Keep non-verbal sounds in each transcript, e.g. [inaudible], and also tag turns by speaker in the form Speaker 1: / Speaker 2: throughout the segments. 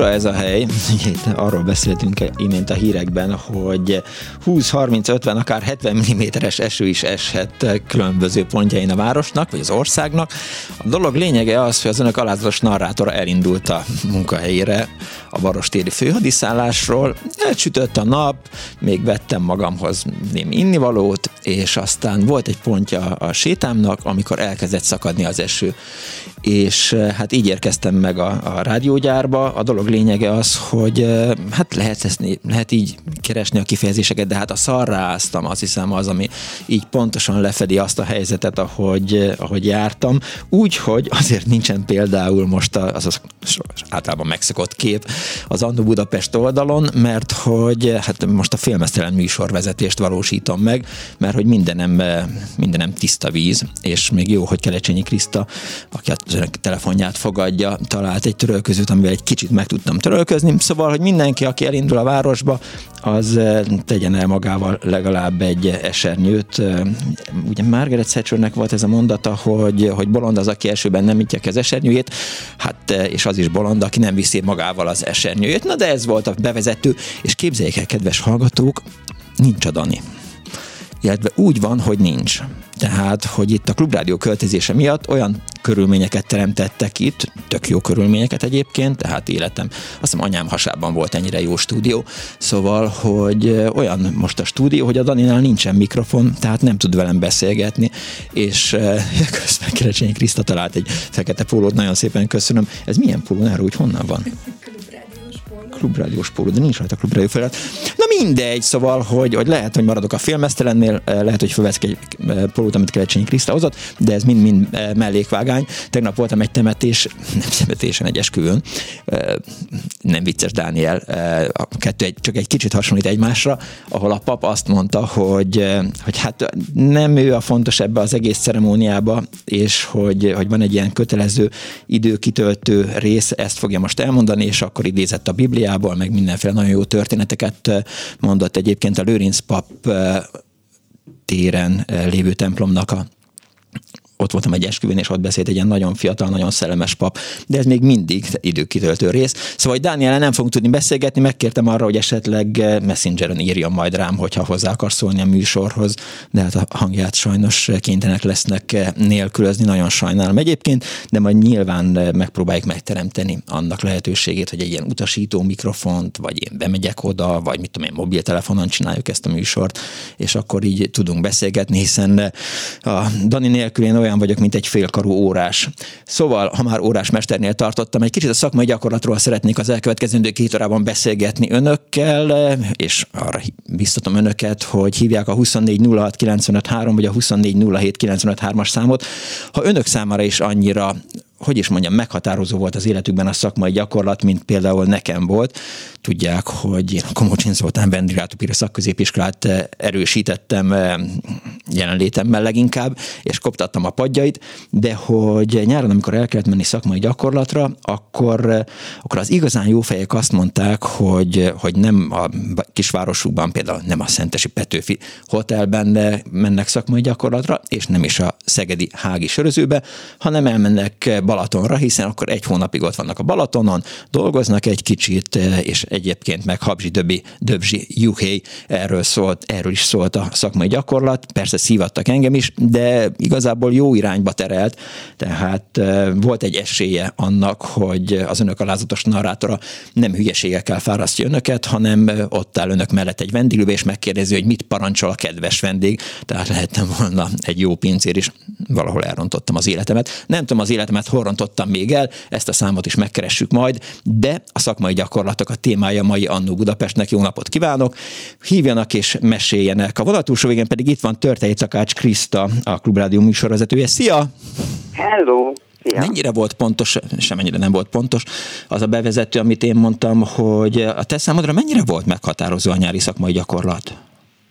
Speaker 1: Fura ez a hely, [laughs] arról beszéltünk imént a hírekben, hogy 20-30-50, akár 70 mm-es eső is eshet különböző pontjain a városnak, vagy az országnak. A dolog lényege az, hogy az önök alázatos narrátora elindult a munkahelyére a Barostéri főhadiszállásról. Elsütött a nap, még vettem magamhoz némi innivalót, és aztán volt egy pontja a sétámnak, amikor elkezdett szakadni az eső. És hát így érkeztem meg a, a rádiógyárba. A dolog lényege az, hogy hát lehet, ezt, lehet így keresni a kifejezéseket, de hát a szarráztam, azt hiszem az, ami így pontosan lefedi azt a helyzetet, ahogy, ahogy jártam. Úgy, hogy azért nincsen például most az, az általában megszokott kép az Andu Budapest oldalon, mert hogy hát most a filmesztelen műsorvezetést valósítom meg, mert hogy mindenem, mindenem tiszta víz, és még jó, hogy Kelecsényi Kriszta, aki önök telefonját fogadja, talált egy törölközőt, amivel egy kicsit meg tudtam törölközni, szóval, hogy mindenki, aki elindul a városba, az tegyen el magával legalább egy esernyőt. Ugye Margaret Thatchernek volt ez a mondata, hogy, hogy bolond az, aki elsőben nem nyitja az esernyőjét, hát és az is bolond, aki nem viszi magával az esernyőjét. Na de ez volt a bevezető, és képzeljék el, kedves hallgatók, nincs a Dani illetve úgy van, hogy nincs. Tehát, hogy itt a klubrádió költözése miatt olyan körülményeket teremtettek itt, tök jó körülményeket egyébként, tehát életem, azt hiszem anyám hasában volt ennyire jó stúdió, szóval, hogy olyan most a stúdió, hogy a Daninál nincsen mikrofon, tehát nem tud velem beszélgetni, és [laughs] közben Kerecsényi Kriszta talált egy fekete pólót, nagyon szépen köszönöm. Ez milyen póló, hogy honnan van? Klubrádiós póló, de nincs rajta klubrádió felett. Na mindegy, szóval, hogy, hogy lehet, hogy maradok a filmesztelennél, eh, lehet, hogy felveszek egy eh, pólót, amit Kelecsényi Kriszta hozott, de ez mind-mind eh, mellékvágány. Tegnap voltam egy temetés, [laughs] nem temetésen, egy esküvőn, nem vicces Dániel, a kettő egy, csak egy kicsit hasonlít egymásra, ahol a pap azt mondta, hogy, hogy hát nem ő a fontos ebbe az egész ceremóniába, és hogy, hogy van egy ilyen kötelező időkitöltő rész, ezt fogja most elmondani, és akkor idézett a Bibliát, Bibliából, meg mindenféle nagyon jó történeteket mondott egyébként a Lőrinc pap téren lévő templomnak a ott voltam egy esküvőn, és ott beszélt egy ilyen nagyon fiatal, nagyon szellemes pap, de ez még mindig időkitöltő rész. Szóval, hogy Dániel nem fogunk tudni beszélgetni, megkértem arra, hogy esetleg eh, Messengeren írjon majd rám, hogyha hozzá akar szólni a műsorhoz, de hát a hangját sajnos kénytelenek lesznek eh, nélkülözni, nagyon sajnálom egyébként, de majd nyilván eh, megpróbáljuk megteremteni annak lehetőségét, hogy egy ilyen utasító mikrofont, vagy én bemegyek oda, vagy mit tudom én, mobiltelefonon csináljuk ezt a műsort, és akkor így tudunk beszélgetni, hiszen a Dani nélkül én olyan olyan vagyok, mint egy félkarú órás. Szóval, ha már órás mesternél tartottam, egy kicsit a szakmai gyakorlatról szeretnék az elkövetkezendő két órában beszélgetni önökkel, és arra biztatom önöket, hogy hívják a 2406953 vagy a 2407953-as számot. Ha önök számára is annyira hogy is mondjam, meghatározó volt az életükben a szakmai gyakorlat, mint például nekem volt. Tudják, hogy én a Komocsin Zoltán Vendrigátó Pire szakközépiskolát eh, erősítettem eh, jelenlétemmel leginkább, és koptattam a padjait, de hogy nyáron, amikor el kellett menni szakmai gyakorlatra, akkor, eh, akkor az igazán jó fejek azt mondták, hogy, hogy nem a kisvárosukban, például nem a Szentesi Petőfi hotelben mennek szakmai gyakorlatra, és nem is a Szegedi Hági sörözőbe, hanem elmennek Balatonra, hiszen akkor egy hónapig ott vannak a Balatonon, dolgoznak egy kicsit, eh, és egyébként meg Habzsi Döbi, Döbzsi Juhé erről, szólt, erről is szólt a szakmai gyakorlat. Persze szívattak engem is, de igazából jó irányba terelt, tehát eh, volt egy esélye annak, hogy az önök alázatos narrátora nem hülyeségekkel fárasztja önöket, hanem eh, ott áll önök mellett egy vendéglő, és megkérdezi, hogy mit parancsol a kedves vendég. Tehát lehettem volna egy jó pincér is, valahol elrontottam az életemet. Nem tudom az életemet hol hol rontottam még el, ezt a számot is megkeressük majd, de a szakmai gyakorlatok a témája mai Annó Budapestnek. Jó napot kívánok! Hívjanak és meséljenek. A vonatúlsó végén pedig itt van Törtei Takács Kriszta, a Klubrádió műsorvezetője. Szia!
Speaker 2: Hello!
Speaker 1: Szia. Mennyire volt pontos, semennyire nem volt pontos az a bevezető, amit én mondtam, hogy a te számodra mennyire volt meghatározó a nyári szakmai gyakorlat?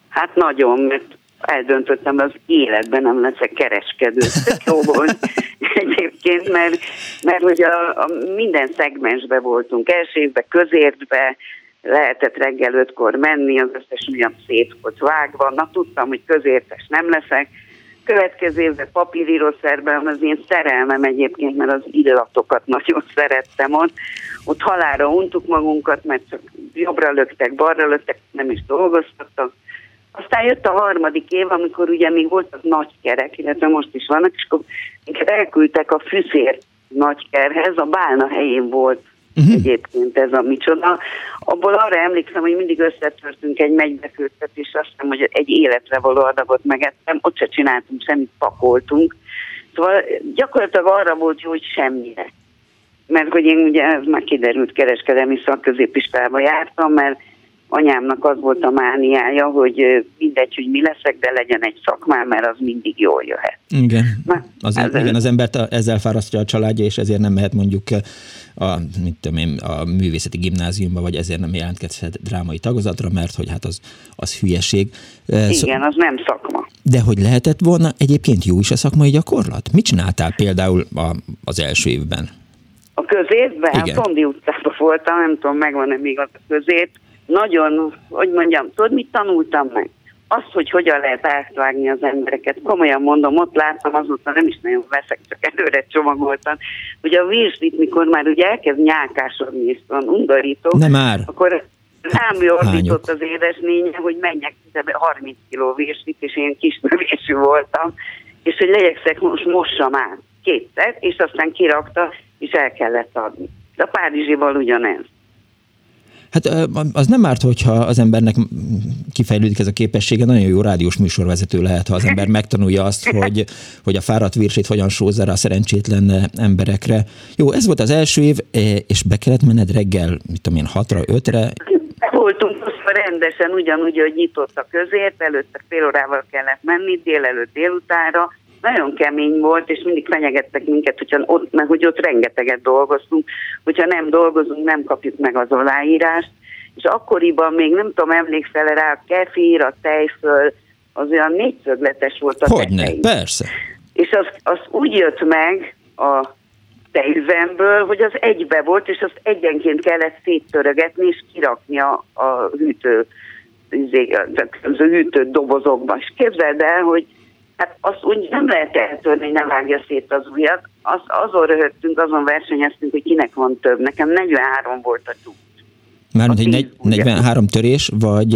Speaker 2: Hát nagyon, mert eldöntöttem, az életben nem leszek kereskedő. jó volt [laughs] egyébként, mert, mert hogy a, a minden szegmensbe voltunk, első évben, közértbe, lehetett reggel ötkor menni, az összes miatt szét volt vágva, na tudtam, hogy közértes nem leszek, következő évben papírírószerben az én szerelmem egyébként, mert az illatokat nagyon szerettem ott. Ott halára untuk magunkat, mert csak jobbra löktek, balra löktek, nem is dolgoztattak. Aztán jött a harmadik év, amikor ugye még voltak nagy kerek, illetve most is vannak, és akkor minket elküldtek a fűszér nagykerhez, a Bálna helyén volt uh-huh. egyébként ez a micsoda. Abból arra emlékszem, hogy mindig összetörtünk egy megybekültet, és azt hiszem, hogy egy életre való adagot megettem, ott se csináltunk semmit, pakoltunk. Szóval gyakorlatilag arra volt jó, hogy semmire. Mert hogy én ugye, ez már kiderült, kereskedelmi szakközépistába jártam, mert anyámnak az volt a mániája, hogy mindegy, hogy mi leszek, de legyen egy szakmám, mert az mindig jól jöhet.
Speaker 1: Igen, Na, az, ezen... igen az embert ezzel fárasztja a családja, és ezért nem mehet mondjuk a, mit tudom én, a művészeti gimnáziumba, vagy ezért nem jelentkezhet drámai tagozatra, mert hogy hát az, az hülyeség.
Speaker 2: Igen, az nem szakma.
Speaker 1: De hogy lehetett volna egyébként jó is a szakmai gyakorlat? Mit csináltál például a, az első évben?
Speaker 2: A középben? Igen. A Tondi utcában voltam, nem tudom, megvan-e még az a közép nagyon, hogy mondjam, tudod, mit tanultam meg? Azt, hogy hogyan lehet átvágni az embereket. Komolyan mondom, ott láttam, azóta nem is nagyon veszek, csak előre csomagoltam. Ugye a virslit, mikor már ugye elkezd nyálkásodni, és van undorító,
Speaker 1: nem már.
Speaker 2: akkor rám jordított az édesnénye, hogy menjek 30 kiló virslit, és én kis növésű voltam, és hogy legyek most mossam át kétszer, és aztán kirakta, és el kellett adni. De a Párizsival ugyanez.
Speaker 1: Hát az nem árt, hogyha az embernek kifejlődik ez a képessége, nagyon jó rádiós műsorvezető lehet, ha az ember megtanulja azt, hogy, hogy a fáradt virsét hogyan sózza rá a szerencsétlen emberekre. Jó, ez volt az első év, e, és be kellett menned reggel, mit tudom én, hatra, ötre?
Speaker 2: Voltunk rendesen, ugyanúgy, hogy nyitott a közért, előtte fél órával kellett menni, délelőtt délutánra, nagyon kemény volt, és mindig fenyegettek minket, hogyha ott, mert hogy ott rengeteget dolgoztunk, hogyha nem dolgozunk, nem kapjuk meg az aláírást, és akkoriban még nem tudom, emlékszel rá, a kefír, a tejföl, az olyan négyszögletes volt a
Speaker 1: Hogyne, tetején. persze.
Speaker 2: És az, az úgy jött meg a tejüzemből, hogy az egybe volt, és azt egyenként kellett széttörögetni, és kirakni a, a hűtő, az hűtő dobozokba. És képzeld el, hogy Hát azt úgy nem lehet eltörni, hogy nem vágja szét az ujjat. Az, azon röhögtünk, azon versenyeztünk, hogy kinek van több. Nekem 43 volt a túl.
Speaker 1: Mármint, hogy negy, 43 törés, vagy...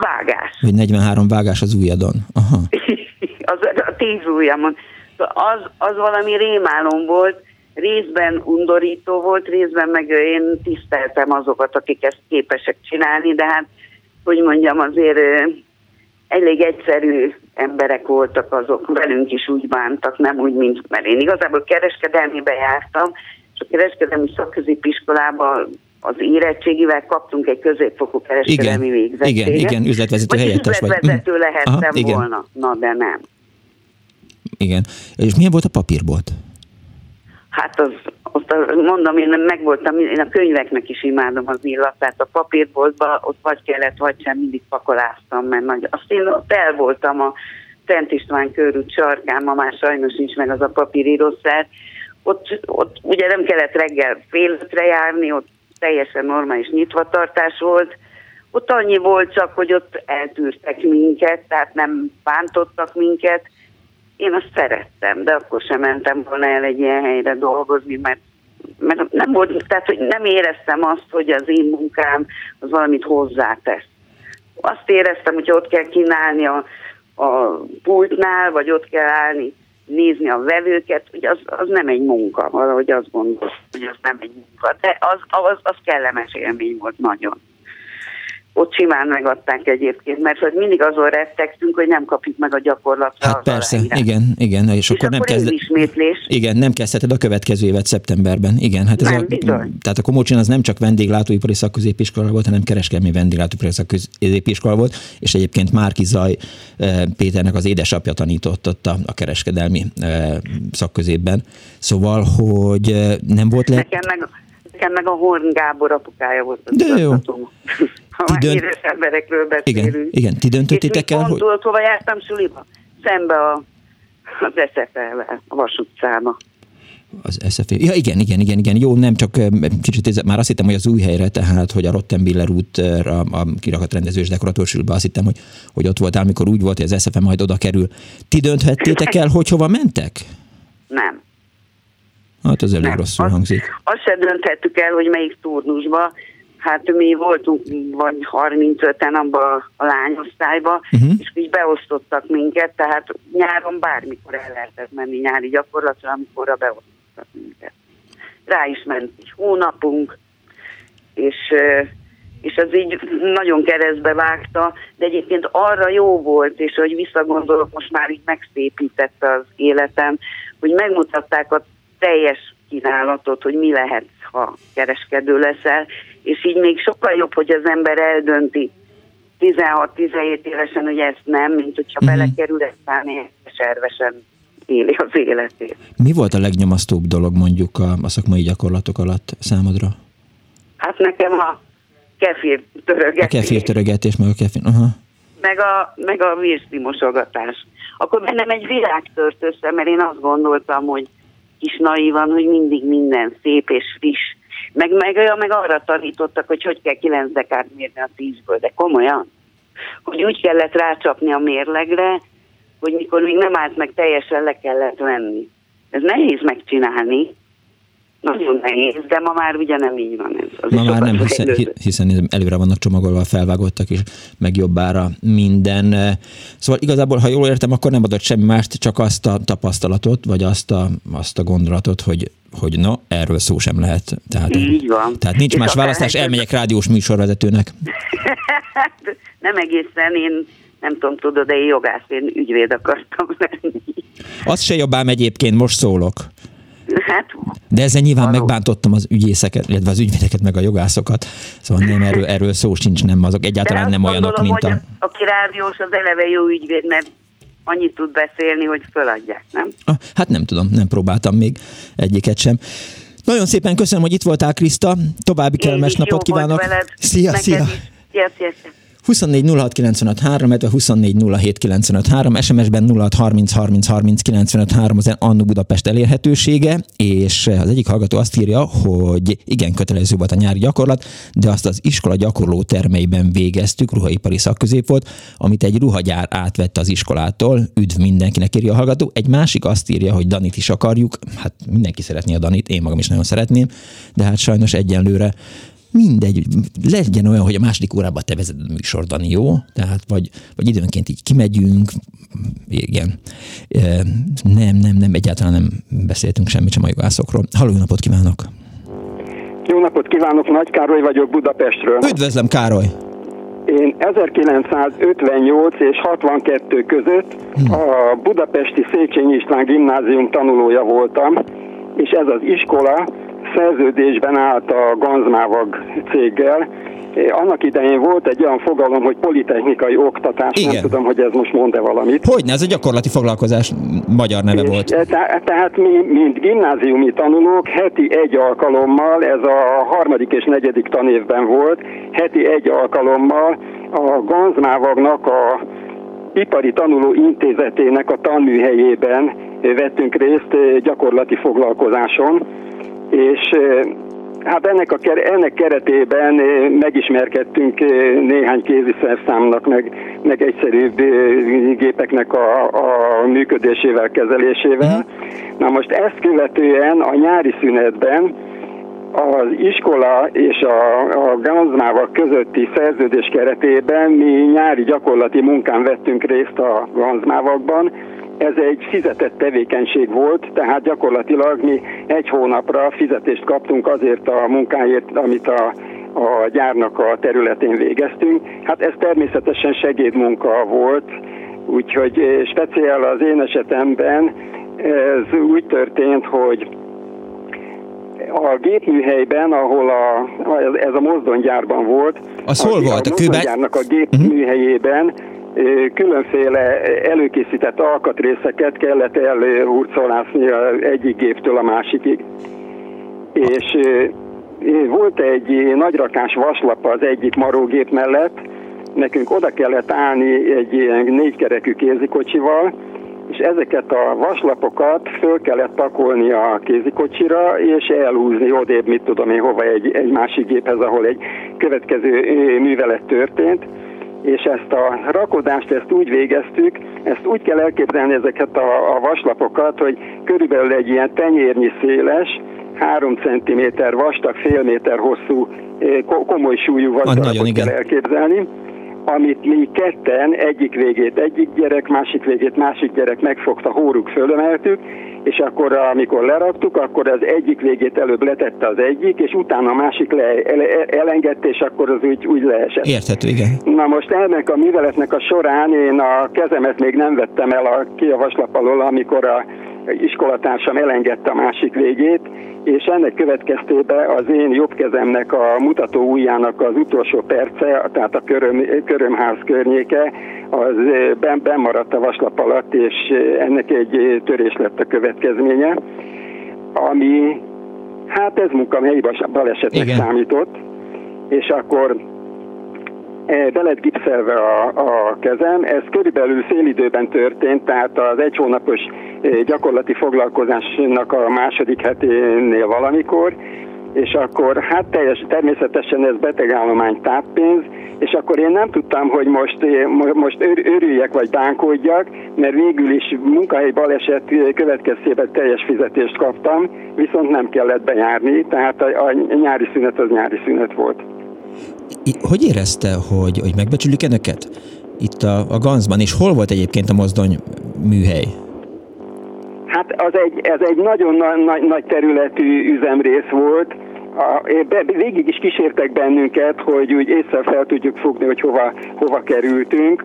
Speaker 2: Vágás.
Speaker 1: Vagy 43 vágás az ujjadon. Aha. [laughs]
Speaker 2: az, a tíz ujjamon. Az, az valami rémálom volt, részben undorító volt, részben meg én tiszteltem azokat, akik ezt képesek csinálni, de hát, hogy mondjam, azért elég egyszerű emberek voltak azok, velünk is úgy bántak, nem úgy, mint mert én igazából kereskedelmibe jártam, és a kereskedelmi szakközépiskolába az érettségivel kaptunk egy középfokú kereskedelmi
Speaker 1: igen,
Speaker 2: végzettséget.
Speaker 1: Igen, igen, üzletvezető helyettes
Speaker 2: vagy. Üzletvezető mhm. lehettem Aha, igen. volna, na de nem.
Speaker 1: Igen. És milyen volt a papírbolt?
Speaker 2: Hát az, ott mondom, én megvoltam, én a könyveknek is imádom az illatát. A papírboltban ott vagy kellett, vagy sem, mindig pakoláztam, mert nagy. Azt én ott el voltam a Szent István körút sarkán, ma már sajnos nincs meg az a papírírószer. Ott, ott ugye nem kellett reggel fél járni, ott teljesen normális nyitvatartás volt. Ott annyi volt csak, hogy ott eltűrtek minket, tehát nem bántottak minket én azt szerettem, de akkor sem mentem volna el egy ilyen helyre dolgozni, mert, mert nem volt, tehát hogy nem éreztem azt, hogy az én munkám az valamit hozzátesz. Azt éreztem, hogy ott kell kínálni a, a pultnál, vagy ott kell állni, nézni a vevőket, hogy az, az nem egy munka, valahogy azt gondolom, hogy az nem egy munka, de az, az, az kellemes élmény volt nagyon. Ott simán megadták egyébként, mert hogy mindig azon rettegtünk, hogy nem kapjuk meg a gyakorlatra.
Speaker 1: Hát persze, igen, igen, és, és akkor,
Speaker 2: akkor
Speaker 1: nem
Speaker 2: kezd... ismétlés.
Speaker 1: Igen, nem kezdheted a következő évet szeptemberben. Igen, hát ez
Speaker 2: nem,
Speaker 1: a,
Speaker 2: bizony.
Speaker 1: tehát a Komócsin az nem csak vendéglátóipari szakközépiskola volt, hanem kereskedelmi vendéglátóipari szakközépiskola volt, és egyébként Márki Zaj eh, Péternek az édesapja tanított ott a, a kereskedelmi eh, szakközépben. Szóval, hogy eh, nem volt le...
Speaker 2: Nekem meg, nekem meg a Horn Gábor apukája volt.
Speaker 1: De jó.
Speaker 2: Már dönt... édes emberekről beszélünk.
Speaker 1: Igen, igen. ti döntöttétek el,
Speaker 2: hogy... És hova jártam suliba? Szembe a, az SFL-vel, a Vas utcába.
Speaker 1: Az SFL. Ja, igen, igen, igen, igen. Jó, nem csak kicsit, ez, már azt hittem, hogy az új helyre, tehát, hogy a Rottenbiller útra, a kirakat rendező és dekoratőrsülbe azt hittem, hogy, hogy ott voltál, amikor úgy volt, hogy az SFL majd oda kerül. Ti dönthettétek [laughs] el, hogy hova mentek?
Speaker 2: Nem.
Speaker 1: Hát az elég nem. rosszul
Speaker 2: azt,
Speaker 1: hangzik.
Speaker 2: Azt se dönthettük el, hogy melyik turnusba, hát mi voltunk vagy 35-en abban a lányosztályba, uh-huh. és így beosztottak minket, tehát nyáron bármikor el lehetett menni nyári gyakorlatra, amikor beosztottak minket. Rá is ment egy hónapunk, és, és az így nagyon keresztbe vágta, de egyébként arra jó volt, és hogy visszagondolok, most már így megszépítette az életem, hogy megmutatták a teljes kínálatot, hogy mi lehet, ha kereskedő leszel, és így még sokkal jobb, hogy az ember eldönti 16-17 évesen, hogy ezt nem, mint hogyha uh-huh. belekerül, aztán servesen éli az életét.
Speaker 1: Mi volt a legnyomasztóbb dolog mondjuk a, a szakmai gyakorlatok alatt számodra?
Speaker 2: Hát nekem a kefir törögetés.
Speaker 1: A kefir törögetés, meg a kefir, aha.
Speaker 2: Meg a, meg a mosogatás. Akkor bennem egy világ tört össze, mert én azt gondoltam, hogy kis naívan, hogy mindig minden szép és friss. Meg, meg, meg arra tanítottak, hogy hogy kell kilenc dekát mérni a tízből, de komolyan. Hogy úgy kellett rácsapni a mérlegre, hogy mikor még nem állt meg, teljesen le kellett venni. Ez nehéz megcsinálni, nagyon nehéz, de ma már ugye nem így van ez. Az
Speaker 1: ma már nem, hiszen, hiszen előre vannak csomagolva, felvágottak, és meg jobbára minden. Szóval igazából, ha jól értem, akkor nem adott semmi mást, csak azt a tapasztalatot, vagy azt a, azt a gondolatot, hogy, hogy na, erről szó sem lehet. Tehát,
Speaker 2: így van.
Speaker 1: Tehát nincs és más választás, elmegyek rádiós műsorvezetőnek. [laughs]
Speaker 2: nem egészen, én nem tudom, tudod, de én jogász, én ügyvéd akartam lenni.
Speaker 1: Az se jobbám egyébként, most szólok.
Speaker 2: Hát,
Speaker 1: De ezzel nyilván való. megbántottam az ügyészeket, illetve az ügyvédeket, meg a jogászokat. Szóval nem, erről, erről szó sincs, nem azok egyáltalán nem olyanok,
Speaker 2: gondolom,
Speaker 1: mint a...
Speaker 2: Aki rádiós, az eleve jó ügyvéd, mert annyit tud beszélni, hogy föladják, nem?
Speaker 1: Ah, hát nem tudom, nem próbáltam még egyiket sem. Nagyon szépen köszönöm, hogy itt voltál, Kriszta. További kellemes napot kívánok. Szia, szia.
Speaker 2: Szia, szia, szia.
Speaker 1: 24 06 illetve 24 SMS-ben 06 30 30 30 az Annu Budapest elérhetősége, és az egyik hallgató azt írja, hogy igen, kötelező volt a nyári gyakorlat, de azt az iskola gyakorló termeiben végeztük, ruhaipari szakközép volt, amit egy ruhagyár átvette az iskolától, üdv mindenkinek írja a hallgató. Egy másik azt írja, hogy Danit is akarjuk, hát mindenki szeretné a Danit, én magam is nagyon szeretném, de hát sajnos egyenlőre mindegy, legyen olyan, hogy a második órában te vezed a műsor, Dani, jó? Tehát vagy, vagy időnként így kimegyünk, igen. Nem, nem, nem, egyáltalán nem beszéltünk semmit sem a jogászokról. Halló, jó napot kívánok!
Speaker 3: Jó napot kívánok, Nagy Károly vagyok Budapestről.
Speaker 1: Üdvözlöm, Károly!
Speaker 3: Én 1958 és 62 között hm. a budapesti Széchenyi István gimnázium tanulója voltam, és ez az iskola szerződésben állt a Ganzmávag céggel. Annak idején volt egy olyan fogalom, hogy politechnikai oktatás, Igen. nem tudom, hogy ez most mond-e valamit.
Speaker 1: Hogyne, ez egy gyakorlati foglalkozás, magyar neve és volt.
Speaker 3: Te, tehát mi, mint gimnáziumi tanulók, heti egy alkalommal, ez a harmadik és negyedik tanévben volt, heti egy alkalommal a Ganzmávagnak a ipari tanuló intézetének a tanműhelyében vettünk részt gyakorlati foglalkozáson és Hát ennek, a, ennek keretében megismerkedtünk néhány kéziszerszámnak, meg, meg egyszerűbb gépeknek a, a működésével, kezelésével. Mhm. Na most ezt követően a nyári szünetben az iskola és a, a Ganzmával közötti szerződés keretében mi nyári gyakorlati munkán vettünk részt a Ganzmávakban, ez egy fizetett tevékenység volt, tehát gyakorlatilag mi egy hónapra fizetést kaptunk azért a munkáért, amit a a gyárnak a területén végeztünk. Hát ez természetesen segédmunka volt, úgyhogy speciál az én esetemben ez úgy történt, hogy a gépműhelyben, ahol a, ez a mozdonygyárban volt,
Speaker 1: az hol volt?
Speaker 3: A, a a gépműhelyében különféle előkészített alkatrészeket kellett elhurcolászni egyik géptől a másikig. És volt egy nagyrakás vaslap az egyik marógép mellett, nekünk oda kellett állni egy ilyen négykerekű kézikocsival, és ezeket a vaslapokat föl kellett pakolni a kézikocsira, és elhúzni odébb, mit tudom én, hova egy, egy másik géphez, ahol egy következő művelet történt és ezt a rakodást ezt úgy végeztük, ezt úgy kell elképzelni ezeket a, a vaslapokat, hogy körülbelül egy ilyen tenyérnyi széles, 3 cm vastag, fél méter hosszú, komoly súlyú vaslapot kell elképzelni amit mi ketten egyik végét egyik gyerek, másik végét másik gyerek megfogta, hóruk fölemeltük, és akkor amikor leraktuk, akkor az egyik végét előbb letette az egyik, és utána a másik le, ele, elengedte, és akkor az úgy, úgy leesett.
Speaker 1: Érthető, igen.
Speaker 3: Na most ennek a műveletnek a során én a kezemet még nem vettem el a, ki a vaslap alól, amikor a iskolatársam elengedte a másik végét, és ennek következtében az én jobb kezemnek a mutató ujjának az utolsó perce, tehát a köröm, körömház környéke, az ben, bemaradt a vaslap alatt, és ennek egy törés lett a következménye, ami, hát ez munkahelyi balesetnek Igen. számított, és akkor be lett gipszelve a, a kezem. Ez körülbelül időben történt, tehát az egy hónapos gyakorlati foglalkozásnak a második heténél valamikor, és akkor hát teljes, természetesen ez betegállomány táppénz, és akkor én nem tudtam, hogy most, most örüljek vagy bánkódjak, mert végül is munkahelyi baleset következtében teljes fizetést kaptam, viszont nem kellett bejárni, tehát a, a nyári szünet az nyári szünet volt.
Speaker 1: Hogy érezte, hogy, hogy megbecsülik önöket itt a, a Ganzban, és hol volt egyébként a mozdony műhely?
Speaker 3: Hát az egy, ez egy nagyon nagy, nagy területű üzemrész volt, a, be, végig is kísértek bennünket, hogy úgy észre fel tudjuk fogni, hogy hova, hova kerültünk.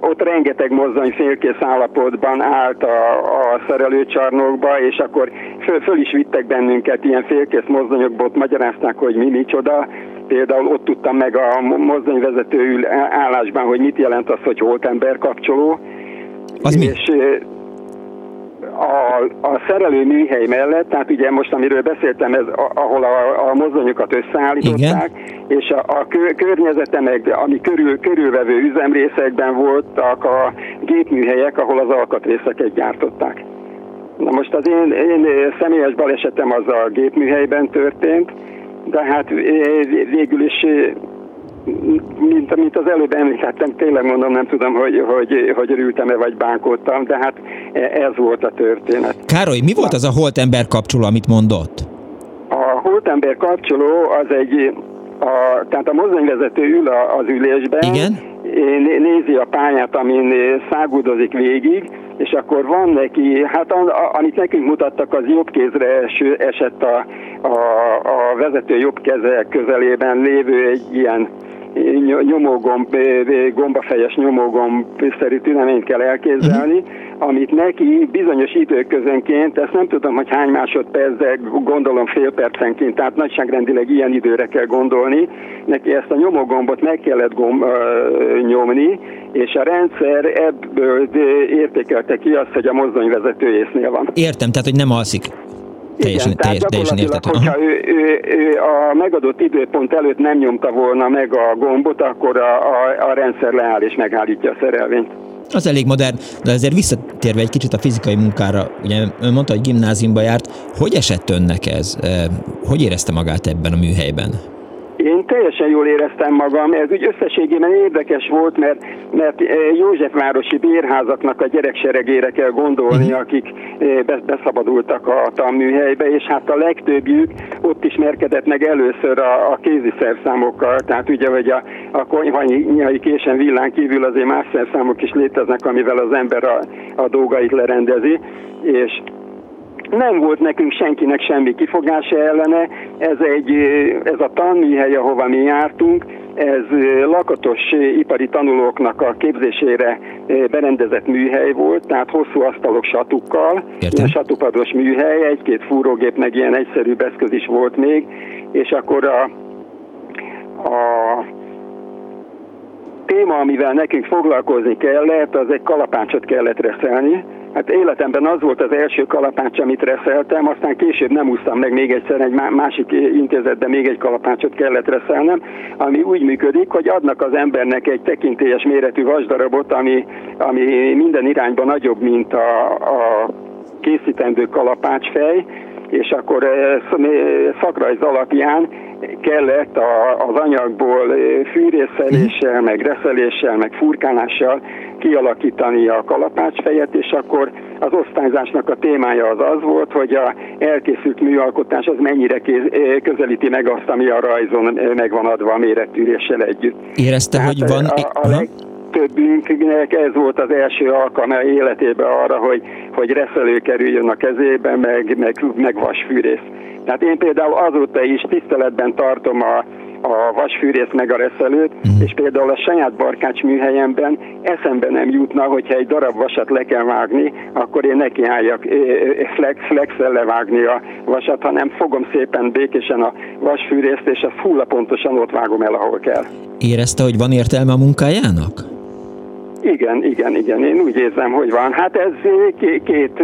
Speaker 3: Ott rengeteg mozdony félkész állapotban állt a, a szerelőcsarnokba, és akkor föl, föl is vittek bennünket ilyen félkész mozdonyokból, ott magyarázták, hogy mi micsoda. Például ott tudtam meg a mozdonyvezető állásban, hogy mit jelent az, hogy holtember kapcsoló.
Speaker 1: Az
Speaker 3: és mi? a, a szerelő műhely mellett, tehát ugye most amiről beszéltem, ez ahol a, a mozdonyokat összeállították, Igen. és a, a kö, környezete meg, ami körül, körülvevő üzemrészekben voltak a gépműhelyek, ahol az alkatrészeket gyártották. Na most az én, én személyes balesetem az a gépműhelyben történt, de hát végül is mint amit az előbb említettem, tényleg mondom, nem tudom, hogy, hogy, hogy örültem-e vagy bánkódtam, de hát ez volt a történet.
Speaker 1: Károly, mi volt az a holtember kapcsoló, amit mondott?
Speaker 3: A holtember kapcsoló az egy, a, tehát a mozdonyvezető ül az ülésben,
Speaker 1: Igen?
Speaker 3: nézi a pályát, amin szágudozik végig, és akkor van neki, hát amit nekünk mutattak, az jobb kézre esett a, a, a vezető jobb keze közelében lévő egy ilyen nyomógomb, gombafejes nyomógomb-szerű tüneményt kell elképzelni, uh-huh. Amit neki bizonyos időközönként, ezt nem tudom, hogy hány másodperc, de gondolom fél percenként, tehát nagyságrendileg ilyen időre kell gondolni, neki ezt a nyomógombot meg kellett gomb, ö, nyomni, és a rendszer ebből értékelte ki azt, hogy a mozdonyvezető észnél van.
Speaker 1: Értem, tehát hogy nem alszik. Teljesen,
Speaker 3: Igen, tehát teljesen értető. hogyha ő, ő, ő a megadott időpont előtt nem nyomta volna meg a gombot, akkor a, a, a rendszer leáll és megállítja a szerelvényt.
Speaker 1: Az elég modern, de azért visszatérve egy kicsit a fizikai munkára, ugye ön mondta, hogy gimnáziumba járt, hogy esett önnek ez? Hogy érezte magát ebben a műhelyben?
Speaker 3: Én teljesen jól éreztem magam, ez úgy összességében érdekes volt, mert, mert eh, Józsefvárosi bérházaknak a gyerekseregére kell gondolni, uh-huh. akik eh, beszabadultak a tanműhelybe, és hát a legtöbbjük ott ismerkedett meg először a, a kézi szerszámokkal, tehát ugye, hogy a, a konyhai késen villán kívül azért más szerszámok is léteznek, amivel az ember a, a dolgait lerendezi, és nem volt nekünk senkinek semmi kifogása ellene, ez, egy, ez a tanműhely, ahova mi jártunk, ez lakatos ipari tanulóknak a képzésére berendezett műhely volt, tehát hosszú asztalok satukkal, ilyen satupados műhely, egy-két fúrógép, meg ilyen egyszerűbb eszköz is volt még, és akkor a, a téma, amivel nekünk foglalkozni kellett, az egy kalapácsot kellett reszelni, Hát életemben az volt az első kalapács, amit reszeltem, aztán később nem úsztam meg még egyszer egy másik intézetben még egy kalapácsot kellett reszelnem, ami úgy működik, hogy adnak az embernek egy tekintélyes méretű vasdarabot, ami, ami minden irányban nagyobb, mint a, a készítendő kalapácsfej, és akkor eh, szakrajz alapján kellett a, az anyagból eh, fűrészeléssel, meg reszeléssel, meg furkálással kialakítani a kalapácsfejet, és akkor az osztályzásnak a témája az az volt, hogy a elkészült műalkotás az mennyire kéz, eh, közelíti meg azt, ami a rajzon meg van adva a mérettűréssel együtt.
Speaker 1: Érezte, Tehát hogy van...
Speaker 3: A, a leg, többünknek ez volt az első alkalma életében arra, hogy, hogy reszelő kerüljön a kezébe, meg, meg, meg vasfűrész. Tehát én például azóta is tiszteletben tartom a, a vasfűrész meg a reszelőt, mm. és például a saját barkács műhelyemben eszembe nem jutna, hogyha egy darab vasat le kell vágni, akkor én nekiálljak flex, flexel levágni a vasat, hanem fogom szépen békésen a vasfűrészt, és azt hulla pontosan ott vágom el, ahol kell.
Speaker 1: Érezte, hogy van értelme a munkájának?
Speaker 3: Igen, igen, igen. Én úgy érzem, hogy van. Hát ez két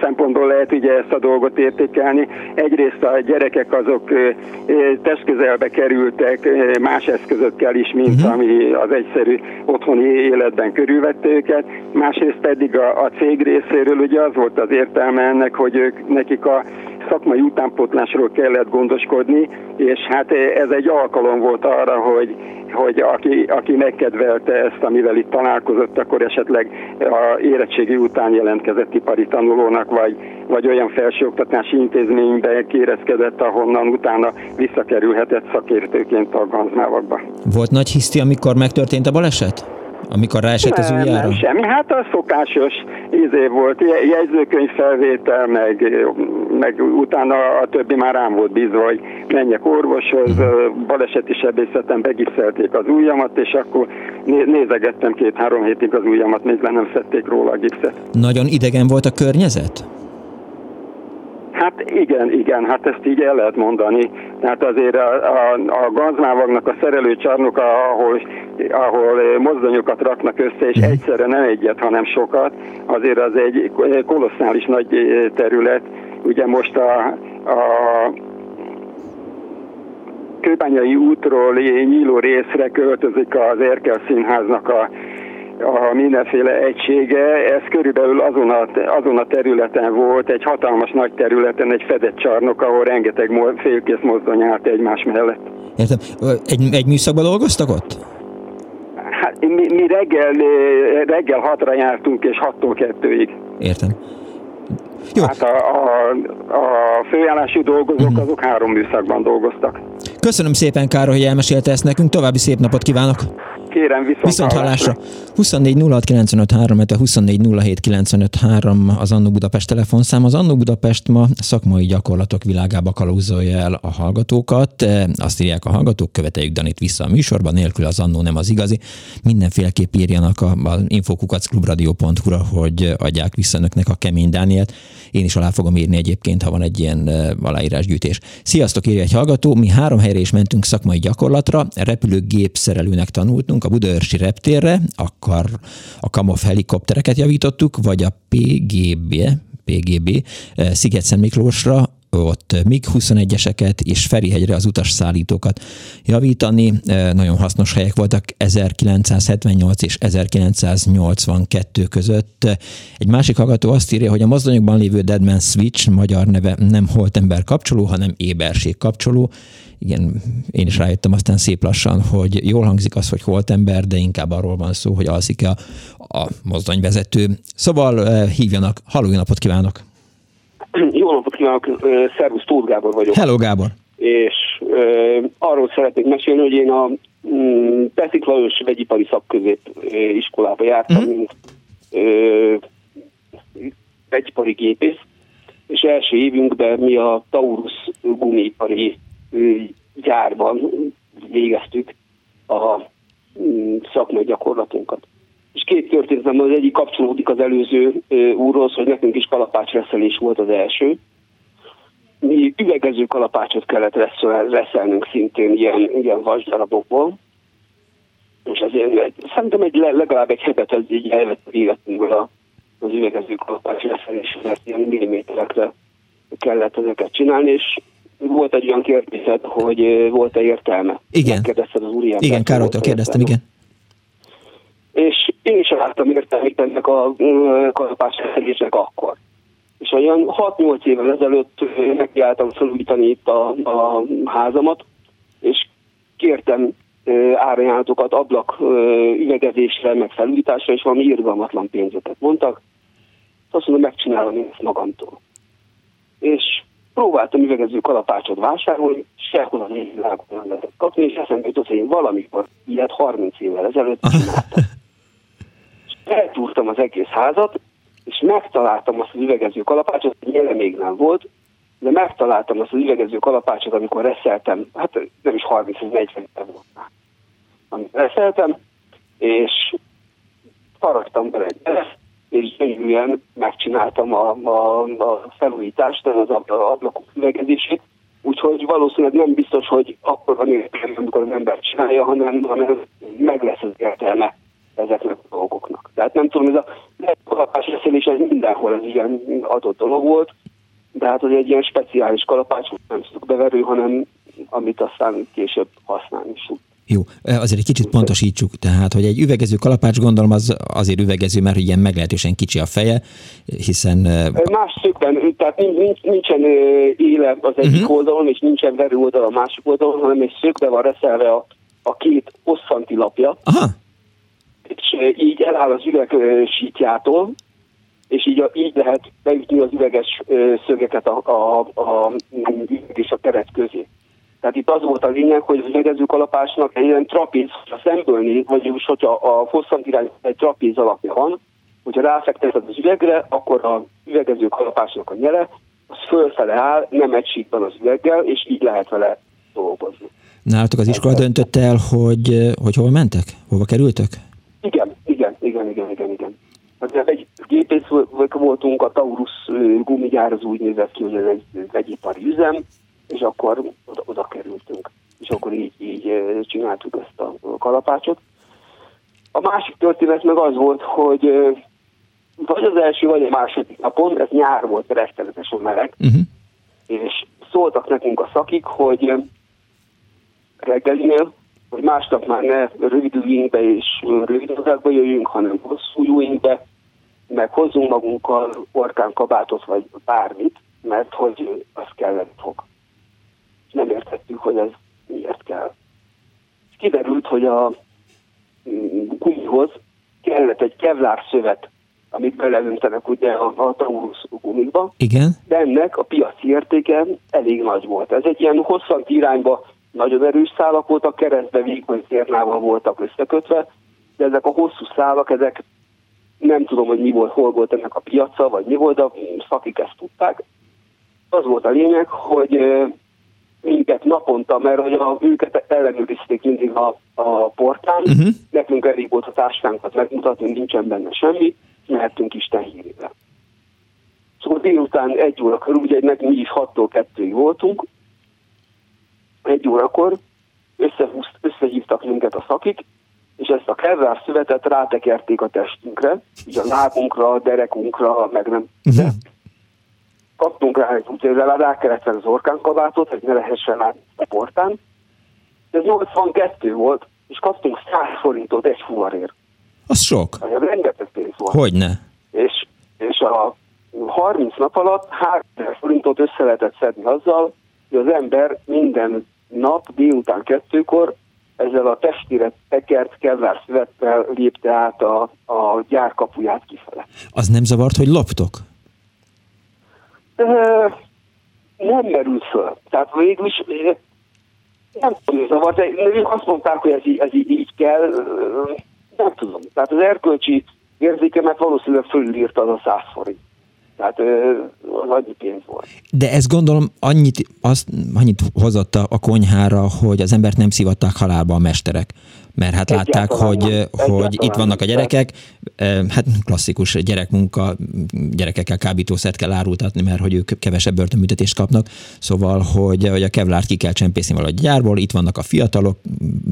Speaker 3: szempontból lehet ugye ezt a dolgot értékelni. Egyrészt a gyerekek azok testközelbe kerültek más eszközökkel is, mint uh-huh. ami az egyszerű otthoni életben körülvette őket. Másrészt pedig a, a cég részéről ugye az volt az értelme ennek, hogy ők nekik a szakmai utánpótlásról kellett gondoskodni, és hát ez egy alkalom volt arra, hogy, hogy aki, aki megkedvelte ezt, amivel itt találkozott, akkor esetleg a érettségi után jelentkezett ipari tanulónak, vagy, vagy olyan felsőoktatási intézménybe kérezkedett, ahonnan utána visszakerülhetett szakértőként a ganzmávakba.
Speaker 1: Volt nagy hiszti, amikor megtörtént a baleset? Amikor ráesett az ujjára?
Speaker 3: Nem, semmi. Hát a szokásos izé volt, jegyzőkönyv felvétel, meg, meg utána a többi már rám volt bízva, hogy menjek orvoshoz, uh-huh. baleseti sebészeten begipszelték az ujjamat, és akkor nézegettem két-három hétig az ujjamat, még le nem szedték róla a gipszet.
Speaker 1: Nagyon idegen volt a környezet?
Speaker 3: Hát igen, igen, hát ezt így el lehet mondani. Tehát azért a, a, a gazmávagnak a szerelőcsarnoka, ahol, ahol mozdonyokat raknak össze, és egyszerre nem egyet, hanem sokat, azért az egy kolosszális nagy terület. Ugye most a, a Kőbányai útról nyíló részre költözik az Erkel Színháznak a a mindenféle egysége, ez körülbelül azon a, azon a területen volt, egy hatalmas nagy területen, egy fedett csarnok, ahol rengeteg félkész mozdony állt egymás mellett.
Speaker 1: Értem. Egy, egy műszakban dolgoztak ott?
Speaker 3: Hát mi, mi reggel, reggel hatra jártunk, és hattól kettőig.
Speaker 1: Értem.
Speaker 3: Jó. Hát a, a, a főállású dolgozók uh-huh. azok három műszakban dolgoztak.
Speaker 1: Köszönöm szépen, Károly, hogy elmesélte ezt nekünk. További szép napot kívánok!
Speaker 3: Kérem, viszont,
Speaker 1: viszont hallásra. 24 06 24 az Annó Budapest telefonszám. Az Annó Budapest ma szakmai gyakorlatok világába kalózolja el a hallgatókat. E, azt írják a hallgatók, követeljük Danit vissza a műsorban, nélkül az Annó nem az igazi. Mindenféleképp írjanak a, a infokukacklubradio.hu-ra, hogy adják vissza önöknek a kemény Dánielt. Én is alá fogom írni egyébként, ha van egy ilyen e, aláírásgyűjtés. Sziasztok, írja egy hallgató. Mi három helyre is mentünk szakmai gyakorlatra. Repülőgép szerelőnek tanultunk, a Budaörsi reptérre, akkor a Kamov helikoptereket javítottuk, vagy a PGB, PGB eh, Sziget Miklósra, ott MiG-21-eseket és Ferihegyre az utasszállítókat javítani. Eh, nagyon hasznos helyek voltak 1978 és 1982 között. Egy másik hallgató azt írja, hogy a mozdonyokban lévő Deadman Switch magyar neve nem holtember kapcsoló, hanem éberség kapcsoló igen, én is rájöttem aztán szép lassan, hogy jól hangzik az, hogy holt ember, de inkább arról van szó, hogy alszik a, a mozdonyvezető. Szóval eh, hívjanak, halló, napot kívánok!
Speaker 4: Jó napot kívánok, szervusz, Tóth Gábor vagyok.
Speaker 1: Hello, Gábor!
Speaker 4: És uh, arról szeretnék mesélni, hogy én a um, Peszik Lajos vegyipari szakközép iskolába jártam, uh-huh. mint uh, vegyipari gépész, és első évünkben mi a Taurus gumipari gyárban végeztük a mm, szakmai gyakorlatunkat. És két történetem, az egyik kapcsolódik az előző úrhoz, hogy nekünk is kalapácsreszelés volt az első. Mi üvegező kalapácsot kellett reszelnünk szintén ilyen, ilyen vasdarabokból, és ezért szerintem egy, legalább egy hetet ez így elvett életünkből az üvegező kalapács reszelés, mert ilyen milliméterekre kellett ezeket csinálni, és volt egy olyan kérdésed, hogy volt-e értelme.
Speaker 1: Igen.
Speaker 4: Kérdezted az úriembert.
Speaker 1: Igen, Károlytól kérdeztem, igen.
Speaker 4: És én is láttam értelmét ennek a kalapás akkor. És olyan 6-8 évvel ezelőtt nekiálltam felújítani itt a, a házamat, és kértem árajánlatokat ablak üvegezésre, meg felújításra, és valami irgalmatlan pénzeket mondtak. Azt mondom, megcsinálom én ezt magamtól. És próbáltam üvegező kalapácsot vásárolni, sehol az én világon nem lehetett kapni, és eszembe jutott, hogy én valamikor ilyet 30 évvel ezelőtt [laughs] csináltam. Eltúrtam az egész házat, és megtaláltam azt az üvegező kalapácsot, nyele még nem volt, de megtaláltam azt az üvegező kalapácsot, amikor reszeltem, hát nem is 30-40 volt már, amit reszeltem, és faragtam bele egy és gyönyörűen megcsináltam a, a, a felújítást, az ablakok üvegezését, úgyhogy valószínűleg nem biztos, hogy akkor van értelme, amikor az ember csinálja, hanem, hanem meg lesz az értelme ezeknek a dolgoknak. Tehát nem tudom, ez a kalapás reszelés, ez mindenhol ez ilyen adott dolog volt, de hát az egy ilyen speciális kalapács, nem beverő, hanem amit aztán később használni is
Speaker 1: jó, azért egy kicsit pontosítsuk, tehát, hogy egy üvegező kalapács gondolom az azért üvegező, mert ilyen meglehetősen kicsi a feje, hiszen...
Speaker 4: Más szögben, tehát nincsen éle az egyik uh-huh. oldalon, és nincsen verő oldal a másik oldalon, hanem egy szögbe van reszelve a, a két hosszanti lapja,
Speaker 1: Aha.
Speaker 4: És így eláll az üveg sítjától, és így, így lehet beütni az üveges szögeket a, a, a, és a keret közé. Tehát itt az volt a lényeg, hogy az üvegező kalapásnak egy ilyen trapéz, ha szemből vagyis hogyha a hosszant irány egy trapéz alapja van, hogyha ráfekteted az üvegre, akkor a üvegező kalapásnak a nyele, az fölfele áll, nem egy síkban az üveggel, és így lehet vele dolgozni.
Speaker 1: Nálatok az iskola döntött el, hogy, hogy hova mentek? Hova kerültök?
Speaker 4: Igen, igen, igen, igen, igen, igen. Hát egy gépész voltunk, a Taurus gumigyár az úgy nézett ki, hogy ez egy vegyipari üzem, és akkor oda, oda kerültünk. És akkor így, így csináltuk ezt a kalapácsot. A másik történet meg az volt, hogy vagy az első, vagy a második napon, ez nyár volt, rettenetesen meleg, uh-huh. és szóltak nekünk a szakik, hogy reggelinél, hogy másnap már ne rövid ujjünkbe és rövid jöjjünk, hanem hosszú ujjünkbe, meg hozzunk magunkkal orkán kabátot, vagy bármit, mert hogy az kellene fog nem értettük, hogy ez miért kell. Kiderült, hogy a gumihoz kellett egy kevlár szövet, amit beleöntenek ugye a, a Taurus gumikba.
Speaker 1: Igen.
Speaker 4: De ennek a piaci értéke elég nagy volt. Ez egy ilyen hosszant irányba nagyon erős szálak voltak, keresztbe vékony szérnával voltak összekötve, de ezek a hosszú szálak, ezek nem tudom, hogy mi volt, hol volt ennek a piaca, vagy mi volt, de szakik ezt tudták. Az volt a lényeg, hogy minket naponta, mert hogy a, őket ellenőrizték mindig a, a portán, uh-huh. nekünk elég volt a táskánkat megmutatni, nincsen benne semmi, mehetünk Isten hírére. Szóval délután egy óra körül, ugye nekünk mi is 6-tól 2-ig voltunk, egy órakor összehúzt, összehívtak minket a szakik, és ezt a kerrás szövetet rátekerték a testünkre, így a lábunkra, a derekunkra, meg nem. Uh-huh kaptunk rá egy úgyhogy rá kellett venni az orkánkabátot, hogy ne lehessen át a portán. Ez 82 volt, és kaptunk 100 forintot egy fuvarért.
Speaker 1: Az sok.
Speaker 4: Rengeteg pénz volt.
Speaker 1: Hogyne.
Speaker 4: És, és a 30 nap alatt 3000 forintot össze lehetett szedni azzal, hogy az ember minden nap délután kettőkor ezzel a testére tekert kevár szövettel lépte át a, a gyár kapuját kifele.
Speaker 1: Az nem zavart, hogy loptok?
Speaker 4: nem merült föl. Tehát végül is nem tudom, zavar, de ők azt mondták, hogy ez így, ez így, így kell, nem tudom. Tehát az erkölcsi érzékemet valószínűleg fölírta az a száz forint. Tehát az annyi pénz volt.
Speaker 1: De ez gondolom annyit, azt, annyit hozott a konyhára, hogy az embert nem szivatták halálba a mesterek. Mert hát látták, hogy, hogy itt vannak a gyerekek, hát klasszikus gyerekmunka, gyerekekkel kábítószert kell árultatni, mert hogy ők kevesebb börtönbüntetést kapnak, szóval, hogy, hogy a kevlárt ki kell csempészni valahogy gyárból, itt vannak a fiatalok,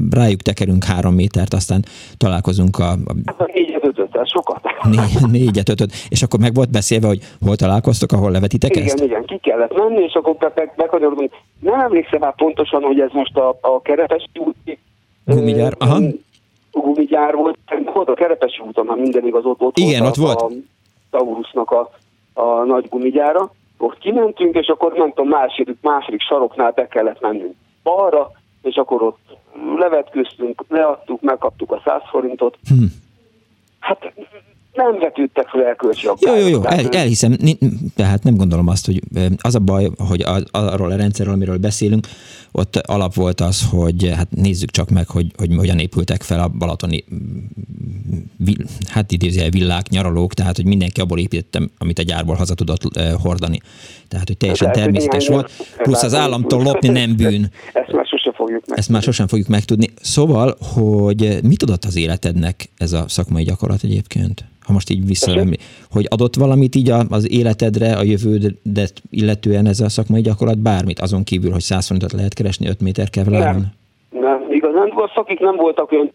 Speaker 1: rájuk tekerünk három métert, aztán találkozunk a...
Speaker 4: a négyet, ötöt, sokat.
Speaker 1: Né, négyet, ötöt. És akkor meg volt beszélve, hogy hol találkoztok, ahol levetitek
Speaker 4: igen,
Speaker 1: ezt?
Speaker 4: Igen, igen, ki kellett menni, és akkor bekanyarodunk. Nem emlékszem már pontosan, hogy ez most a, a Kerepes úti
Speaker 1: Gumigyár, aha.
Speaker 4: Gumigyár volt, volt a Kerepesi úton, ha minden igaz, ott, ott
Speaker 1: Igen,
Speaker 4: volt
Speaker 1: ott
Speaker 4: a,
Speaker 1: volt.
Speaker 4: a Taurusnak a, a nagy gumigyára. Ott kimentünk, és akkor nem tudom, második, második saroknál be kellett mennünk balra, és akkor ott levetköztünk, leadtuk, megkaptuk a 100 forintot.
Speaker 1: Hm.
Speaker 4: Hát nem vetődtek fel elkölcsi
Speaker 1: Jó, jó, jó, el, elhiszem, tehát nem gondolom azt, hogy az a baj, hogy az, arról a rendszerről, amiről beszélünk, ott alap volt az, hogy hát nézzük csak meg, hogy, hogy hogyan épültek fel a balatoni hát idézőjel villák, nyaralók, tehát hogy mindenki abból építettem, amit a gyárból haza tudott hordani. Tehát, hogy teljesen természetes volt. Plusz az államtól lopni nem bűn. [laughs]
Speaker 4: Ezt már fogjuk meg.
Speaker 1: Ezt már sosem fogjuk megtudni. Szóval, hogy mit adott az életednek ez a szakmai gyakorlat egyébként? ha most így visszaemlé, hogy adott valamit így az életedre, a jövődet illetően ez a szakmai gyakorlat bármit, azon kívül, hogy 100 forintot lehet keresni 5 méter kevláron?
Speaker 4: Nem, nem, igazán a szakik nem voltak olyan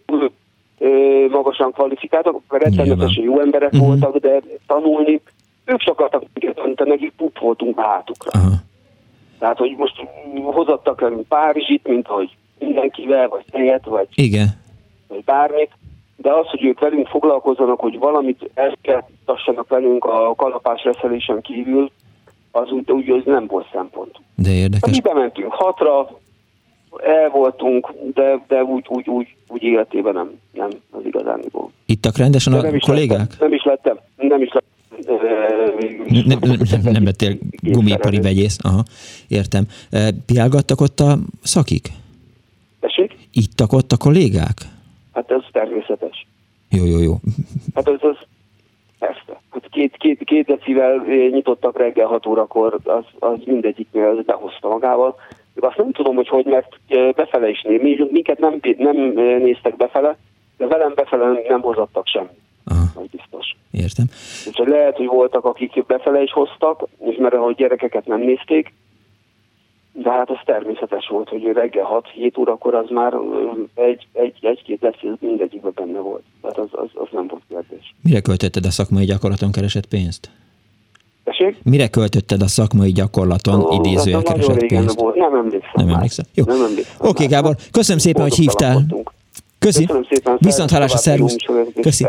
Speaker 4: magasan kvalifikáltak, rettenetesen jó emberek uh-huh. voltak, de tanulni, ők csak akartak minket tanítani, nekik put voltunk hátukra.
Speaker 1: Aha.
Speaker 4: Tehát, hogy most hozattak el Párizsit, mint hogy mindenkivel, vagy tejet, vagy,
Speaker 1: Igen.
Speaker 4: vagy bármit, de az, hogy ők velünk foglalkozzanak, hogy valamit elkezdtassanak velünk a kalapás reszelésen kívül, az úgy, úgy az nem volt szempont.
Speaker 1: De érdekes.
Speaker 4: Mi bementünk hatra, el voltunk, de, de úgy, úgy, úgy, úgy életében nem, nem az igazániból.
Speaker 1: Ittak rendesen a
Speaker 4: nem
Speaker 1: kollégák?
Speaker 4: Lettem, nem is lettem, nem is lettem.
Speaker 1: Nem, nem, nem, lettél gumipari vegyész, aha, értem. Piálgattak ott a szakik?
Speaker 4: Tessék?
Speaker 1: Ittak ott a kollégák?
Speaker 4: Hát ez természetes.
Speaker 1: Jó, jó, jó.
Speaker 4: Hát ez az, persze. Hát két, két, két decivel nyitottak reggel 6 órakor, az, az mindegyiknél behozta magával. Azt nem tudom, hogy hogy, mert befele is néz. Mi, minket nem, nem néztek befele, de velem befele nem hozattak semmit.
Speaker 1: Aha.
Speaker 4: biztos.
Speaker 1: Értem.
Speaker 4: Úgyhogy lehet, hogy voltak, akik befele is hoztak, és mert ahogy gyerekeket nem nézték, de hát az természetes volt, hogy reggel 6-7 órakor az már egy, egy, egy-két beszél mindegyikben benne volt. Tehát az, az, az nem volt kérdés.
Speaker 1: Mire költötted a szakmai gyakorlaton keresett pénzt?
Speaker 4: Tessék?
Speaker 1: Mire költötted a szakmai gyakorlaton oh, idézően keresett pénzt?
Speaker 4: Volt. Nem emlékszem
Speaker 1: Nem emlékszem. Jó.
Speaker 4: Nem emlékszem
Speaker 1: Oké, okay, Gábor, köszönöm szépen, hogy hívtál. Köszi.
Speaker 4: Köszönöm szépen.
Speaker 1: Viszont hálásra, szervusz. Köszi.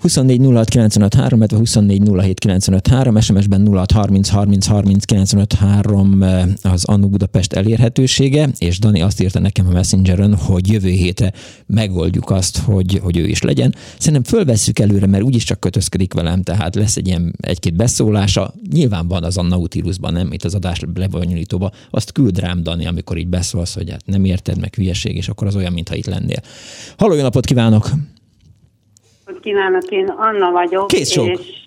Speaker 1: 24 06 953, 24 07 953, SMS-ben 06 30 30 30 953 az Annu Budapest elérhetősége, és Dani azt írta nekem a Messengeren, hogy jövő hétre megoldjuk azt, hogy, hogy ő is legyen. Szerintem fölvesszük előre, mert úgyis csak kötözködik velem, tehát lesz egy ilyen egy-két beszólása. Nyilván van az a Nautilusban, nem itt az adás lebonyolítóba. Azt küld rám, Dani, amikor így beszólsz, hogy hát nem érted, meg hülyeség, és akkor az olyan, mintha itt lennél. Halló, jó napot kívánok!
Speaker 5: Kívánok, én Anna vagyok.
Speaker 1: Kész sok.
Speaker 5: És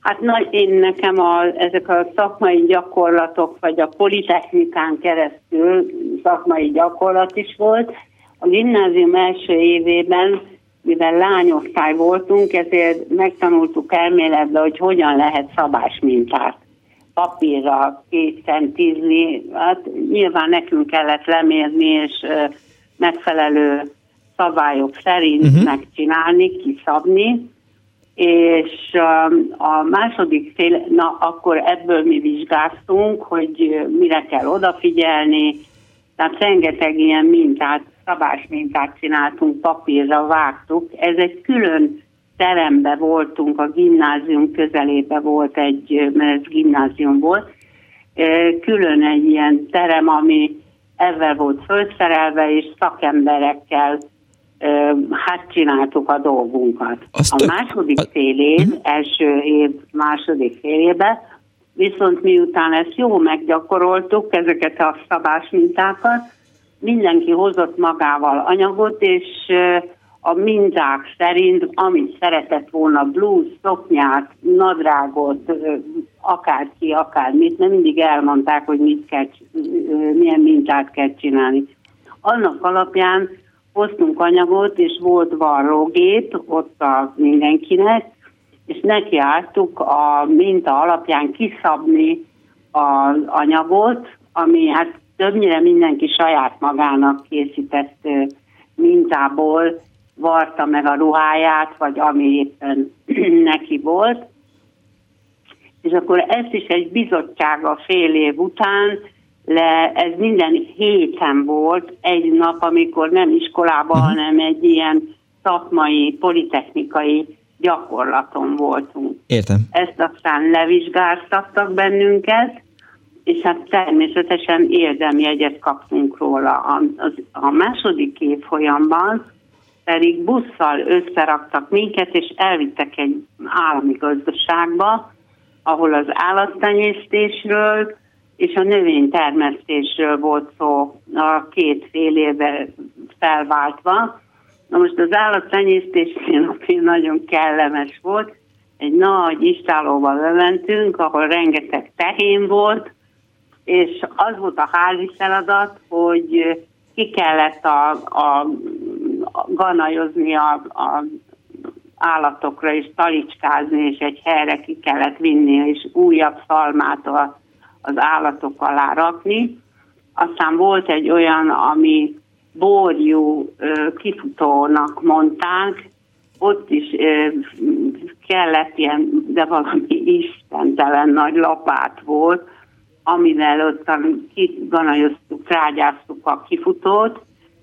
Speaker 5: hát nagy, én nekem a, ezek a szakmai gyakorlatok, vagy a politechnikán keresztül szakmai gyakorlat is volt. A gimnázium első évében, mivel lányosztály voltunk, ezért megtanultuk elméletbe, hogy hogyan lehet szabás mintát papírra készen tízni. Hát nyilván nekünk kellett lemérni, és megfelelő szabályok szerint uh-huh. megcsinálni, kiszabni, és um, a második fél, na akkor ebből mi vizsgáztunk, hogy mire kell odafigyelni, tehát rengeteg ilyen mintát, szabás mintát csináltunk, papírra vágtuk. Ez egy külön terembe voltunk, a gimnázium közelébe volt egy, mert ez gimnázium volt, külön egy ilyen terem, ami ezzel volt felszerelve, és szakemberekkel hát csináltuk a dolgunkat.
Speaker 1: Azt
Speaker 5: a második fél év, uh-huh. első év második fél évben, viszont miután ezt jó meggyakoroltuk, ezeket a szabás mintákat, mindenki hozott magával anyagot, és a minták szerint, amit szeretett volna, blues, szoknyát, nadrágot, akárki, akármit, nem mindig elmondták, hogy mit kell, milyen mintát kell csinálni. Annak alapján hoztunk anyagot, és volt varrógép ott a mindenkinek, és nekiálltuk a minta alapján kiszabni az anyagot, ami hát többnyire mindenki saját magának készített mintából varta meg a ruháját, vagy ami éppen [clears throat] neki volt. És akkor ezt is egy bizottsága fél év után, le, ez minden héten volt, egy nap, amikor nem iskolában, uh-huh. hanem egy ilyen szakmai, politechnikai gyakorlaton voltunk.
Speaker 1: Értem.
Speaker 5: Ezt aztán levizsgáztattak bennünket, és hát természetesen érdemjegyet kaptunk róla. A, az, a második évfolyamban pedig busszal összeraktak minket, és elvittek egy állami gazdaságba, ahol az állattenyésztésről és a növénytermesztésről volt szó a két fél éve felváltva. Na most az állattenyésztésnél nagyon kellemes volt. Egy nagy istálóba bementünk, ahol rengeteg tehén volt, és az volt a házi feladat, hogy ki kellett a, a, a ganajozni a, a állatokra, és talicskázni, és egy helyre ki kellett vinni, és újabb szalmát a, az állatok alá rakni. Aztán volt egy olyan, ami borjú kifutónak mondták, ott is kellett ilyen, de valami istentelen nagy lapát volt, amivel ott kiganajoztuk, trágyáztuk a kifutót,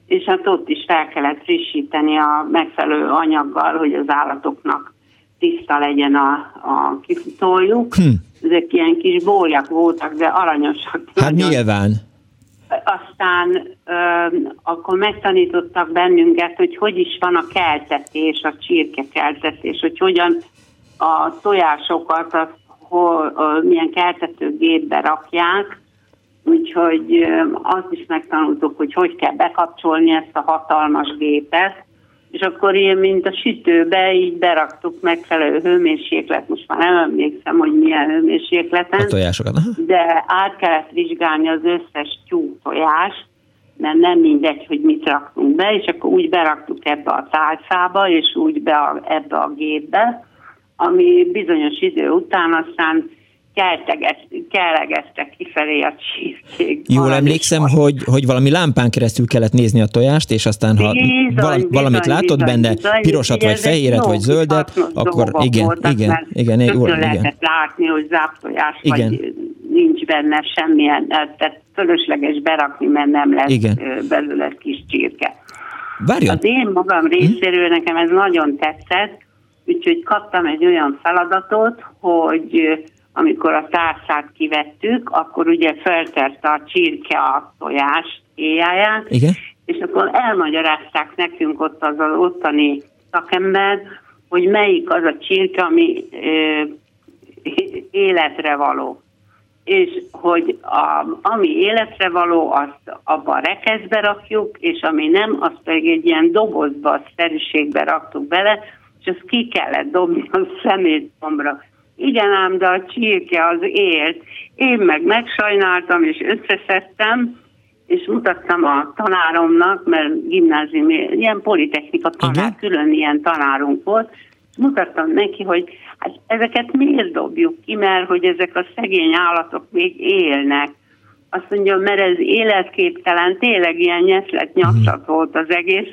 Speaker 5: és hát ott is fel kellett frissíteni a megfelelő anyaggal, hogy az állatoknak tiszta legyen a, a kifutójuk. Hm. Ezek ilyen kis bóljak voltak, de aranyosak.
Speaker 1: Hát nagyon. nyilván.
Speaker 5: Aztán ö, akkor megtanítottak bennünket, hogy hogy is van a keltetés, a csirkekeltetés, hogy hogyan a tojásokat azt hol, milyen keltetőgépbe rakják, úgyhogy azt is megtanultuk, hogy hogy kell bekapcsolni ezt a hatalmas gépet, és akkor ilyen, mint a sütőbe, így beraktuk megfelelő hőmérséklet, most már nem emlékszem, hogy milyen hőmérsékleten. A
Speaker 1: tojásokat.
Speaker 5: De át kellett vizsgálni az összes tyú tojást, mert nem mindegy, hogy mit raktunk be, és akkor úgy beraktuk ebbe a tálcába, és úgy be a, ebbe a gépbe, ami bizonyos idő után aztán kellegeztek kifelé a csirkék.
Speaker 1: Jól emlékszem, hogy, hogy valami lámpán keresztül kellett nézni a tojást, és aztán ha bizony, valamit bizony, látod bizony, benne, bizony, pirosat, vagy fehéret, vagy zöldet, akkor igen,
Speaker 5: voltak,
Speaker 1: igen, igen,
Speaker 5: igen, igen. lehetett látni, hogy záptojás, igen. vagy nincs benne semmilyen, tehát fölösleges berakni, mert nem lesz igen. belőle kis csirke.
Speaker 1: Várjon.
Speaker 5: Az én magam részéről nekem ez nagyon tetszett, Úgyhogy kaptam egy olyan feladatot, hogy amikor a tárcát kivettük, akkor ugye felterte a csirke a tojás éjjáját,
Speaker 1: Igen?
Speaker 5: és akkor elmagyarázták nekünk ott az, az ottani szakember, hogy melyik az a csirke, ami ö, életre való. És hogy a, ami életre való, azt abba a rekeszbe rakjuk, és ami nem, azt pedig egy ilyen dobozba, szerűségbe raktuk bele, és azt ki kellett dobni a szemétbombra. Igen ám, de a csirke az élt. Én meg megsajnáltam, és összeszedtem, és mutattam a tanáromnak, mert gimnázium, ilyen politechnika tanár, Igen? külön ilyen tanárunk volt, és mutattam neki, hogy hát ezeket miért dobjuk ki, mert hogy ezek a szegény állatok még élnek. Azt mondja, mert ez életképtelen, tényleg ilyen nyeszlet nyakcsat mhm. volt az egész,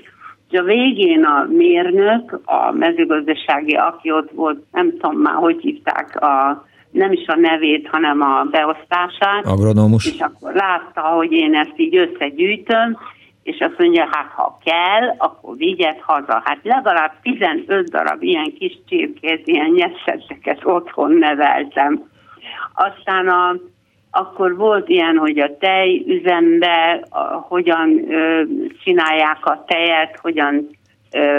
Speaker 5: és a végén a mérnök, a mezőgazdasági, aki ott volt, nem tudom már, hogy hívták a nem is a nevét, hanem a beosztását.
Speaker 1: Agronómus.
Speaker 5: És akkor látta, hogy én ezt így összegyűjtöm, és azt mondja, hát ha kell, akkor vigyed haza. Hát legalább 15 darab ilyen kis csirkét, ilyen nyeszeteket otthon neveltem. Aztán a akkor volt ilyen, hogy a tejüzembe a, hogyan ö, csinálják a tejet, hogyan ö,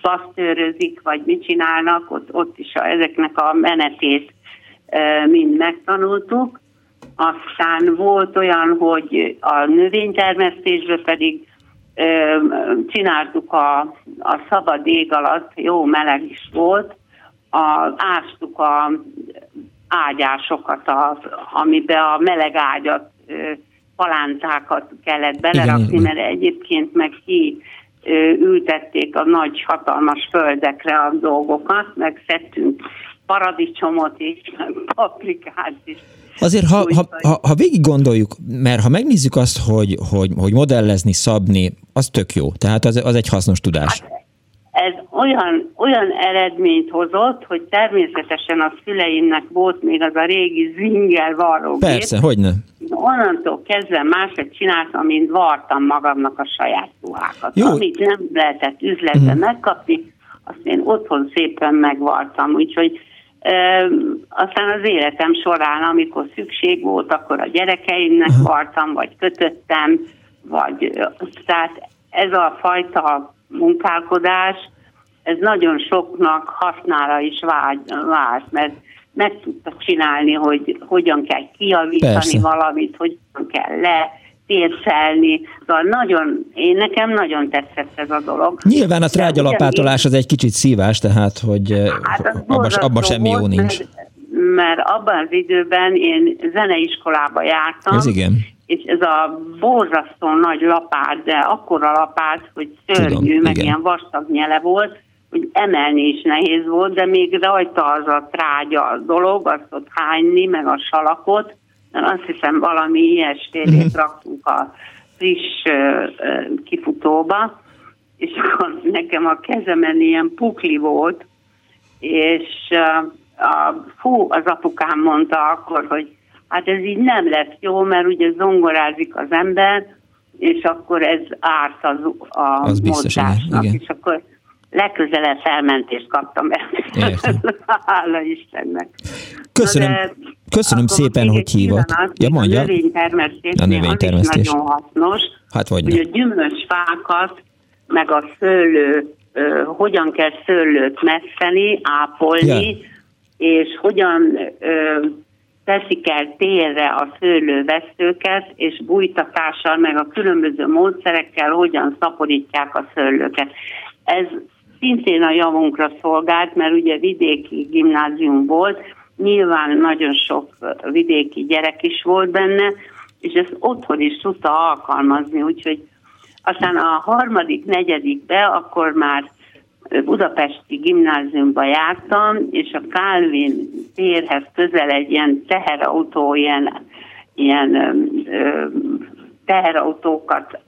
Speaker 5: pasztőrözik, vagy mit csinálnak, ott, ott is a, ezeknek a menetét ö, mind megtanultuk. Aztán volt olyan, hogy a növénytermesztésben pedig csináltuk a, a szabad ég alatt, jó meleg is volt, a, ástuk a ágyásokat, a, amiben a meleg ágyat, palántákat kellett belerakni, igen, mert egyébként meg ki ültették a nagy, hatalmas földekre a dolgokat, meg szedtünk paradicsomot is, paprikát is.
Speaker 1: Azért, ha, ha, ha, ha végig gondoljuk, mert ha megnézzük azt, hogy, hogy, hogy modellezni, szabni, az tök jó. Tehát az, az egy hasznos tudás. Hát
Speaker 5: ez olyan, olyan eredményt hozott, hogy természetesen a szüleimnek volt még az a régi zinger varrógép.
Speaker 1: Persze, hogy ne.
Speaker 5: Onnantól kezdve máshogy csináltam, mint vartam magamnak a saját ruhákat. Jó. Amit nem lehetett üzletben uh-huh. megkapni, azt én otthon szépen megvartam. Úgyhogy aztán az életem során, amikor szükség volt, akkor a gyerekeimnek uh-huh. vartam, vagy kötöttem, vagy tehát ez a fajta munkálkodás, ez nagyon soknak hasznára is vágy, vált, mert meg tudta csinálni, hogy hogyan kell kiavítani Persze. valamit, hogyan kell le, térszelni. Szóval nagyon, én nekem nagyon tetszett ez a dolog.
Speaker 1: Nyilván a trágyalapátolás az egy kicsit szívás, tehát hogy hát abban abba semmi jó nincs.
Speaker 5: Mert, mert abban az időben én zeneiskolába jártam,
Speaker 1: ez igen
Speaker 5: és ez a borzasztó nagy lapát, de akkora lapát, hogy szörnyű, Tudom, meg igen. ilyen vastag nyele volt, emelni is nehéz volt, de még rajta az a trágya dolog, azt ott hányni, meg a salakot, mert azt hiszem valami ilyesfélét uh-huh. raktunk a friss kifutóba, és akkor nekem a kezemen ilyen pukli volt, és a, fú, az apukám mondta akkor, hogy hát ez így nem lesz jó, mert ugye zongorázik az ember, és akkor ez árt az, a az mozgásnak, igen. és akkor legközelebb felmentést kaptam [laughs] Hála Istennek.
Speaker 1: Köszönöm, köszönöm szépen, hogy hívott. Ja, mondja.
Speaker 5: A növénytermesztés, a növénytermesztés. nagyon hasznos, hát vagy hogy a gyümölcs fákat, meg a szőlő, uh, hogyan kell szőlőt messzeni, ápolni, ja. és hogyan uh, teszik el térre a szőlővesztőket, és bújtatással, meg a különböző módszerekkel hogyan szaporítják a szőlőket. Ez szintén a javunkra szolgált, mert ugye vidéki gimnázium volt, nyilván nagyon sok vidéki gyerek is volt benne, és ezt otthon is tudta alkalmazni, úgyhogy aztán a harmadik, negyedikbe akkor már budapesti gimnáziumba jártam, és a Calvin térhez közel egy ilyen teherautó, ilyen, ilyen ö, teherautókat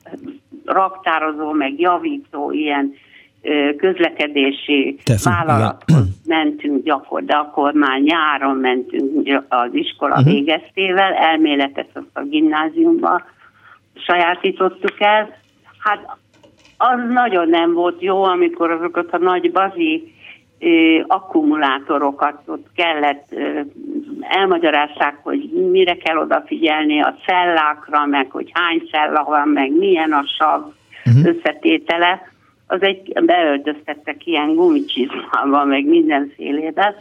Speaker 5: raktározó, meg javító ilyen közlekedési Teszem, vállalathoz [clears throat] mentünk gyakor, de akkor már nyáron mentünk az iskola uh-huh. végeztével, elméletet a gimnáziumban sajátítottuk el. Hát az nagyon nem volt jó, amikor azokat a nagy bazi akkumulátorokat ott kellett, elmagyarázták, hogy mire kell odafigyelni a cellákra, meg hogy hány cella van, meg milyen a sav uh-huh. összetétele az egy, beöltöztettek ilyen gumicsizmával, meg mindenfélébe.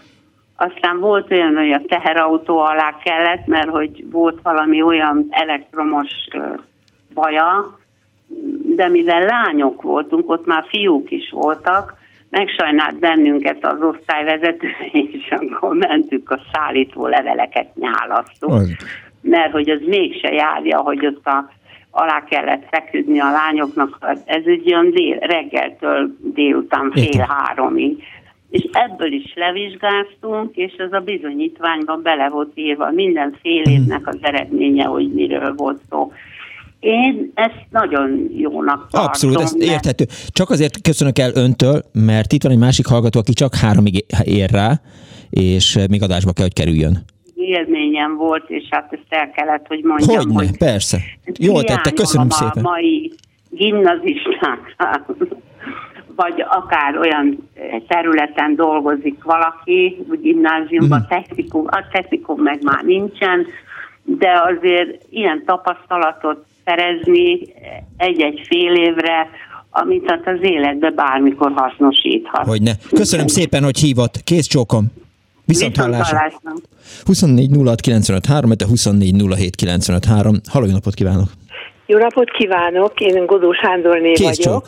Speaker 5: Aztán volt olyan, hogy a teherautó alá kellett, mert hogy volt valami olyan elektromos baja, de mivel lányok voltunk, ott már fiúk is voltak, megsajnált bennünket az osztályvezető, [laughs] és akkor mentük a szállító leveleket nyálasztunk. Mert hogy az mégse járja, hogy ott a alá kellett feküdni a lányoknak, ez egy olyan dél, reggeltől délután fél Értem. háromig. És ebből is levizsgáztunk, és ez a bizonyítványban bele volt írva minden fél évnek az eredménye, hogy miről volt szó. Én ezt nagyon jónak tartom.
Speaker 1: Abszolút, ez mert... érthető. Csak azért köszönök el öntől, mert itt van egy másik hallgató, aki csak háromig ér rá, és még adásba kell, hogy kerüljön
Speaker 5: élményem volt, és hát ezt el kellett, hogy mondjam.
Speaker 1: Hogyne, hogy persze. Jól tette, köszönöm szépen.
Speaker 5: A mai gimnazisták, vagy akár olyan területen dolgozik valaki, gimnáziumban, mm. technikum, a technikum meg már nincsen, de azért ilyen tapasztalatot szerezni egy-egy fél évre, amit hát az életbe bármikor hasznosíthat.
Speaker 1: Hogyne. Köszönöm szépen, hogy hívott. Kész csókom. Viszont hallásra. 24 06 95 3, 24 07 95 3. Halló, napot kívánok!
Speaker 6: Jó napot kívánok, én Godó Sándorné
Speaker 1: Kész
Speaker 6: vagyok.
Speaker 1: csak.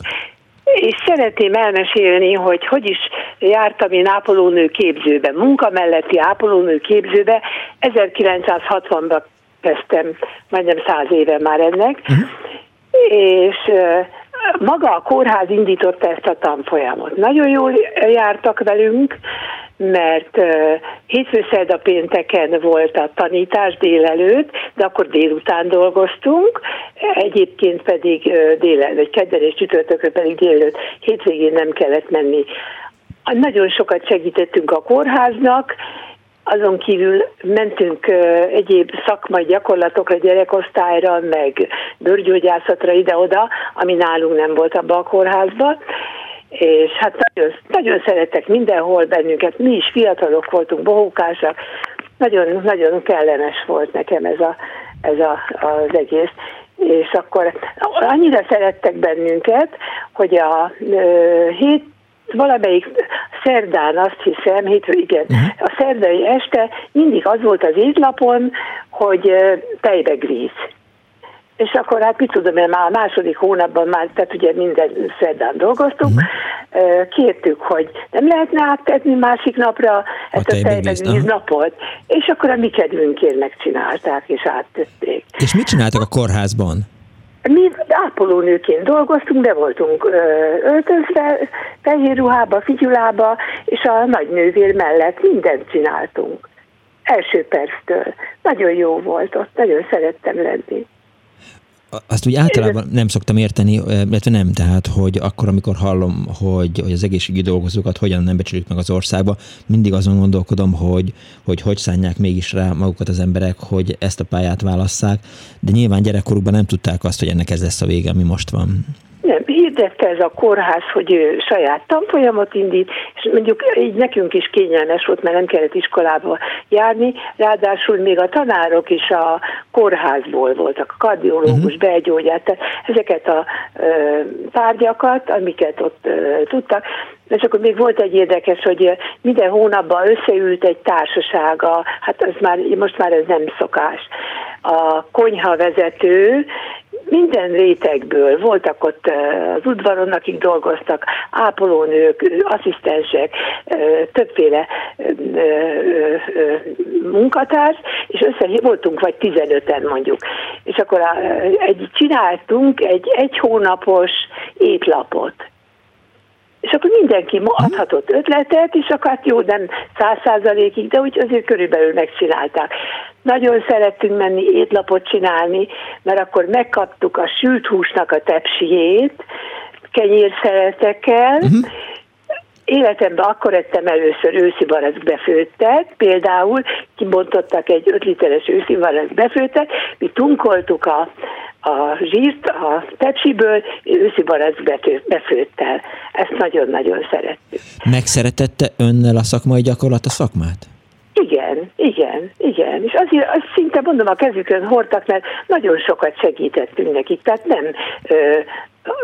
Speaker 6: És szeretném elmesélni, hogy hogy is jártam én ápolónő képzőbe, munka melletti ápolónő képzőbe. 1960-ban kezdtem, majdnem száz éve már ennek, uh-huh. és maga a kórház indította ezt a tanfolyamot. Nagyon jól jártak velünk, mert hétfő szerda pénteken volt a tanítás délelőtt, de akkor délután dolgoztunk, egyébként pedig délelőtt, kedden és csütörtökön pedig délelőtt, hétvégén nem kellett menni. Nagyon sokat segítettünk a kórháznak, azon kívül mentünk egyéb szakmai gyakorlatokra, gyerekosztályra, meg bőrgyógyászatra ide-oda, ami nálunk nem volt abban a kórházban és hát nagyon, nagyon szerettek mindenhol bennünket, mi is fiatalok voltunk, bohókásak, nagyon, nagyon kellemes volt nekem ez, a, ez a, az egész. És akkor annyira szerettek bennünket, hogy a ö, valamelyik szerdán, azt hiszem, hétfő, igen, a szerdai este mindig az volt az étlapon, hogy ö, tejbegríz. És akkor hát mit tudom én, már a második hónapban már, tehát ugye minden szerdán dolgoztunk, uh-huh. kértük, hogy nem lehetne áttenni másik napra ezt a, a tejbegvíz napot, és akkor a mi kedvünkért megcsinálták, és áttették.
Speaker 1: És mit csináltak a kórházban?
Speaker 6: Mi ápolónőként dolgoztunk, de voltunk öltözve, fehér ruhába, figyulába, és a nagynővér mellett mindent csináltunk. Első perctől. Nagyon jó volt ott, nagyon szerettem lenni
Speaker 1: azt úgy általában nem szoktam érteni, illetve nem, tehát, hogy akkor, amikor hallom, hogy, hogy az egészségügyi dolgozókat hogyan nem becsülik meg az országba, mindig azon gondolkodom, hogy hogy, hogy szánják mégis rá magukat az emberek, hogy ezt a pályát válasszák, de nyilván gyerekkorukban nem tudták azt, hogy ennek ez lesz a vége, ami most van.
Speaker 6: Nem, hirdette ez a kórház, hogy ő saját tanfolyamot indít, és mondjuk így nekünk is kényelmes volt, mert nem kellett iskolába járni, ráadásul még a tanárok is a kórházból voltak, a kardiológus, uh-huh. belgyógyát, tehát ezeket a ö, tárgyakat, amiket ott ö, tudtak, és akkor még volt egy érdekes, hogy minden hónapban összeült egy társasága, hát ez már, most már ez nem szokás. A konyha vezető minden rétegből voltak ott az udvaron, akik dolgoztak, ápolónők, asszisztensek, többféle munkatárs, és össze voltunk vagy 15-en mondjuk. És akkor egy, csináltunk egy egy hónapos étlapot és akkor mindenki adhatott ötletet, és akkor hát jó, nem száz százalékig, de úgy azért körülbelül megcsinálták. Nagyon szerettünk menni étlapot csinálni, mert akkor megkaptuk a sült húsnak a tepsiét, kenyérszeretekkel, uh-huh. Életemben akkor ettem először őszi barack befőttet, például kibontottak egy 5 literes őszi barack befőttet, mi tunkoltuk a, a zsírt a tepsiből, őszi barack befőttel. Ezt nagyon-nagyon szerettük.
Speaker 1: Megszeretette önnel a szakmai gyakorlat a szakmát?
Speaker 6: Igen, igen, igen. És azért azt szinte mondom, a kezükön hordtak, mert nagyon sokat segítettünk nekik. Tehát nem ö,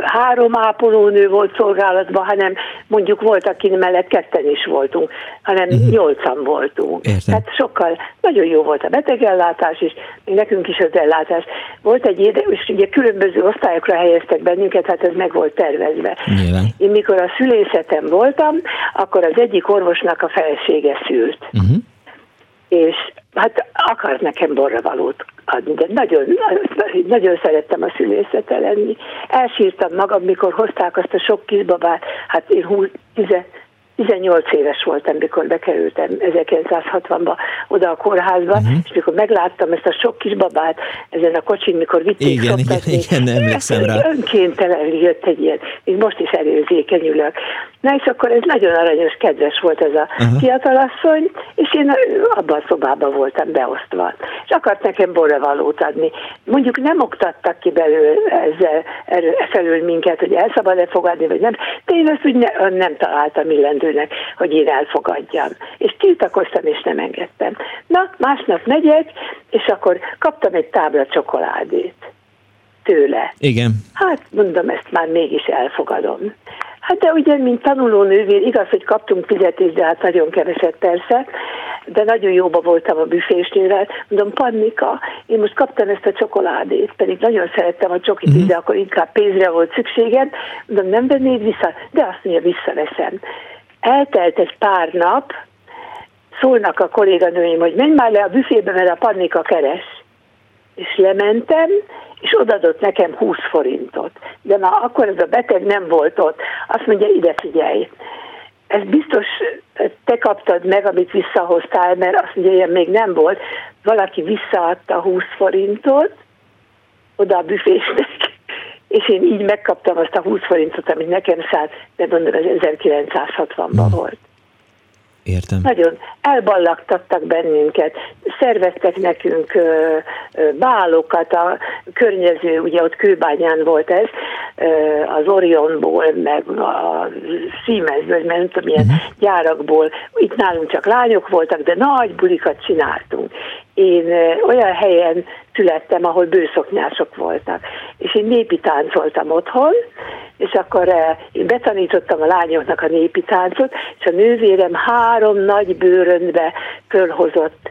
Speaker 6: három ápolónő volt szolgálatban, hanem mondjuk volt, aki mellett ketten is voltunk, hanem uh-huh. nyolcan voltunk.
Speaker 1: Értem.
Speaker 6: Tehát sokkal, nagyon jó volt a betegellátás is, nekünk is az ellátás. Volt egy éde, és ugye különböző osztályokra helyeztek bennünket, hát ez meg volt tervezve.
Speaker 1: Nyilván.
Speaker 6: Én mikor a szülészetem voltam, akkor az egyik orvosnak a felesége szült. Uh-huh és hát akart nekem borravalót adni, de nagyon, nagyon szerettem a szülészete lenni. Elsírtam magam, mikor hozták azt a sok kisbabát, hát én 20, 18 éves voltam, mikor bekerültem 1960-ba oda a kórházba, uh-huh. és mikor megláttam ezt a sok kis babát ezen a kocsin, mikor vitték
Speaker 1: igen, igen, igen, emlékszem rá.
Speaker 6: Önkéntelen jött egy ilyen, még most is előzékenyülök. Na és akkor ez nagyon aranyos, kedves volt ez a uh-huh. fiatalasszony, és én abban a szobában voltam beosztva. És akart nekem borravalót adni. Mondjuk nem oktattak ki belőle ezzel, erről, felül minket, hogy el szabad-e fogadni, vagy nem. De én ezt úgy ne, nem találtam illendő illetőnek, hogy én elfogadjam. És tiltakoztam, és nem engedtem. Na, másnap megyek, és akkor kaptam egy tábla csokoládét tőle.
Speaker 1: Igen.
Speaker 6: Hát mondom, ezt már mégis elfogadom. Hát de ugye, mint tanuló nővér, igaz, hogy kaptunk fizetést, de hát nagyon keveset persze, de nagyon jóba voltam a büfésnél, mondom, Pannika, én most kaptam ezt a csokoládét, pedig nagyon szerettem a csokit, uh-huh. de akkor inkább pénzre volt szükségem, mondom, nem vennéd vissza? De azt mondja, visszaveszem. Eltelt egy pár nap, szólnak a kolléganőim, hogy menj már le a büfébe, mert a Pannika keres. És lementem, és odadott nekem 20 forintot. De már akkor ez a beteg nem volt ott. Azt mondja, ide figyelj, ez biztos te kaptad meg, amit visszahoztál, mert azt mondja, ilyen még nem volt. Valaki visszaadta 20 forintot oda a büfésnek, és én így megkaptam azt a 20 forintot, amit nekem szállt, de mondom, ez 1960-ban volt.
Speaker 1: Értem.
Speaker 6: Nagyon elballagtattak bennünket, szerveztek nekünk ö, ö, bálokat, a környező, ugye ott Kőbányán volt ez, ö, az Orionból, meg a Siemensből, mert nem tudom, milyen uh-huh. gyárakból. Itt nálunk csak lányok voltak, de nagy bulikat csináltunk. Én olyan helyen születtem, ahol bőszoknyások voltak. És én népi táncoltam otthon, és akkor én betanítottam a lányoknak a népi táncot, és a nővérem három nagy bőrönbe fölhozott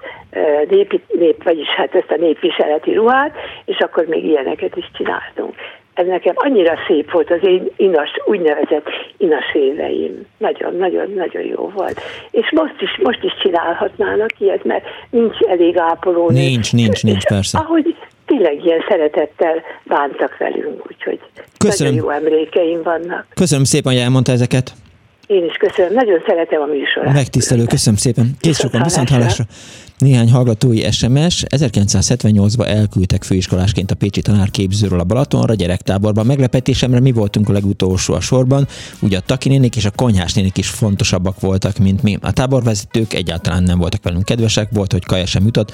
Speaker 6: népi, nép, vagyis hát ezt a népviseleti ruhát, és akkor még ilyeneket is csináltunk. Ez nekem annyira szép volt az én inas, úgynevezett inas éveim. Nagyon-nagyon-nagyon jó volt. És most is, most is csinálhatnának ilyet, mert nincs elég ápoló.
Speaker 1: Nincs, nincs, nincs, persze.
Speaker 6: Ahogy tényleg ilyen szeretettel bántak velünk, úgyhogy Köszönöm. nagyon jó emlékeim vannak.
Speaker 1: Köszönöm szépen, hogy elmondta ezeket.
Speaker 6: Én is köszönöm, nagyon szeretem a műsorát.
Speaker 1: Megtisztelő, köszönöm szépen. Kész sokan, viszont hallásra. Néhány hallgatói SMS. 1978-ban elküldtek főiskolásként a Pécsi tanárképzőről a Balatonra, gyerektáborban. Meglepetésemre mi voltunk a legutolsó a sorban, ugye a takinénik és a konyhás nénik is fontosabbak voltak, mint mi. A táborvezetők egyáltalán nem voltak velünk kedvesek, volt, hogy kaja sem jutott,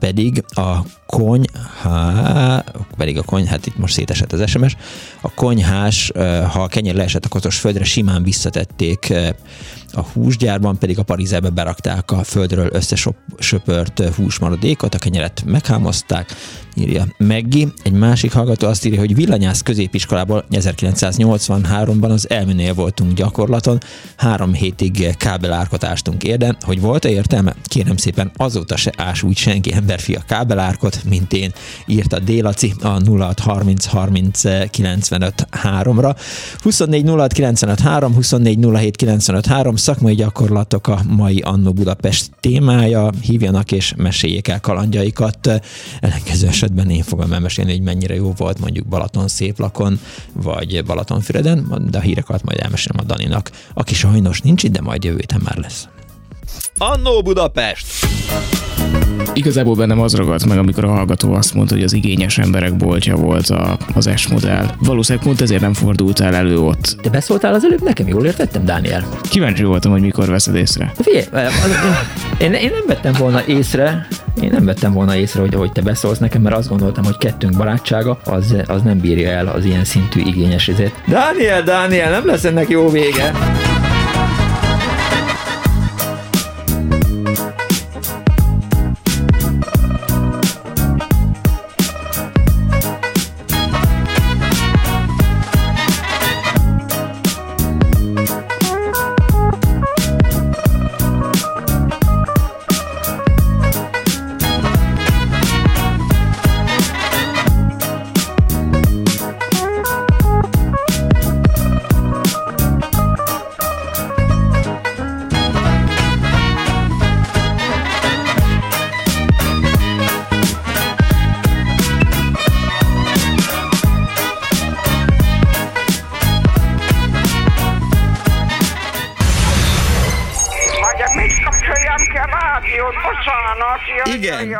Speaker 1: pedig a konyhá, pedig a kony, hát itt most szétesett az SMS, a konyhás, ha a kenyér leesett a koszos földre, simán visszatették a húsgyárban pedig a parizelbe berakták a földről összesöpört húsmaradékot, a kenyeret meghámozták, írja Meggi. Egy másik hallgató azt írja, hogy villanyász középiskolából 1983-ban az elműnél voltunk gyakorlaton, három hétig kábelárkot ástunk érden, hogy volt-e értelme? Kérem szépen, azóta se ás úgy senki emberfia kábelárkot, mint én, írta Délaci a 0630 30 95 3-ra. 24 06 95 3, 24 07 95 3, szakmai gyakorlatok a mai Annó Budapest témája, hívjanak és meséljék el kalandjaikat. Ellenkező esetben én fogom elmesélni, hogy mennyire jó volt mondjuk Balaton Széplakon, vagy Balatonfüreden, de a híreket majd elmesélem a Daninak, aki sajnos nincs itt, de majd jövő héten már lesz. Annó Budapest!
Speaker 7: Igazából bennem az ragadt meg, amikor a hallgató azt mondta, hogy az igényes emberek boltja volt a, az S-modell. Valószínűleg pont ezért nem fordultál elő ott.
Speaker 1: Te beszóltál az előbb nekem, jól értettem, Dániel?
Speaker 7: Kíváncsi voltam, hogy mikor veszed észre.
Speaker 1: Figyelj, én, én nem vettem volna észre, én nem vettem volna észre, hogy, hogy te beszólsz nekem, mert azt gondoltam, hogy kettőnk barátsága az, az nem bírja el az ilyen szintű igényes izét. Dániel, Dániel, nem lesz ennek jó vége.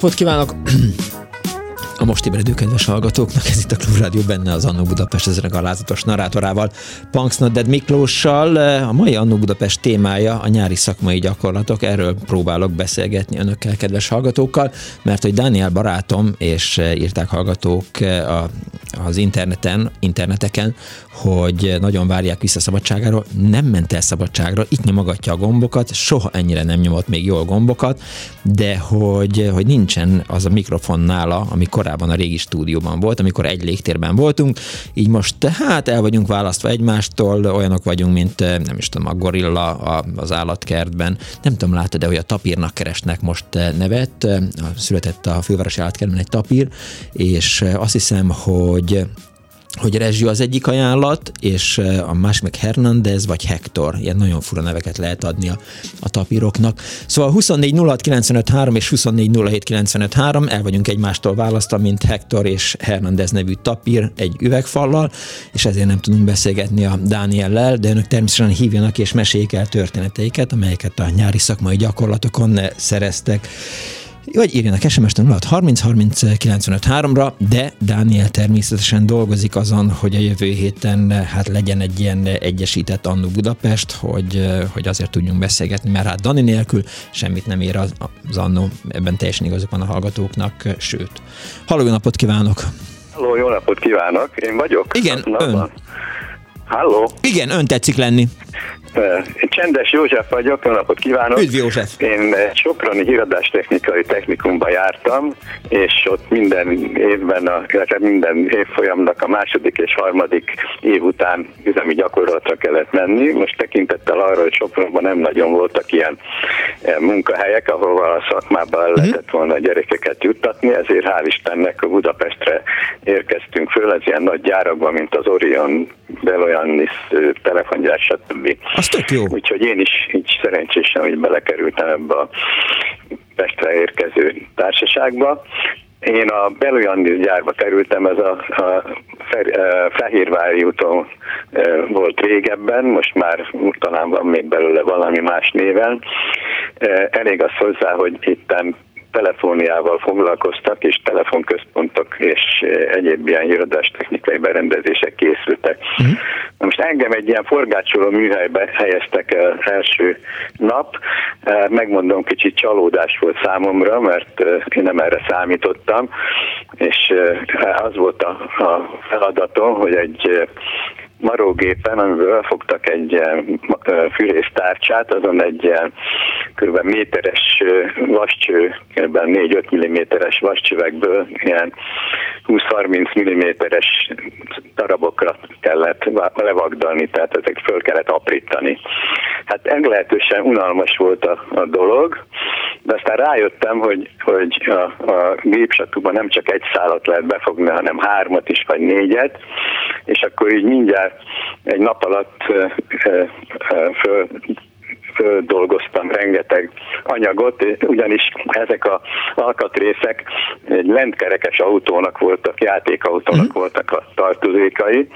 Speaker 1: Napot kívánok! [clears throat] A most ébredő kedves hallgatóknak, ez itt a Klub Rádió benne az Annó Budapest ezen a lázatos narrátorával, Punks Not Dead Miklóssal. A mai Annó Budapest témája a nyári szakmai gyakorlatok, erről próbálok beszélgetni önökkel, kedves hallgatókkal, mert hogy Daniel barátom, és írták hallgatók a, az interneten, interneteken, hogy nagyon várják vissza szabadságáról, nem ment el szabadságra, itt nyomogatja a gombokat, soha ennyire nem nyomott még jól gombokat, de hogy, hogy nincsen az a mikrofon nála, ami korábban a régi stúdióban volt, amikor egy légtérben voltunk, így most hát el vagyunk választva egymástól, olyanok vagyunk, mint nem is tudom, a gorilla az állatkertben. Nem tudom, látod, de hogy a tapírnak keresnek most nevet, született a fővárosi állatkertben egy tapír, és azt hiszem, hogy hogy Rezső az egyik ajánlat, és a másik meg Hernandez vagy Hector. Ilyen nagyon fura neveket lehet adni a, a tapíroknak. Szóval 24 06 és 24 07 el vagyunk egymástól választva, mint Hector és Hernandez nevű tapír egy üvegfallal, és ezért nem tudunk beszélgetni a Dániellel, de önök természetesen hívjanak és meséljék el történeteiket, amelyeket a nyári szakmai gyakorlatokon szereztek vagy írjanak SMS-t 06 30 30 95 3-ra, de Dániel természetesen dolgozik azon, hogy a jövő héten hát legyen egy ilyen egyesített Annu Budapest, hogy, hogy azért tudjunk beszélgetni, mert hát Dani nélkül semmit nem ér az, az Annu, ebben teljesen igazuk van a hallgatóknak, sőt. Halló, jó napot kívánok!
Speaker 8: Halló, jó napot kívánok! Én vagyok?
Speaker 1: Igen, ön.
Speaker 8: Halló?
Speaker 1: Igen, ön tetszik lenni.
Speaker 8: Csendes József vagyok, jó napot kívánok!
Speaker 1: Üdv József!
Speaker 8: Én Soproni híradástechnikai technikumba jártam, és ott minden évben, a, minden évfolyamnak a második és harmadik év után üzemi gyakorlatra kellett menni. Most tekintettel arra, hogy Sopronban nem nagyon voltak ilyen munkahelyek, ahova a szakmában uh-huh. lehetett volna a gyerekeket juttatni, ezért hál' Istennek a Budapestre érkeztünk föl, ez ilyen nagy gyárakban, mint az Orion, Beloyannis telefongyár, stb.
Speaker 1: Az tök jó.
Speaker 8: Úgyhogy én is így szerencsésen, hogy belekerültem ebbe a Pestre érkező társaságba. Én a Belujandis gyárba kerültem, ez a, a Fehérvári úton volt régebben, most már talán van még belőle valami más néven. Elég az hozzá, hogy itten telefóniával foglalkoztak, és telefonközpontok és eh, egyéb ilyen irodás technikai berendezések készültek. Uh-huh. Na most engem egy ilyen forgácsoló műhelybe helyeztek el első nap. Eh, megmondom, kicsit csalódás volt számomra, mert eh, én nem erre számítottam, és az volt a feladatom, hogy egy marógépen, amiből elfogtak egy fűrésztárcsát, azon egy kb. méteres vascső, kb. 4-5 mm-es vascsövekből ilyen 20-30 mm-es darabokra kellett levagdalni, tehát ezek föl kellett aprítani. Hát englehetősen unalmas volt a, a dolog, de aztán rájöttem, hogy, hogy a, a gépsatúban nem csak egy szálat lehet befogni, hanem hármat is, vagy négyet, és akkor így mindjárt egy nap alatt föl dolgoztam rengeteg anyagot, ugyanis ezek a alkatrészek egy lentkerekes autónak voltak, játékautónak mm. voltak a tartozékai,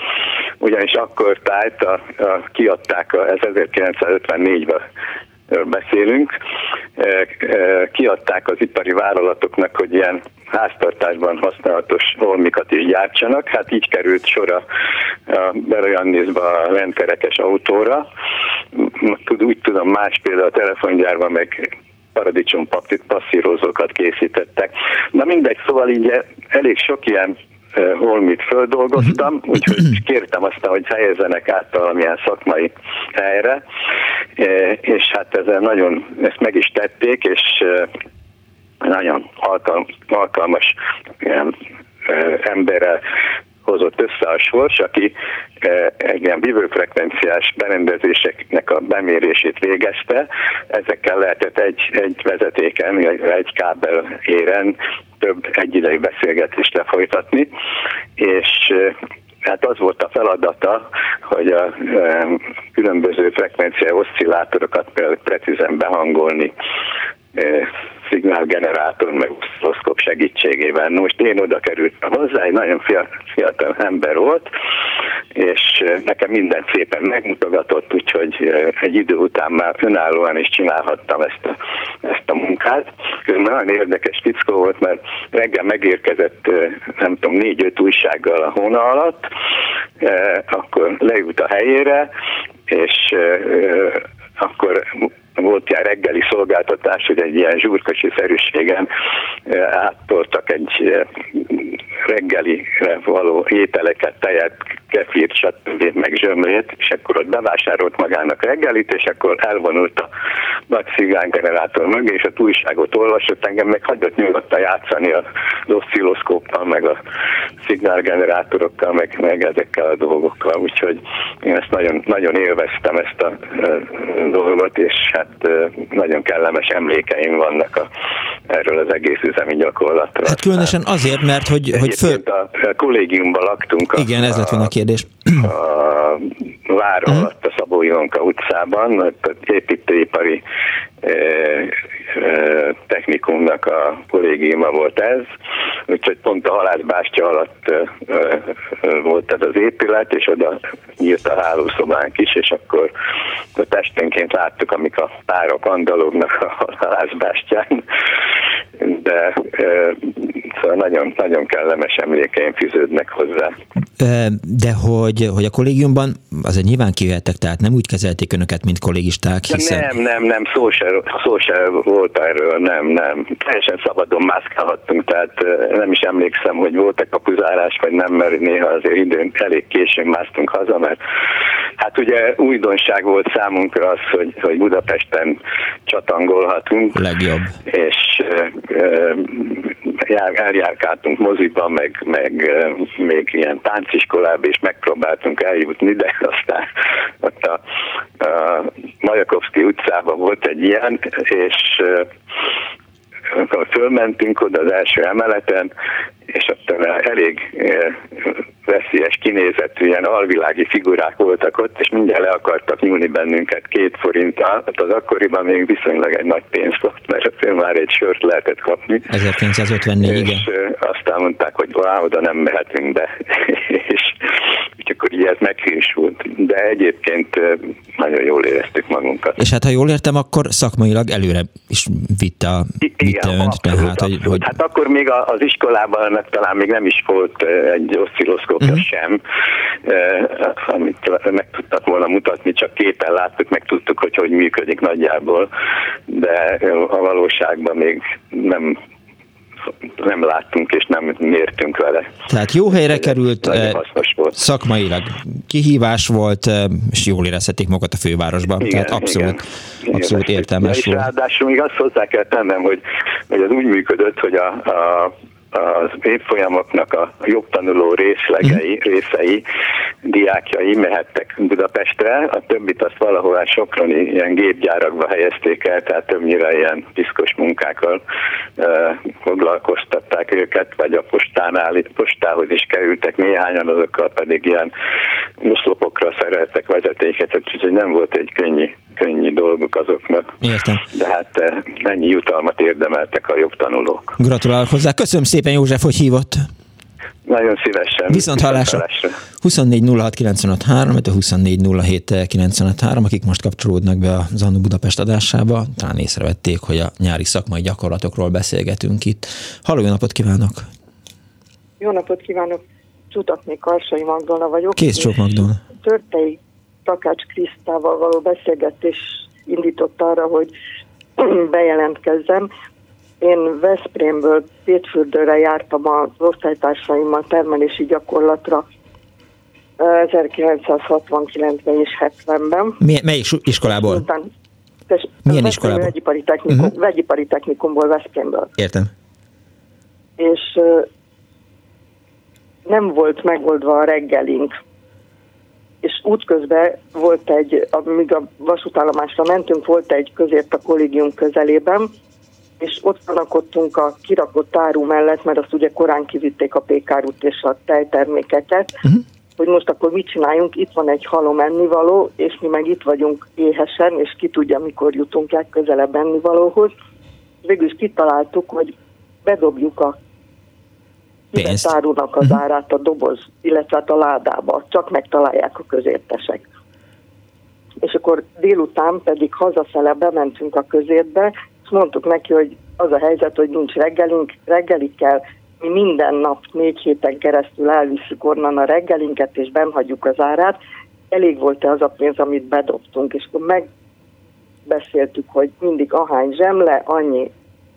Speaker 8: ugyanis akkor tájt a, a, kiadták a, ez 1954-ben beszélünk, kiadták az ipari vállalatoknak, hogy ilyen háztartásban használatos holmikat is gyártsanak. Hát így került sor a, a Berojannézba a rendkerekes autóra. Úgy tudom, más például a telefongyárban meg paradicsom passzírozókat készítettek. Na mindegy, szóval így elég sok ilyen holmit földolgoztam, mhm. úgyhogy kértem azt, hogy helyezzenek át valamilyen szakmai helyre, és hát ezzel nagyon ezt meg is tették, és nagyon alkalmas emberrel hozott össze a sors, aki egy ilyen vívőfrekvenciás berendezéseknek a bemérését végezte. Ezekkel lehetett egy, egy vezetéken, egy kábel éren több egyidejű beszélgetést lefolytatni, és hát az volt a feladata, hogy a különböző frekvencia oszcillátorokat például precízen behangolni szignálgenerátor meg oszlopszkop segítségével. Most én oda kerültem hozzá, egy nagyon fiatal ember volt, és nekem minden szépen megmutogatott, úgyhogy egy idő után már önállóan is csinálhattam ezt a, ezt a munkát. nagyon érdekes fickó volt, mert reggel megérkezett, nem tudom, négy-öt újsággal a hóna alatt, akkor leült a helyére, és akkor volt ilyen reggeli szolgáltatás, hogy egy ilyen zsúrkocsi szerűségen áttoltak egy reggelire való ételeket, tejet, kefírt, stb. meg zsömlét, és akkor ott bevásárolt magának reggelit, és akkor elvonult a nagy generátor mögé, és a újságot olvasott, engem meg hagyott nyugodtan játszani az oszcilloszkóppal, meg a szignálgenerátorokkal, meg, meg ezekkel a dolgokkal, úgyhogy én ezt nagyon, nagyon élveztem ezt a dolgot, és hát nagyon kellemes emlékeim vannak a, erről az egész üzemi gyakorlatról.
Speaker 1: Hát különösen azért, mert hogy, hogy föl...
Speaker 8: a kollégiumban laktunk. A,
Speaker 1: Igen, ez lett volna a kérdés.
Speaker 8: A vár uh-huh. alatt a Szabó Ilonka utcában, építőipari technikumnak a kollégiuma volt ez, úgyhogy pont a halászbástya alatt volt ez az épület, és oda nyílt a hálószobánk is, és akkor a testenként láttuk, amik a párok andalognak a halászbástyán, de szóval nagyon, nagyon kellemes emlékeim fűződnek hozzá.
Speaker 1: De hogy, hogy a kollégiumban azért nyilván kijöhettek, tehát nem úgy kezelték önöket, mint kollégisták, hiszen...
Speaker 8: Nem, nem, nem, szó se, szó se volt erről, nem, nem. Teljesen szabadon mászkálhattunk, tehát nem is emlékszem, hogy volt-e kapuzárás, vagy nem, mert néha azért időn elég későn másztunk haza, mert hát ugye újdonság volt számunkra az, hogy, hogy Budapesten csatangolhatunk.
Speaker 1: Legjobb.
Speaker 8: És eljárkáltunk moziba, meg, meg még ilyen tánciskolába is megpróbáltunk eljutni, de aztán ott a, a Majakovszki utcában volt egy ilyen, és amikor fölmentünk oda az első emeleten, és ott elég veszélyes kinézetű ilyen alvilági figurák voltak ott, és mindjárt le akartak nyúlni bennünket két forinttal. Hát az akkoriban még viszonylag egy nagy pénz volt, mert azért már egy sört lehetett kapni.
Speaker 1: 1954,
Speaker 8: és
Speaker 1: igen.
Speaker 8: aztán mondták, hogy vá, oda nem mehetünk be. [laughs] és, akkor így ez meghűsült. De egyébként nagyon jól éreztük magunkat.
Speaker 1: És hát ha jól értem, akkor szakmailag előre is vitte, a, vitte Igen, önt.
Speaker 8: Abszolút, tehát, hogy, hogy... Hát akkor még az iskolában talán még nem is volt egy oszcilloszkóp uh-huh. sem, amit meg tudtak volna mutatni, csak képen láttuk, meg tudtuk, hogy hogy működik nagyjából, de a valóságban még nem nem láttunk és nem mértünk vele.
Speaker 1: Tehát jó helyre került, volt. szakmailag kihívás volt, és jól érezhetik magukat a fővárosban. Igen, Tehát abszolút, igen, abszolút értelmes
Speaker 8: volt. Ráadásul még azt hozzá kell tennem, hogy, hogy az úgy működött, hogy a, a az évfolyamoknak a jogtanuló részlegei, mhm. részei, diákjai mehettek Budapestre, a többit azt valahol Soproni ilyen gépgyárakba helyezték el, tehát többnyire ilyen piszkos munkákkal e, foglalkoztatták őket, vagy a postánál, postához is kerültek néhányan, azokkal pedig ilyen muszlopokra szereltek vezetéket, úgyhogy nem volt egy könnyű könnyű dolguk azoknak.
Speaker 1: Értem.
Speaker 8: De hát eh, ennyi jutalmat érdemeltek a jogtanulók.
Speaker 1: Gratulálok hozzá. Köszönöm szépen József, hogy hívott.
Speaker 8: Nagyon szívesen.
Speaker 1: Viszont hallásra. 24 06 95 3, 24 07 95 3, akik most kapcsolódnak be a Zannu Budapest adásába, talán észrevették, hogy a nyári szakmai gyakorlatokról beszélgetünk itt. Halló, jó napot kívánok!
Speaker 9: Jó napot kívánok! Csutakné Karsai Magdolna vagyok.
Speaker 1: Kész sok Magdolna.
Speaker 9: Törtei Takács Krisztával való beszélgetés indított arra, hogy [clears throat] bejelentkezzem. Én Veszprémből Pétfürdőre jártam az osztálytársaimmal termelési gyakorlatra 1969-ben és 70-ben.
Speaker 1: Mi, melyik iskolából? Után, tess, Milyen iskolából?
Speaker 9: Vegyipari, technikum, uh-huh. vegyipari technikumból Veszprémből.
Speaker 1: Értem.
Speaker 9: És nem volt megoldva a reggelink és útközben volt egy, amíg a vasútállomásra mentünk, volt egy közért a kollégium közelében, és ott fanakodtunk a kirakott áru mellett, mert azt ugye korán kivitték a pékárút és a tejtermékeket, uh-huh. hogy most akkor mit csináljunk, itt van egy halom ennivaló, és mi meg itt vagyunk éhesen, és ki tudja, mikor jutunk legközelebb ennivalóhoz. Végül is kitaláltuk, hogy bedobjuk a pénzt. árulnak az uh-huh. árát a doboz, illetve hát a ládába, csak megtalálják a közértesek. És akkor délután pedig hazafele bementünk a közértbe, és mondtuk neki, hogy az a helyzet, hogy nincs reggelink, reggeli kell, mi minden nap négy héten keresztül elviszük onnan a reggelinket, és benhagyjuk az árát. Elég volt-e az a pénz, amit bedobtunk, és akkor megbeszéltük, hogy mindig ahány zsemle, annyi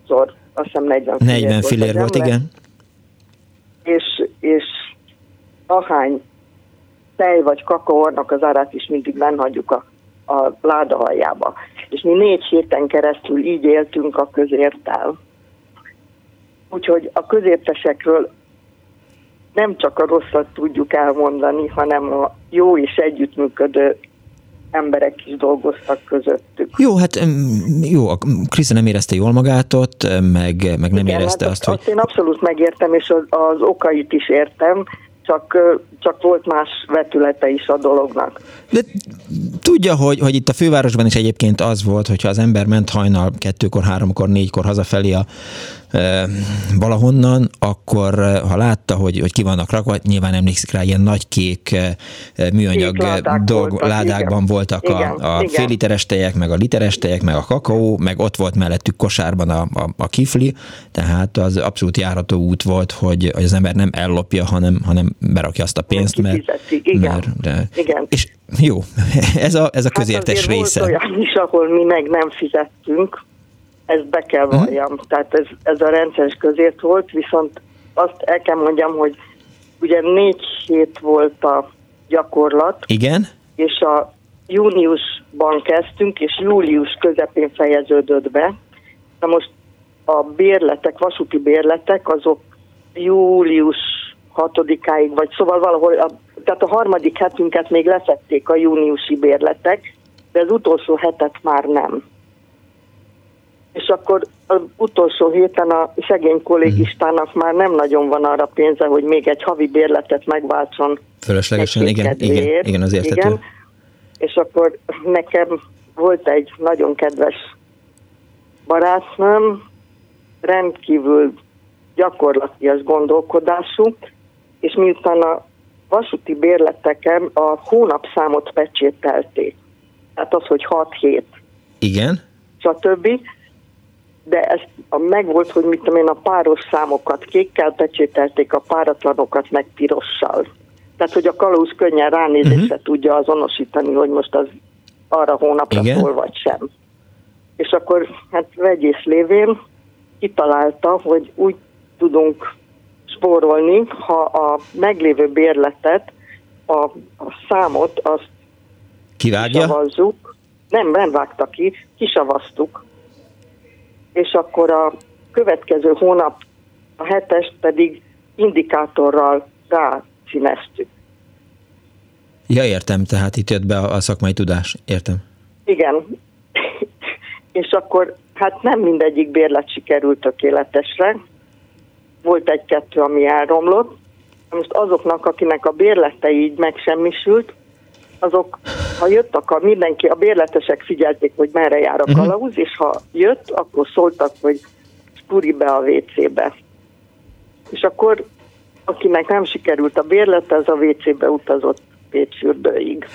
Speaker 9: szor, azt hiszem 40
Speaker 1: fillér 40 fillér volt igen.
Speaker 9: És, és ahány tej vagy kakaornak az árát is mindig benhagyjuk a, a láda aljába. És mi négy héten keresztül így éltünk a közértel. Úgyhogy a közértesekről nem csak a rosszat tudjuk elmondani, hanem a jó és együttműködő emberek is dolgoztak közöttük.
Speaker 1: Jó, hát jó, Kriszta nem érezte jól magát ott, meg, meg nem Igen, érezte
Speaker 9: hát
Speaker 1: azt, hogy...
Speaker 9: Azt én abszolút megértem, és az, az okait is értem, csak, csak volt más vetülete is a dolognak.
Speaker 1: De tudja, hogy, hogy itt a fővárosban is egyébként az volt, hogyha az ember ment hajnal kettőkor, háromkor, négykor hazafelé a valahonnan, akkor ha látta, hogy, hogy ki vannak rakva, nyilván emlékszik rá, ilyen nagy kék műanyag kék ládák dolg, voltak, ládákban igen. voltak igen, a, a igen. fél literes tejek, meg a literes tejek, meg a kakaó, meg ott volt mellettük kosárban a, a, a kifli, tehát az abszolút járható út volt, hogy, hogy az ember nem ellopja, hanem, hanem berakja azt a pénzt, mert,
Speaker 9: igen. mert de,
Speaker 1: igen. És jó, [laughs] ez a, ez a közértes hát része.
Speaker 9: Volt olyan is, ahol mi meg nem fizettünk, ezt be kell mhm. valljam. Uh-huh. Tehát ez, ez a rendszeres közért volt, viszont azt el kell mondjam, hogy ugye négy hét volt a gyakorlat.
Speaker 1: Igen.
Speaker 9: És a júniusban kezdtünk, és július közepén fejeződött be. Na most a bérletek, vasúti bérletek, azok július 6-áig, vagy szóval valahol, a, tehát a harmadik hetünket még leszedték a júniusi bérletek, de az utolsó hetet már nem és akkor az utolsó héten a szegény kollégistának már nem nagyon van arra pénze, hogy még egy havi bérletet megváltson.
Speaker 1: Fölöslegesen, igen, igen, igen, az értető. Igen,
Speaker 9: és akkor nekem volt egy nagyon kedves barátnőm, rendkívül gyakorlatias gondolkodású, és miután a vasúti bérleteken a hónapszámot pecsételték, tehát az, hogy 6 hét.
Speaker 1: Igen.
Speaker 9: Stb de ez megvolt, hogy mit tudom én, a páros számokat kékkel pecsételték, a páratlanokat meg pirossal. Tehát, hogy a kalóz könnyen ránézésre uh-huh. tudja azonosítani, hogy most az arra hónapra Igen. szól, vagy sem. És akkor, hát vegyész lévén kitalálta, hogy úgy tudunk spórolni, ha a meglévő bérletet, a, a számot, azt
Speaker 1: Kivágja?
Speaker 9: kisavazzuk. Nem, nem vágta ki, kisavaztuk és akkor a következő hónap a hetest pedig indikátorral rászíneztük.
Speaker 1: Ja, értem, tehát itt jött be a szakmai tudás, értem.
Speaker 9: Igen, [laughs] és akkor hát nem mindegyik bérlet sikerült tökéletesre, volt egy-kettő, ami elromlott, most azoknak, akinek a bérlete így megsemmisült, azok, ha jött, akkor mindenki, a bérletesek figyelték, hogy merre jár a mhm. kalauz, uh-huh. és ha jött, akkor szóltak, hogy spuri be a WC-be. És akkor, akinek nem sikerült a bérlete, az a WC-be utazott Pécsfürdőig.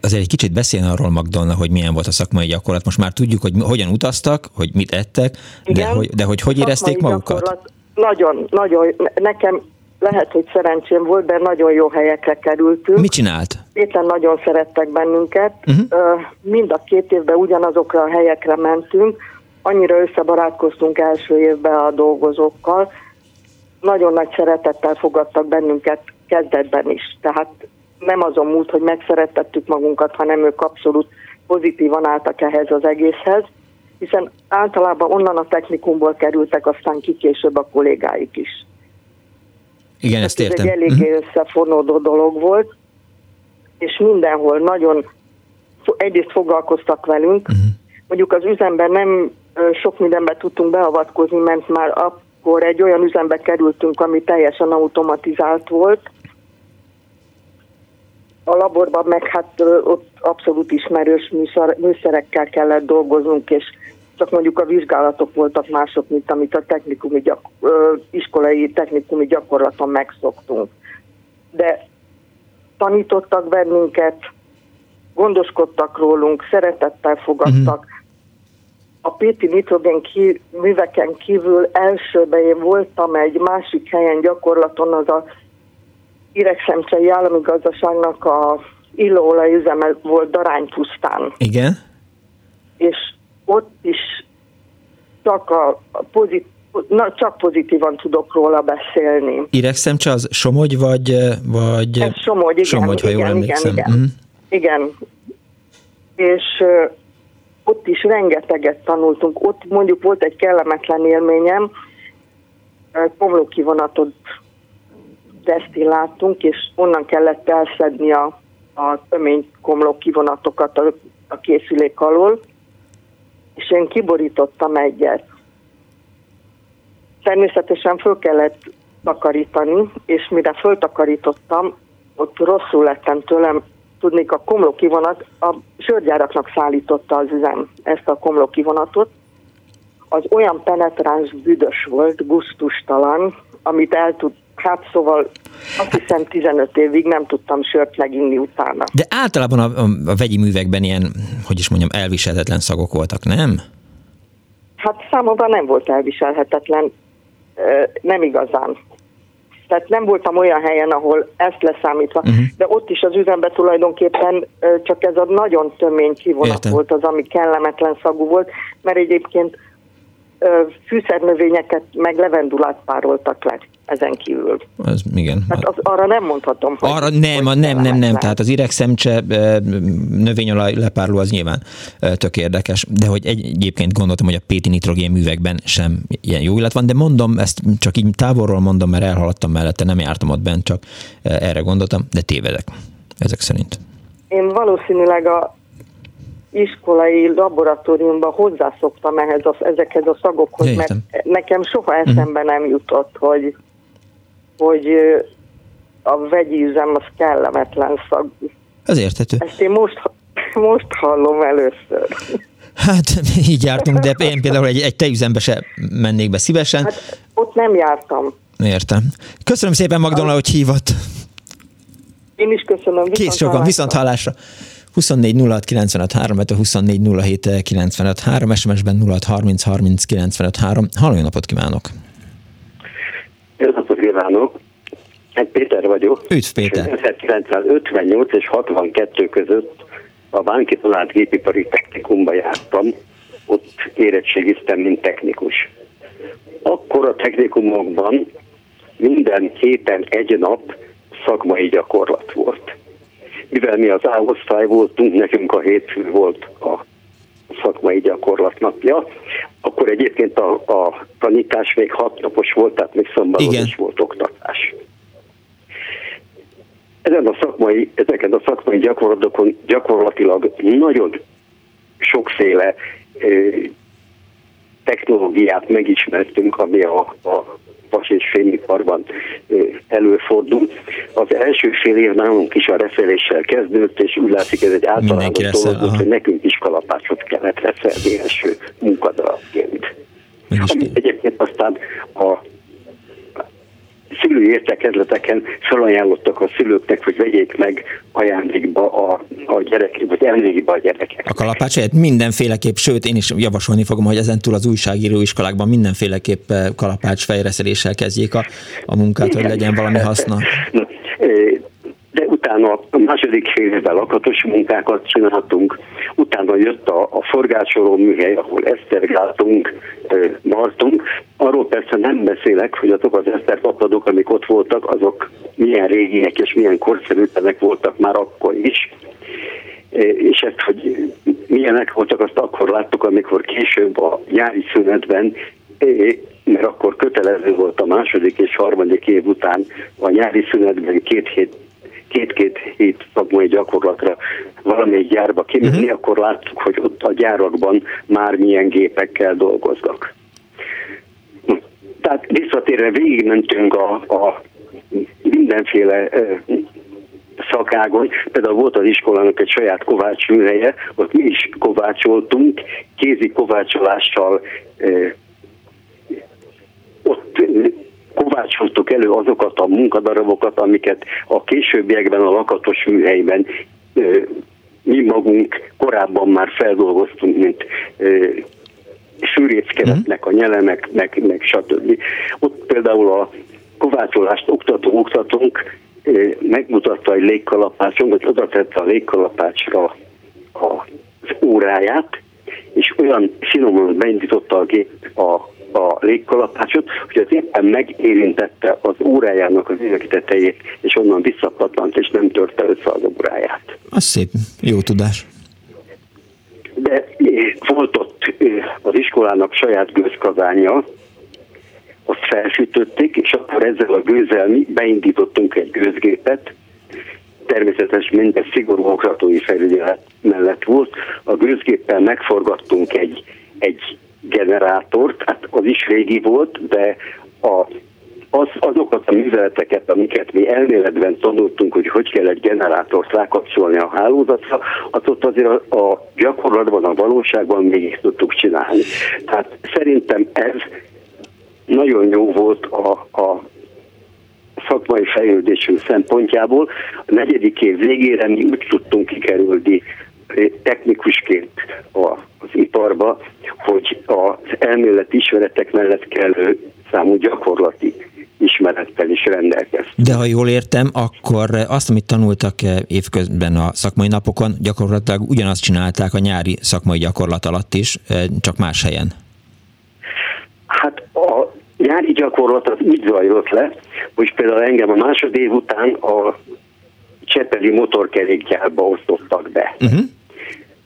Speaker 1: Azért egy kicsit beszélni arról, Magdonna, hogy milyen volt a szakmai gyakorlat. Most már tudjuk, hogy hogyan utaztak, hogy mit ettek, Igen, de hogy, de hogy, hogy érezték magukat?
Speaker 9: Nagyon, nagyon. Nekem lehet, hogy szerencsém volt, de nagyon jó helyekre kerültünk.
Speaker 1: Mit csinált?
Speaker 9: Éppen nagyon szerettek bennünket. Uh-huh. Mind a két évben ugyanazokra a helyekre mentünk. Annyira összebarátkoztunk első évben a dolgozókkal. Nagyon nagy szeretettel fogadtak bennünket kezdetben is. Tehát nem azon múlt, hogy megszerettettük magunkat, hanem ők abszolút pozitívan álltak ehhez az egészhez, hiszen általában onnan a technikumból kerültek aztán ki később a kollégáik is.
Speaker 1: Igen, ezt értem.
Speaker 9: Ez egy eléggé uh-huh. összefonódó dolog volt, és mindenhol nagyon egyrészt foglalkoztak velünk. Uh-huh. Mondjuk az üzemben nem sok mindenbe tudtunk beavatkozni, mert már akkor egy olyan üzembe kerültünk, ami teljesen automatizált volt. A laborban meg hát ott abszolút ismerős műszerekkel kellett dolgoznunk, és csak mondjuk a vizsgálatok voltak mások, mint amit a technikumi gyak, ö, iskolai technikumi gyakorlaton megszoktunk. De tanítottak bennünket, gondoskodtak rólunk, szeretettel fogadtak, uh-huh. a Péti nitrogén ki, műveken kívül elsőben én voltam egy másik helyen gyakorlaton, az a Iregszemcsei állami gazdaságnak a illóolajüzeme volt Daránypusztán.
Speaker 1: Igen.
Speaker 9: És ott is csak, a pozit, na, csak pozitívan tudok róla beszélni.
Speaker 1: Iregszemcse az Somogy, vagy... vagy...
Speaker 9: Ez Somogy, igen.
Speaker 1: Somogy, ha
Speaker 9: igen,
Speaker 1: jól emlékszem.
Speaker 9: Igen, igen.
Speaker 1: Mhm.
Speaker 9: igen. És uh, ott is rengeteget tanultunk. Ott mondjuk volt egy kellemetlen élményem, uh, komlókivonatot desztilláltunk, és onnan kellett elszedni a, a tömény komló kivonatokat a, a készülék alól, és én kiborítottam egyet. Természetesen föl kellett takarítani, és mire föltakarítottam, ott rosszul lettem tőlem, tudnék a komló kivonat, a sörgyáraknak szállította az üzem ezt a komló kivonatot, az olyan penetráns büdös volt, guztustalan, amit el tud, hát szóval azt hiszem 15 évig nem tudtam sört meginni utána.
Speaker 1: De általában a, a, a vegyi művekben ilyen, hogy is mondjam, elviselhetetlen szagok voltak, nem?
Speaker 9: Hát számomra nem volt elviselhetetlen, nem igazán. Tehát nem voltam olyan helyen, ahol ezt leszámítva, uh-huh. de ott is az üzemben tulajdonképpen csak ez a nagyon tömény kivonat
Speaker 1: Értem.
Speaker 9: volt az, ami kellemetlen szagú volt, mert egyébként fűszernövényeket meg levendulát pároltak le ezen kívül.
Speaker 1: Az, igen.
Speaker 9: Hát az, arra nem mondhatom, hogy...
Speaker 1: Arra nem, a, nem, nem, nem, tehát az iregszemcse növényolaj lepárló az nyilván tök érdekes, de hogy egy, egyébként gondoltam, hogy a Péti nitrogén művekben sem ilyen jó illat van, de mondom, ezt csak így távolról mondom, mert elhaladtam mellette, nem jártam ott bent, csak erre gondoltam, de tévedek ezek szerint.
Speaker 9: Én valószínűleg a iskolai laboratóriumban hozzászoktam ehhez a, ezekhez a szagokhoz,
Speaker 1: Ja,
Speaker 9: mert
Speaker 1: értem.
Speaker 9: nekem soha eszembe nem jutott, hogy, hogy a vegyi üzem az kellemetlen szag.
Speaker 1: Ez érthető.
Speaker 9: Ezt én most, most hallom először.
Speaker 1: Hát így jártunk, de én például egy, egy tejüzembe se mennék be szívesen.
Speaker 9: Hát ott nem jártam.
Speaker 1: Értem. Köszönöm szépen Magdolna, hogy hívott.
Speaker 9: Én is köszönöm. Viszont
Speaker 1: Kész sokan, viszont hallásra. 24 06 95 3, 24 07 95 3, SMS-ben 06 30 30 95 3. Halló, jó napot kívánok!
Speaker 10: Jó napot kívánok! Egy Péter vagyok.
Speaker 1: Üdv Péter!
Speaker 10: 1958 és 62 között a Bánki Talált Gépipari Technikumba jártam, ott érettségiztem, mint technikus. Akkor a technikumokban minden héten egy nap szakmai gyakorlat volt. Mivel mi az A-osztály voltunk, nekünk a hétfő volt a szakmai gyakorlat napja, akkor egyébként a, a tanítás még hat napos volt, tehát még szombaton
Speaker 1: Igen.
Speaker 10: is volt oktatás. Ezen a szakmai, ezeken a szakmai gyakorlatokon gyakorlatilag nagyon sokféle ö, technológiát megismertünk, ami a, a vas és fémiparban előfordul. Az első fél év nálunk is a reszeléssel kezdődött, és úgy látszik ez egy általános dolog, volt, hogy nekünk is kalapácsot kellett reszelni első munkadarabként.
Speaker 1: Mégis
Speaker 10: Ami egyébként aztán a szülői értekezleteken felajánlottak a szülőknek, hogy vegyék meg ajándékba a, a gyerek, vagy emlékbe a gyerekek.
Speaker 1: A kalapács helyett mindenféleképp, sőt én is javasolni fogom, hogy ezentúl az újságíró iskolákban mindenféleképp eh, kalapács fejreszeléssel kezdjék a, a munkát, hogy
Speaker 10: Igen.
Speaker 1: legyen valami haszna.
Speaker 10: Na, utána a második fél évben lakatos munkákat csináltunk, utána jött a, a forgácsoló műhely, ahol esztergáltunk, martunk. Arról persze nem beszélek, hogy azok az eszterpapadok, amik ott voltak, azok milyen régiek és milyen korszerűtlenek voltak már akkor is. És ezt, hogy milyenek voltak, azt akkor láttuk, amikor később a nyári szünetben mert akkor kötelező volt a második és harmadik év után a nyári szünetben két hét két-két hét szakmai gyakorlatra valamelyik gyárba kimenni, uh-huh. akkor láttuk, hogy ott a gyárakban már milyen gépekkel dolgoznak. Tehát visszatérve végigmentünk a, a mindenféle szakágon, például volt az iskolának egy saját kovács műhelye, ott mi is kovácsoltunk, kézi kovácsolással ott kovácsoltuk elő azokat a munkadarabokat, amiket a későbbiekben a lakatos műhelyben mi magunk korábban már feldolgoztunk, mint ö, fűrészkeretnek a nyele, meg, meg, stb. Ott például a kovácsolást oktató oktatónk megmutatta egy légkalapácson, vagy oda tette a légkalapácsra az óráját, és olyan finoman beindította a gép a, a légkalapácsot, hogy az éppen megérintette az órájának az üveg tetejét, és onnan visszapatlant, és nem törte össze az óráját.
Speaker 1: Az szép, jó tudás.
Speaker 10: De volt ott az iskolának saját gőzkazánja, azt felsütötték, és akkor ezzel a gőzzel mi beindítottunk egy gőzgépet, természetesen minden szigorú oktatói felügyelet mellett volt. A gőzgéppel megforgattunk egy, egy generátort, hát az is régi volt, de a, az, azokat a műveleteket, amiket mi elméletben tanultunk, hogy hogy kell egy generátort rákapcsolni a hálózatra, ott azért a, a gyakorlatban, a valóságban még tudtuk csinálni. Tehát szerintem ez nagyon jó volt a, a szakmai fejlődésünk szempontjából. A negyedik év végére mi úgy tudtunk kikerülni technikusként az iparba, hogy az elméleti ismeretek mellett kellő számú gyakorlati ismerettel is rendelkeztünk.
Speaker 1: De ha jól értem, akkor azt, amit tanultak eh, évközben a szakmai napokon, gyakorlatilag ugyanazt csinálták a nyári szakmai gyakorlat alatt is, eh, csak más helyen.
Speaker 10: Hát a nyári gyakorlat az úgy zajlott le, hogy például engem a másodév után a Csepeli motorkerékgyárba osztottak be. Uh-huh.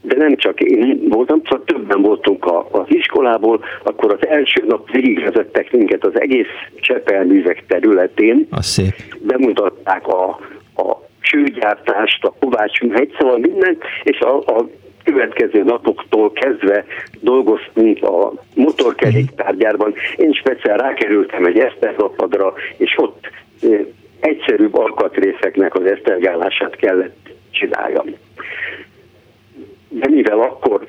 Speaker 10: De nem csak én voltam, csak többen voltunk a, az iskolából, akkor az első nap végigvezettek minket az egész Csepelművek területén.
Speaker 1: Az szép.
Speaker 10: Bemutatták a, a sőgyártást, a Kovács műhelyt, szóval mindent, és a, a következő napoktól kezdve dolgoztunk a motorkeréktárgyárban. Én speciál rákerültem egy eszterlapadra, és ott egyszerűbb alkatrészeknek az esztergálását kellett csináljam. De mivel akkor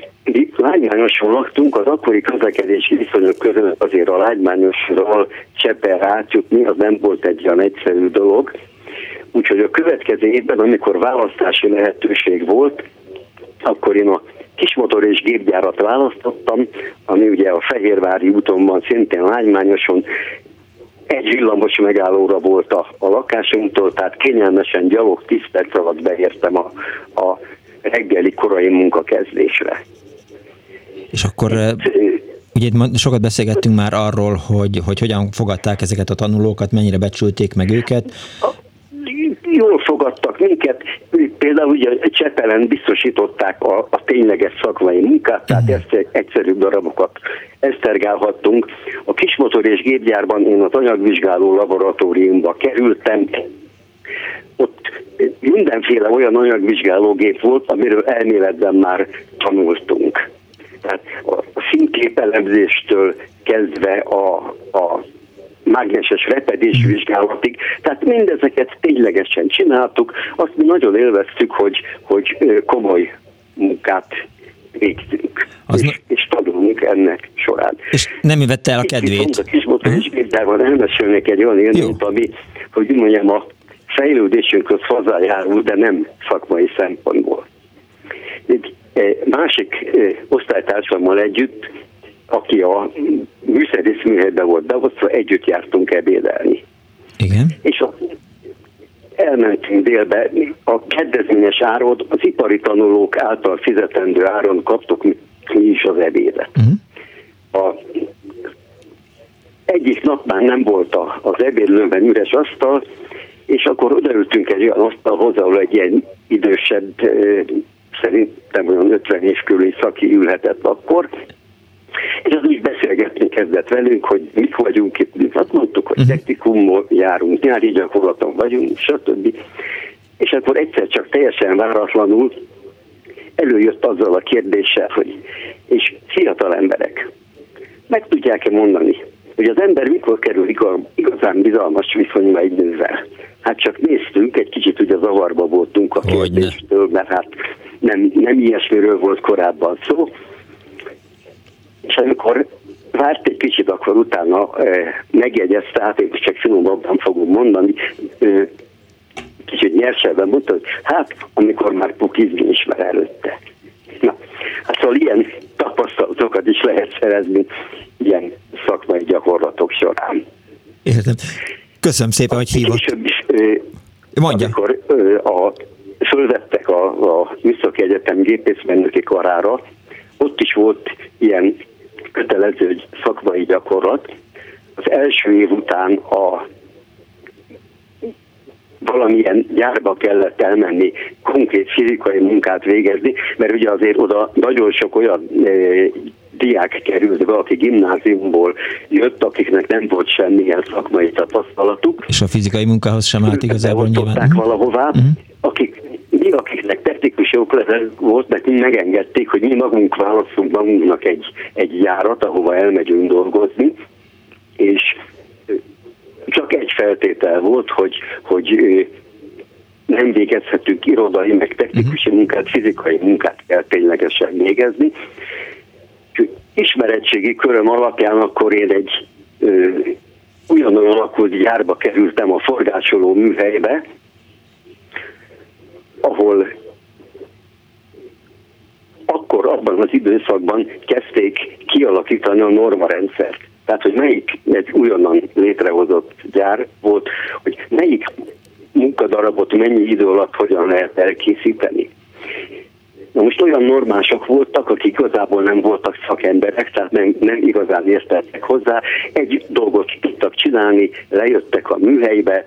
Speaker 10: lágymányosan laktunk, az akkori közlekedési viszonyok között azért a lágymányosról Cseper átjutni, az nem volt egy olyan egyszerű dolog. Úgyhogy a következő évben, amikor választási lehetőség volt, akkor én a kismotor és gépgyárat választottam, ami ugye a Fehérvári úton van, szintén lágymányoson, egy villamos megállóra volt a, a lakásunktól, tehát kényelmesen gyalog 10 perc alatt beértem a, a reggeli korai munkakezdésre.
Speaker 1: És akkor ugye itt sokat beszélgettünk már arról, hogy, hogy hogyan fogadták ezeket a tanulókat, mennyire becsülték meg őket.
Speaker 10: Jól fogadtak minket, például ugye Csepelen biztosították a, a tényleges szakmai munkát, tehát mhm. ezt egyszerűbb darabokat esztergálhattunk. A kismotor és gépgyárban én az anyagvizsgáló laboratóriumba kerültem, ott mindenféle olyan anyagvizsgálógép volt, amiről elméletben már tanultunk. Tehát a színképelemzéstől kezdve a, a mágneses repedésvizsgálatig. Tehát mindezeket ténylegesen csináltuk, azt mi nagyon élveztük, hogy, hogy komoly munkát végzünk. Az és, na... és tanulunk ennek során.
Speaker 1: És nem vette el a kedvét?
Speaker 10: A kismotor és gépdában elmesélnék egy olyan élményt, ami, hogy mondjam, a fejlődésünkhöz hozzájárul, de nem szakmai szempontból. Egy másik osztálytársammal együtt aki a műszerész műhelyben volt beosztva, együtt jártunk ebédelni.
Speaker 1: Igen.
Speaker 10: És a, elmentünk délbe, a kedvezményes áron, az ipari tanulók által fizetendő áron kaptuk mi, mi is az ebédet. Uh-huh. A, egyik nap már nem volt az ebédlőben üres asztal, és akkor odaültünk egy olyan asztalhoz, ahol egy ilyen idősebb, szerintem olyan 50 év körüli szaki ülhetett akkor, és az úgy beszélgetni kezdett velünk, hogy mik vagyunk itt, azt mondtuk, hogy mhm. technikumból járunk, nyári gyakorlaton vagyunk, stb. És akkor egyszer csak teljesen váratlanul előjött azzal a kérdéssel, hogy és fiatal emberek, meg tudják-e mondani, hogy az ember mikor kerül igazán bizalmas viszonyba egy nővel. Hát csak néztünk, egy kicsit ugye zavarba voltunk a kérdéstől, mert hát nem, nem ilyesmiről volt korábban szó, és amikor várt egy kicsit, akkor utána e, megjegyezte, hát én csak finomabban fogom mondani, e, kicsit nyersebben mondta, hogy hát, amikor már pukizni ismer előtte. Na, hát szóval ilyen tapasztalatokat is lehet szerezni ilyen szakmai gyakorlatok során.
Speaker 1: Értem. Köszönöm szépen, hogy hívott.
Speaker 10: Később is,
Speaker 1: Mondja.
Speaker 10: Amikor a, fölvettek a, a Műszaki Egyetem gépészmérnöki karára, ott is volt ilyen kötelező szakmai gyakorlat. Az első év után a valamilyen gyárba kellett elmenni, konkrét fizikai munkát végezni, mert ugye azért oda nagyon sok olyan diák került be, aki gimnáziumból jött, akiknek nem volt semmilyen szakmai tapasztalatuk.
Speaker 1: És a fizikai munkához sem állt igazából nyilván.
Speaker 10: Uh-huh. valahová, uh-huh. akik mi, akiknek technikus ötlet volt, nekünk megengedték, hogy mi magunk válaszunk magunknak egy, egy járat, ahova elmegyünk dolgozni, és csak egy feltétel volt, hogy, hogy nem végezhetünk irodai, meg technikusi uh-huh. munkát, fizikai munkát kell ténylegesen végezni. Ismeretségi köröm alapján akkor én egy ö, ugyanolyan alakult gyárba kerültem a forgácsoló műhelybe, ahol akkor abban az időszakban kezdték kialakítani a normarendszert. Tehát, hogy melyik egy újonnan létrehozott gyár volt, hogy melyik munkadarabot mennyi idő alatt hogyan lehet elkészíteni. Na most olyan normások voltak, akik igazából nem voltak szakemberek, tehát nem, nem igazán értettek hozzá. Egy dolgot tudtak csinálni, lejöttek a műhelybe,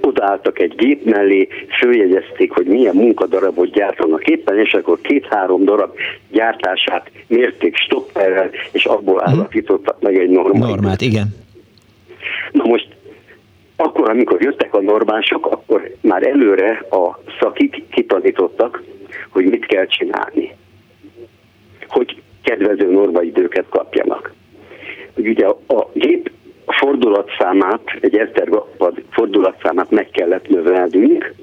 Speaker 10: odaálltak egy gép mellé, följegyezték, hogy milyen munkadarabot gyártanak éppen, és akkor két-három darab gyártását mérték stopperrel, és abból mhm. állapítottak meg egy normát.
Speaker 1: Normát, igen.
Speaker 10: Na most akkor, amikor jöttek a normások, akkor már előre a szakik kitanítottak, hogy mit kell csinálni. Hogy kedvező normaidőket kapjanak. Ugye a, a gép fordulatszámát, egy esztergapad fordulatszámát meg kellett növelnünk,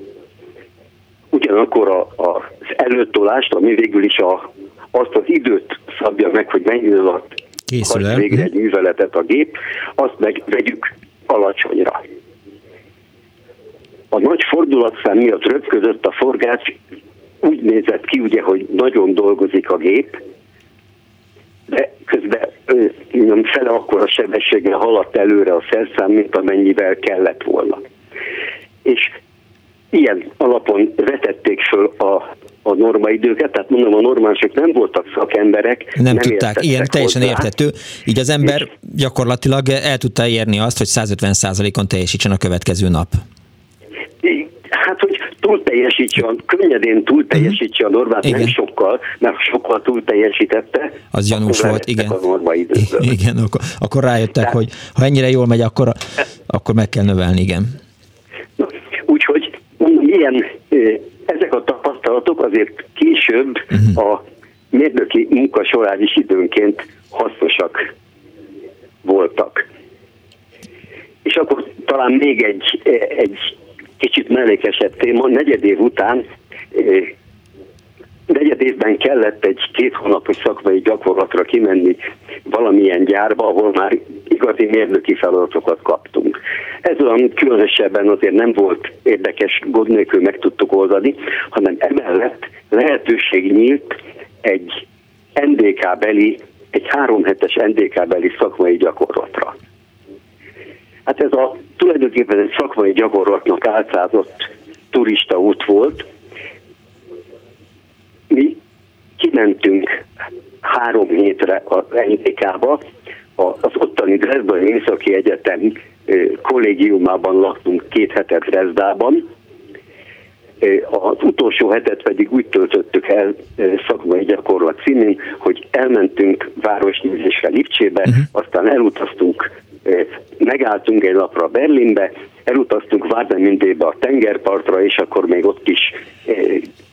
Speaker 10: ugyanakkor a, a, az előttolást, ami végül is a, azt az időt szabja meg, hogy mennyi alatt
Speaker 1: Készül el.
Speaker 10: végre egy műveletet a gép, azt meg vegyük alacsonyra. A nagy fordulatszám miatt röpködött a forgács, úgy nézett ki, ugye, hogy nagyon dolgozik a gép, de közben nem fele akkora sebességgel haladt előre a szerszám, mint amennyivel kellett volna. És ilyen alapon vetették föl a, a normaidőket, tehát mondom, a normások nem voltak szakemberek.
Speaker 1: Nem, nem tudták, ilyen teljesen hozzá. értető. Így az ember gyakorlatilag el tudta érni azt, hogy 150%-on teljesítsen a következő nap.
Speaker 10: Hát, hogy túl teljesítse, könnyedén túl teljesítse a normát, igen. nem sokkal, mert sokkal túl teljesítette.
Speaker 1: Az gyanús volt, igen. A [laughs] igen, akkor, akkor rájöttek, Tehát, hogy ha ennyire jól megy, akkor, akkor meg kell növelni, igen.
Speaker 10: Úgyhogy ilyen, ezek a tapasztalatok azért később uh-huh. a mérnöki munka során is időnként hasznosak voltak. És akkor talán még egy, egy kicsit mellékesebb téma, negyed év után eh, negyed évben kellett egy két hónapos szakmai gyakorlatra kimenni valamilyen gyárba, ahol már igazi mérnöki feladatokat kaptunk. Ez olyan különösebben azért nem volt érdekes, gond nélkül meg tudtuk oldani, hanem emellett lehetőség nyílt egy NDK beli, egy három hetes NDK beli szakmai gyakorlatra. Hát ez a tulajdonképpen egy szakmai gyakorlatnak álcázott turista út volt. Mi kimentünk három hétre az NTK-ba, az ottani Dresdai Északi Egyetem kollégiumában laktunk két hetet Dresdában, az utolsó hetet pedig úgy töltöttük el szakmai gyakorlat címén, hogy elmentünk városnézésre Lipcsébe, uh-huh. aztán elutaztunk megálltunk egy napra Berlinbe, elutaztunk Várnemündébe a tengerpartra, és akkor még ott is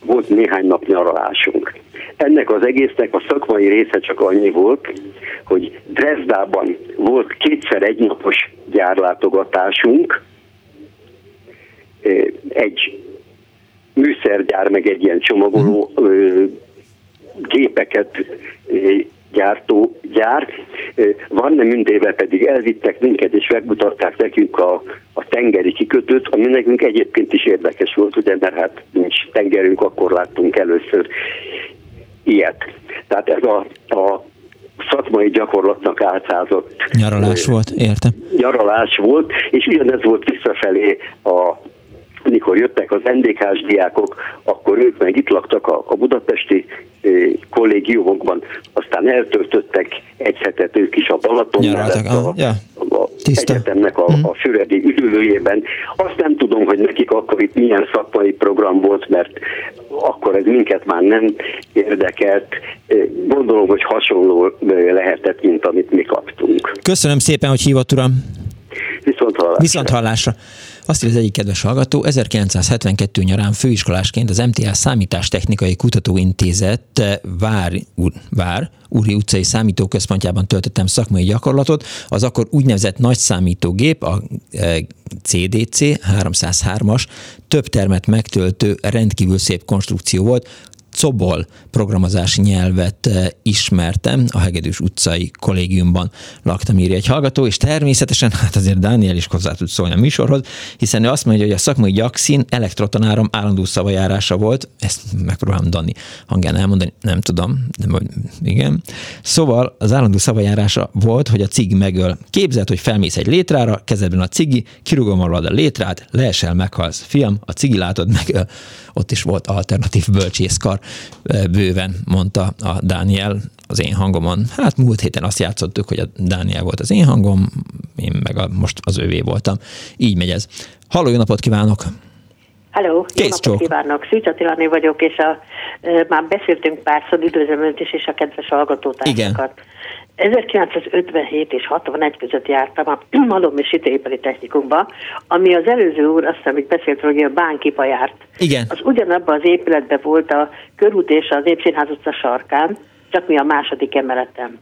Speaker 10: volt néhány nap nyaralásunk. Ennek az egésznek a szakmai része csak annyi volt, hogy Dresdában volt kétszer egynapos gyárlátogatásunk, egy műszergyár, meg egy ilyen csomagoló gépeket gyártó gyár. Van nem mindével pedig elvittek minket, és megmutatták nekünk a, a tengeri kikötőt, ami nekünk egyébként is érdekes volt, ugye, mert hát nincs tengerünk, akkor láttunk először. ilyet. Tehát ez a, a szakmai gyakorlatnak átszázott.
Speaker 1: Nyaralás volt, értem.
Speaker 10: Nyaralás volt, és ugyanez volt visszafelé a amikor jöttek az NDK-s diákok, akkor ők meg itt laktak a, a budapesti eh, kollégiumokban, aztán eltöltöttek egy hetet ők is a Balaton mellett, a,
Speaker 1: ja.
Speaker 10: a egyetemnek a, a füredi ülőjében. Azt nem tudom, hogy nekik akkor itt milyen szakmai program volt, mert akkor ez minket már nem érdekelt. Eh, Gondolom, hogy hasonló eh, lehetett, mint amit mi kaptunk.
Speaker 1: Köszönöm szépen, hogy hívott, uram.
Speaker 10: Viszont hallásra.
Speaker 1: Viszont hallásra. Azt írja az egyik kedves hallgató, 1972 nyarán főiskolásként az MTH Számítástechnikai Kutatóintézet eh, Vár, Vár Úri utcai számítóközpontjában töltöttem szakmai gyakorlatot. Az akkor úgynevezett nagy számítógép, a CDC 303-as, több termet megtöltő rendkívül szép konstrukció volt, COBOL programozási nyelvet eh, ismertem, a Hegedűs utcai kollégiumban laktam, írja egy hallgató, és természetesen, hát azért Dániel is hozzá tud szólni a műsorhoz, hiszen ő azt mondja, hogy a szakmai gyakszín elektrotanárom állandó szavajárása volt, ezt megpróbálom Dani hangján elmondani, nem tudom, de igen. Szóval az állandó szavajárása volt, hogy a cig megöl. Képzeld, hogy felmész egy létrára, kezedben a cigi, kirugom alad a létrát, leesel, meghalsz. Fiam, a cigi látod, megöl. Ott is volt alternatív bölcsészkar bőven, mondta a Dániel az én hangomon. Hát múlt héten azt játszottuk, hogy a Dániel volt az én hangom, én meg a, most az ővé voltam. Így megy ez. Halló, jó napot kívánok!
Speaker 11: Jó
Speaker 1: Kész
Speaker 11: napot
Speaker 1: csók.
Speaker 11: kívánok! Szűcs Attilani vagyok, és a, e, már beszéltünk párszor, üdvözlöm Önt is, és a kedves hallgatótársakat. 1957 és 61 között jártam a [clears throat] Malom és Sütőipari Technikumba, ami az előző úr, azt hiszem, hogy beszélt róla, hogy a Bánkipa járt.
Speaker 1: Igen.
Speaker 11: Az ugyanabban az épületben volt a körút és az Épszínház utca sarkán, csak mi a második emeleten.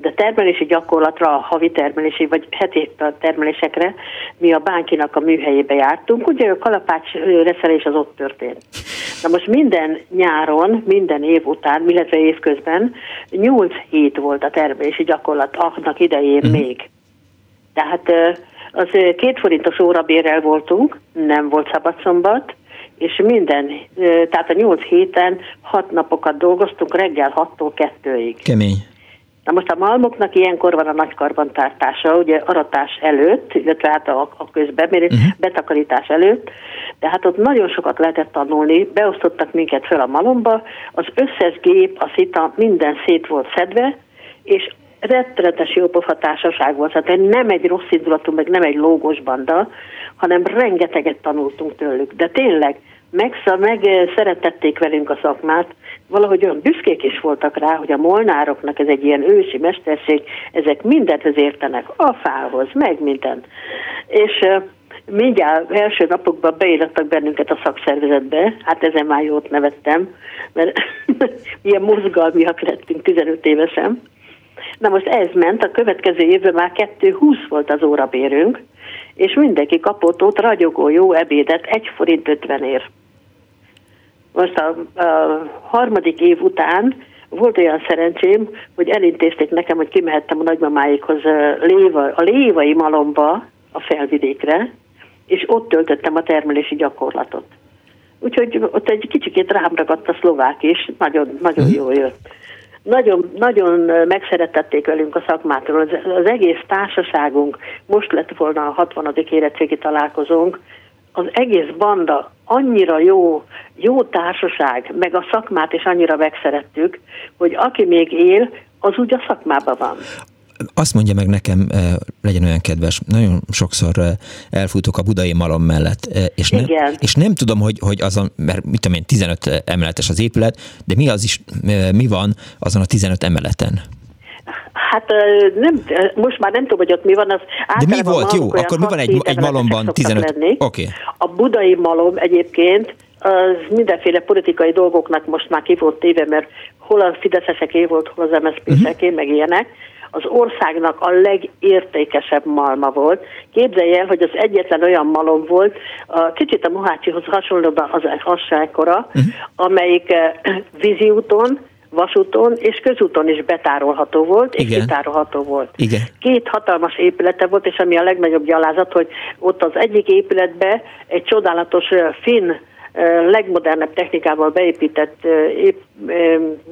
Speaker 11: De termelési gyakorlatra, a havi termelési vagy heti termelésekre mi a bánkinak a műhelyébe jártunk, ugye a kalapács reszelés az ott történt. Na most minden nyáron, minden év után, illetve évközben 8 hét volt a termelési gyakorlat annak idején
Speaker 1: Mhm.
Speaker 11: még. Tehát az két forintos órabérrel voltunk, nem volt szabadszombat, és minden, tehát a nyolc héten hat napokat dolgoztunk, reggel 6-tól 2-ig.
Speaker 1: Kemény.
Speaker 11: Na most a malmoknak ilyenkor van a nagy karbantartása, ugye aratás előtt, illetve hát a, a közbemérés, uh-huh. betakarítás előtt, de hát ott nagyon sokat lehetett tanulni, beosztottak minket fel a malomba, az összes gép, a szita, minden szét volt szedve, és rettenetes jópofa társaság volt, tehát nem egy rossz indulatú, meg nem egy lógos banda, hanem rengeteget tanultunk tőlük. De tényleg, meg, meg eh, szeretették velünk a szakmát, valahogy olyan büszkék is voltak rá, hogy a molnároknak ez egy ilyen ősi mesterség, ezek mindenthez értenek, a fához, meg mindent. És mindjárt első napokban beírattak bennünket a szakszervezetbe, hát ezen már jót nevettem, mert [laughs] ilyen mozgalmiak lettünk 15 évesen. Na most ez ment, a következő évben már 2,20 volt az órabérünk, és mindenki kapott ott ragyogó jó ebédet, 1 forint 50 ér. Most a, a harmadik év után volt olyan szerencsém, hogy elintézték nekem, hogy kimehettem a nagymamáikhoz Léva, a Lévai Malomba, a felvidékre, és ott töltöttem a termelési gyakorlatot. Úgyhogy ott egy kicsikét rám ragadt a szlovák is, nagyon, nagyon jól jött. Nagyon, nagyon megszeretették velünk a szakmától. Az, az egész társaságunk, most lett volna a 60. érettségi találkozónk, az egész banda annyira jó, jó társaság, meg a szakmát is annyira megszerettük, hogy aki még él, az úgy a szakmában van.
Speaker 1: Azt mondja meg nekem, eh, legyen olyan kedves, nagyon sokszor eh, elfutok a budai malom mellett, eh, és nem,
Speaker 11: Igen.
Speaker 1: és nem tudom, hogy, hogy azon, mert mit tudom én, 15 emeletes az épület, de mi az is, mi van azon a 15 emeleten?
Speaker 11: Hát nem, most már nem tudom, hogy ott mi van. Az
Speaker 1: De mi volt? Jó, akkor mi van egy,
Speaker 11: 6-7
Speaker 1: egy malomban
Speaker 11: szoktak
Speaker 1: 15?
Speaker 11: lenni.
Speaker 1: Oké. Okay.
Speaker 11: A budai malom egyébként az mindenféle politikai dolgoknak most már ki volt téve, mert hol a Fideszeseké volt, hol az MSZP-seké, uh-huh. meg ilyenek. Az országnak a legértékesebb malma volt. Képzelj el, hogy az egyetlen olyan malom volt, a, kicsit a Mohácsihoz hasonlóban az hasságkora, uh-huh. amelyik eh, vízi úton, vasúton és közúton is betárolható volt, és
Speaker 1: Igen.
Speaker 11: kitárolható volt.
Speaker 1: Igen.
Speaker 11: Két hatalmas épülete volt, és ami a legnagyobb gyalázat, hogy ott az egyik épületbe egy csodálatos finn legmodernebb technikával beépített épp,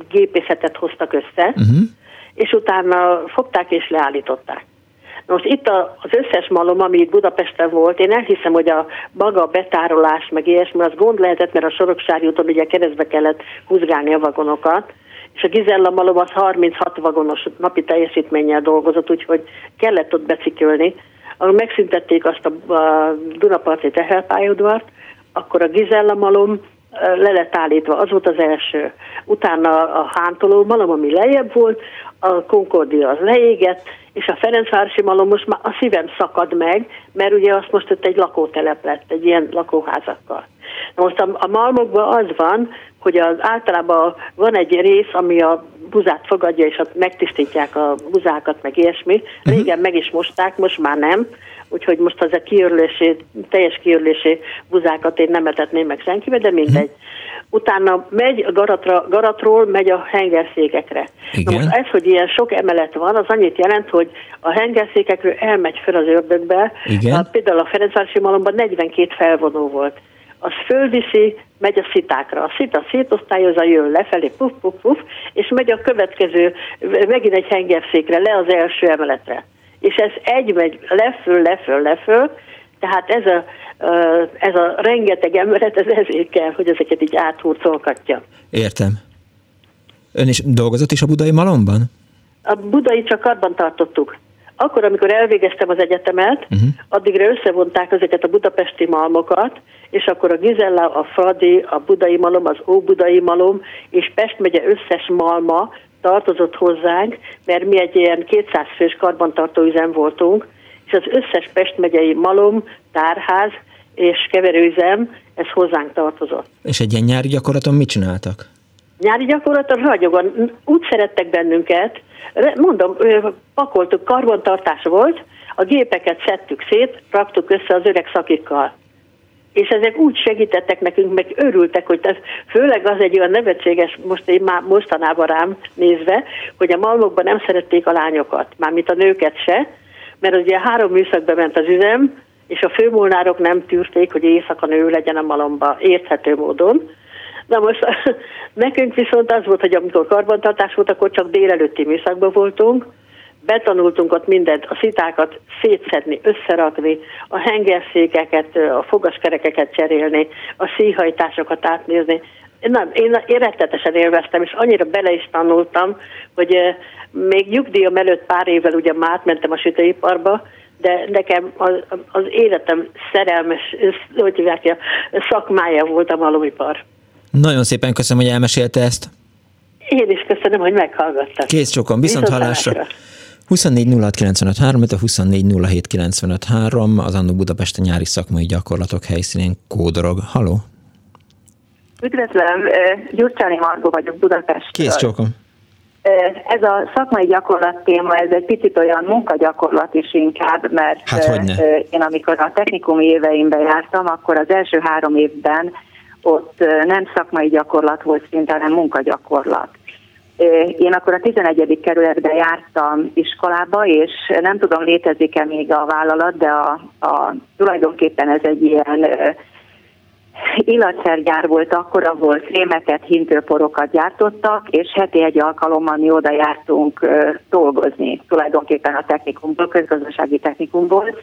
Speaker 11: gépészetet hoztak össze, uh-huh. és utána fogták és leállították. Most itt az összes malom, ami itt Budapesten volt, én elhiszem, hogy a maga a betárolás, meg ilyesmi, az gond lehetett, mert a Soroksári úton ugye keresztbe kellett húzgálni a vagonokat, és a Gizella malom az 36 vagonos napi teljesítménnyel dolgozott, úgyhogy kellett ott becikölni. Ahol megszüntették azt a, a Dunaparti teherpályaudvart, akkor a Gizella malom le lett állítva, az volt az első. Utána a hántoló malom, ami lejjebb volt, a Concordia az leégett, és a Ferencvárosi malom most már a szívem szakad meg, mert ugye azt most ott egy lakótelep lett, egy ilyen lakóházakkal. Na most a, a malmokban az van, hogy az általában van egy rész, ami a buzát fogadja, és ott megtisztítják a buzákat, meg ilyesmi. Mhm. Régen meg is mosták, most már nem. Úgyhogy most az a kiörlési, teljes kiörlési buzákat én nem etetném meg senkivel, de mindegy. Utána megy a garatra, garatról, megy a hengerszékekre. Igen. Na most ez, hogy ilyen sok emelet van, az annyit jelent, hogy a hengerszékekről elmegy fel az ördögbe. Igen. A, például a Ferencvárosi Malomban 42 felvonó volt. Az fölviszi, megy a szitákra. A szita szétosztályozza, jön lefelé, puf, puf, puf, és megy a következő, megint egy hengerszékre, le az első emeletre. És ez egy megy leföl, leföl, leföl, tehát ez a ez a rengeteg emberet, ez ezért kell, hogy ezeket így áthurcolkatja.
Speaker 1: Értem. Ön is dolgozott is a budai malomban?
Speaker 11: A budai csak abban tartottuk. Akkor, amikor elvégeztem az egyetemet, uh-huh. addigra összevonták ezeket a budapesti malmokat, és akkor a Gizella, a Fradi, a budai malom, az óbudai malom, és Pest megye összes malma tartozott hozzánk, mert mi egy ilyen 200 fős karbantartó üzem voltunk, és az összes Pest megyei malom, tárház és keverőüzem, ez hozzánk tartozott.
Speaker 1: És egy ilyen nyári gyakorlaton mit csináltak?
Speaker 11: Nyári gyakorlaton ragyogan, úgy szerettek bennünket, mondom, pakoltuk, karbantartás volt, a gépeket szedtük szét, raktuk össze az öreg szakikkal. És ezek úgy segítettek nekünk, meg örültek, hogy ez, főleg az egy olyan nevetséges, most én már mostanában rám nézve, hogy a malmokban nem szerették a lányokat, mármint a nőket se, mert ugye három műszakba ment az üzem, és a főmolnárok nem tűrték, hogy éjszaka nő legyen a malomba érthető módon. Na most [laughs] nekünk viszont az volt, hogy amikor karbantartás volt, akkor csak délelőtti műszakban voltunk, betanultunk ott mindent, a szitákat szétszedni, összerakni, a hengerszékeket, a fogaskerekeket cserélni, a szíhajtásokat átnézni. Nem, én, én rettetesen élveztem, és annyira bele is tanultam, hogy még nyugdíjam előtt pár évvel ugye már átmentem a sütőiparba, de nekem az, az életem szerelmes, hogy hívják, szakmája volt a malomipar.
Speaker 1: Nagyon szépen köszönöm, hogy elmesélte ezt.
Speaker 11: Én is köszönöm, hogy meghallgattak.
Speaker 1: Kész csokon, viszont, viszont hallásra. 24 a 24 az Annó Budapesten nyári szakmai gyakorlatok helyszínén kódorog. Haló?
Speaker 12: Üdvözlöm, Gyurcsáni Margó vagyok Budapest.
Speaker 1: Kész csókom.
Speaker 12: Ez a szakmai gyakorlat téma, ez egy picit olyan munkagyakorlat is inkább, mert
Speaker 1: hát,
Speaker 12: én amikor a technikum éveimben jártam, akkor az első három évben ott nem szakmai gyakorlat volt szinte, hanem munkagyakorlat. Én akkor a 11. kerületben jártam iskolába, és nem tudom, létezik-e még a vállalat, de a, a, tulajdonképpen ez egy ilyen illatszergyár volt akkor, ahol krémeket, hintőporokat gyártottak, és heti egy alkalommal mi oda jártunk dolgozni, tulajdonképpen a technikumból, közgazdasági technikumból,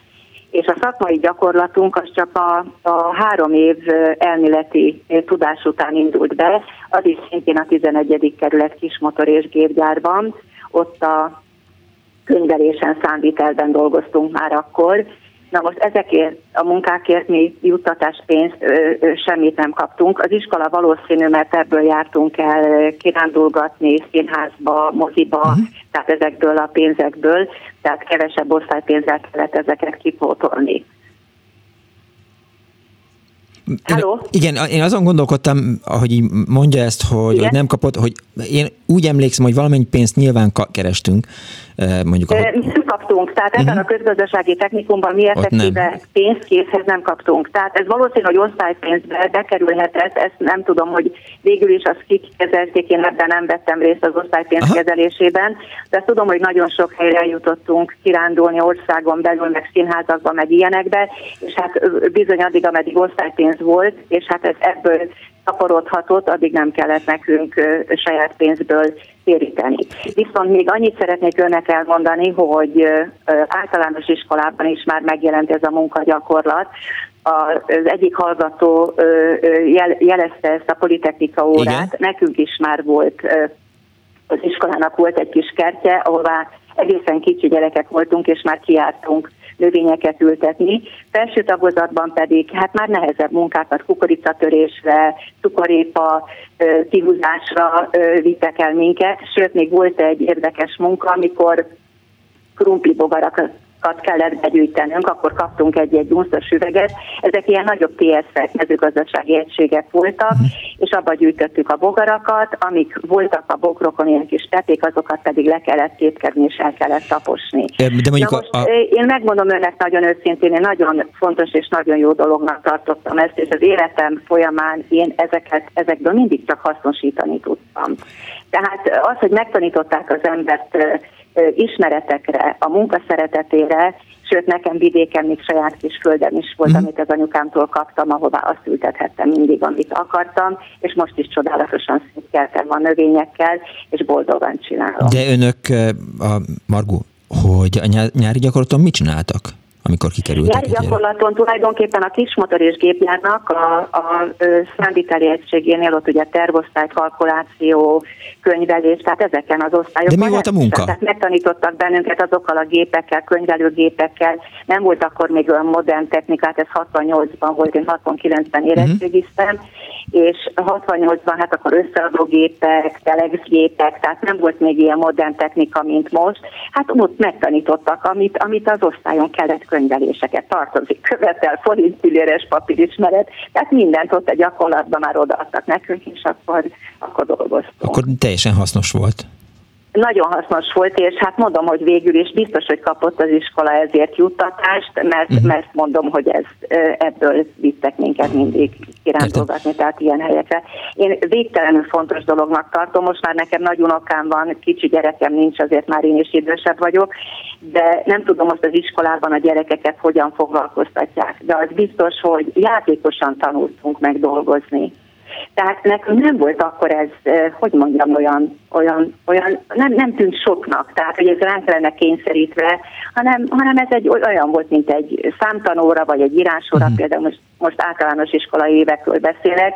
Speaker 12: és a szakmai gyakorlatunk az csak a, a három év elméleti tudás után indult be, az is szintén a 11. kerület kismotor és gépgyárban, ott a könyvelésen, számvitelben dolgoztunk már akkor, Na most ezekért a munkákért mi ö, ö, semmit nem kaptunk. Az iskola valószínű, mert ebből jártunk el kirándulgatni színházba, moziba, uh-huh. tehát ezekből a pénzekből, tehát kevesebb osztálypénzzel kellett ezeket kipótolni.
Speaker 1: Hello? Igen, én azon gondolkodtam, ahogy így mondja ezt, hogy, hogy nem kapott, hogy én úgy emlékszem, hogy valamennyi pénzt nyilván kerestünk, mondjuk a...
Speaker 12: Mi nem kaptunk, tehát ebben uh-huh. a közgazdasági technikumban mi effektíve pénzkészhez nem kaptunk. Tehát ez valószínű, hogy osztálypénzbe bekerülhetett, ezt nem tudom, hogy végül is azt kikezelték, én ebben nem vettem részt az osztálypénz Aha. kezelésében, de ezt tudom, hogy nagyon sok helyre jutottunk kirándulni országon belül, meg színházakba, meg ilyenekbe, és hát bizony addig, ameddig osztálypénz volt, és hát ez ebből szaporodhatott, addig nem kellett nekünk saját pénzből téríteni. Viszont még annyit szeretnék önnek elmondani, hogy általános iskolában is már megjelent ez a munkagyakorlat. Az egyik hallgató jelezte ezt a politechnika órát, Igen. nekünk is már volt, az iskolának volt egy kis kertje, ahová egészen kicsi gyerekek voltunk, és már kiártunk növényeket ültetni. Felső tagozatban pedig hát már nehezebb munkákat kukoricatörésre, cukorépa kihúzásra vittek el minket, sőt még volt egy érdekes munka, amikor krumplibogarak kellett begyűjtenünk, akkor kaptunk egy-egy unszos üveget. Ezek ilyen nagyobb TSZ mezőgazdasági egységek voltak, uh-huh. és abba gyűjtöttük a bogarakat, amik voltak a bokrokon ilyen kis teték, azokat pedig le kellett képkedni és el kellett taposni.
Speaker 1: De mondjuk
Speaker 12: Na most, a, a... Én megmondom önnek nagyon őszintén, én nagyon fontos és nagyon jó dolognak tartottam ezt, és az életem folyamán én ezeket, ezekből mindig csak hasznosítani tudtam. Tehát az, hogy megtanították az embert ismeretekre, a munka szeretetére, sőt nekem vidéken még saját kis földem is volt, mm. amit az anyukámtól kaptam, ahová azt ültethettem mindig, amit akartam, és most is csodálatosan szintkeltem a növényekkel, és boldogan csinálom.
Speaker 1: De önök, a Margó, hogy a nyári gyakorlaton mit csináltak? Amikor kikerültek
Speaker 12: Nyári gyakorlaton tulajdonképpen a kismotor és gépjárnak a, a szándíteli egységénél ott ugye tervosztály, kalkuláció, könyvelés, tehát ezeken az osztályokon.
Speaker 1: De mi volt a munka?
Speaker 12: Tehát megtanítottak bennünket azokkal a gépekkel, könyvelőgépekkel. Nem volt akkor még olyan modern technikát, ez 68-ban volt, én 69-ben érettségiztem, uh-huh. És 68-ban hát akkor összeadó gépek, telexgépek, tehát nem volt még ilyen modern technika, mint most. Hát ott megtanítottak, amit, amit az osztályon kellett könyveléseket tartozik, követel, forintpilléres papírismeret, tehát mindent ott a gyakorlatban már odaadtak nekünk, és akkor, akkor dolgoztunk.
Speaker 1: Akkor teljesen hasznos volt.
Speaker 12: Nagyon hasznos volt, és hát mondom, hogy végül is biztos, hogy kapott az iskola ezért juttatást, mert, uh-huh. mert mondom, hogy ez, ebből vittek minket mindig kirándulgatni, tehát ilyen helyekre. Én végtelenül fontos dolognak tartom, most már nekem nagy unokám van, kicsi gyerekem nincs, azért már én is idősebb vagyok, de nem tudom most az iskolában a gyerekeket hogyan foglalkoztatják, de az biztos, hogy játékosan tanultunk meg dolgozni tehát nekünk nem volt akkor ez, hogy mondjam, olyan, olyan, olyan nem, nem tűnt soknak, tehát hogy ez ránk lenne kényszerítve, hanem, hanem ez egy olyan volt, mint egy számtanóra, vagy egy írásóra, uh-huh. például most, most általános iskolai évekről beszélek,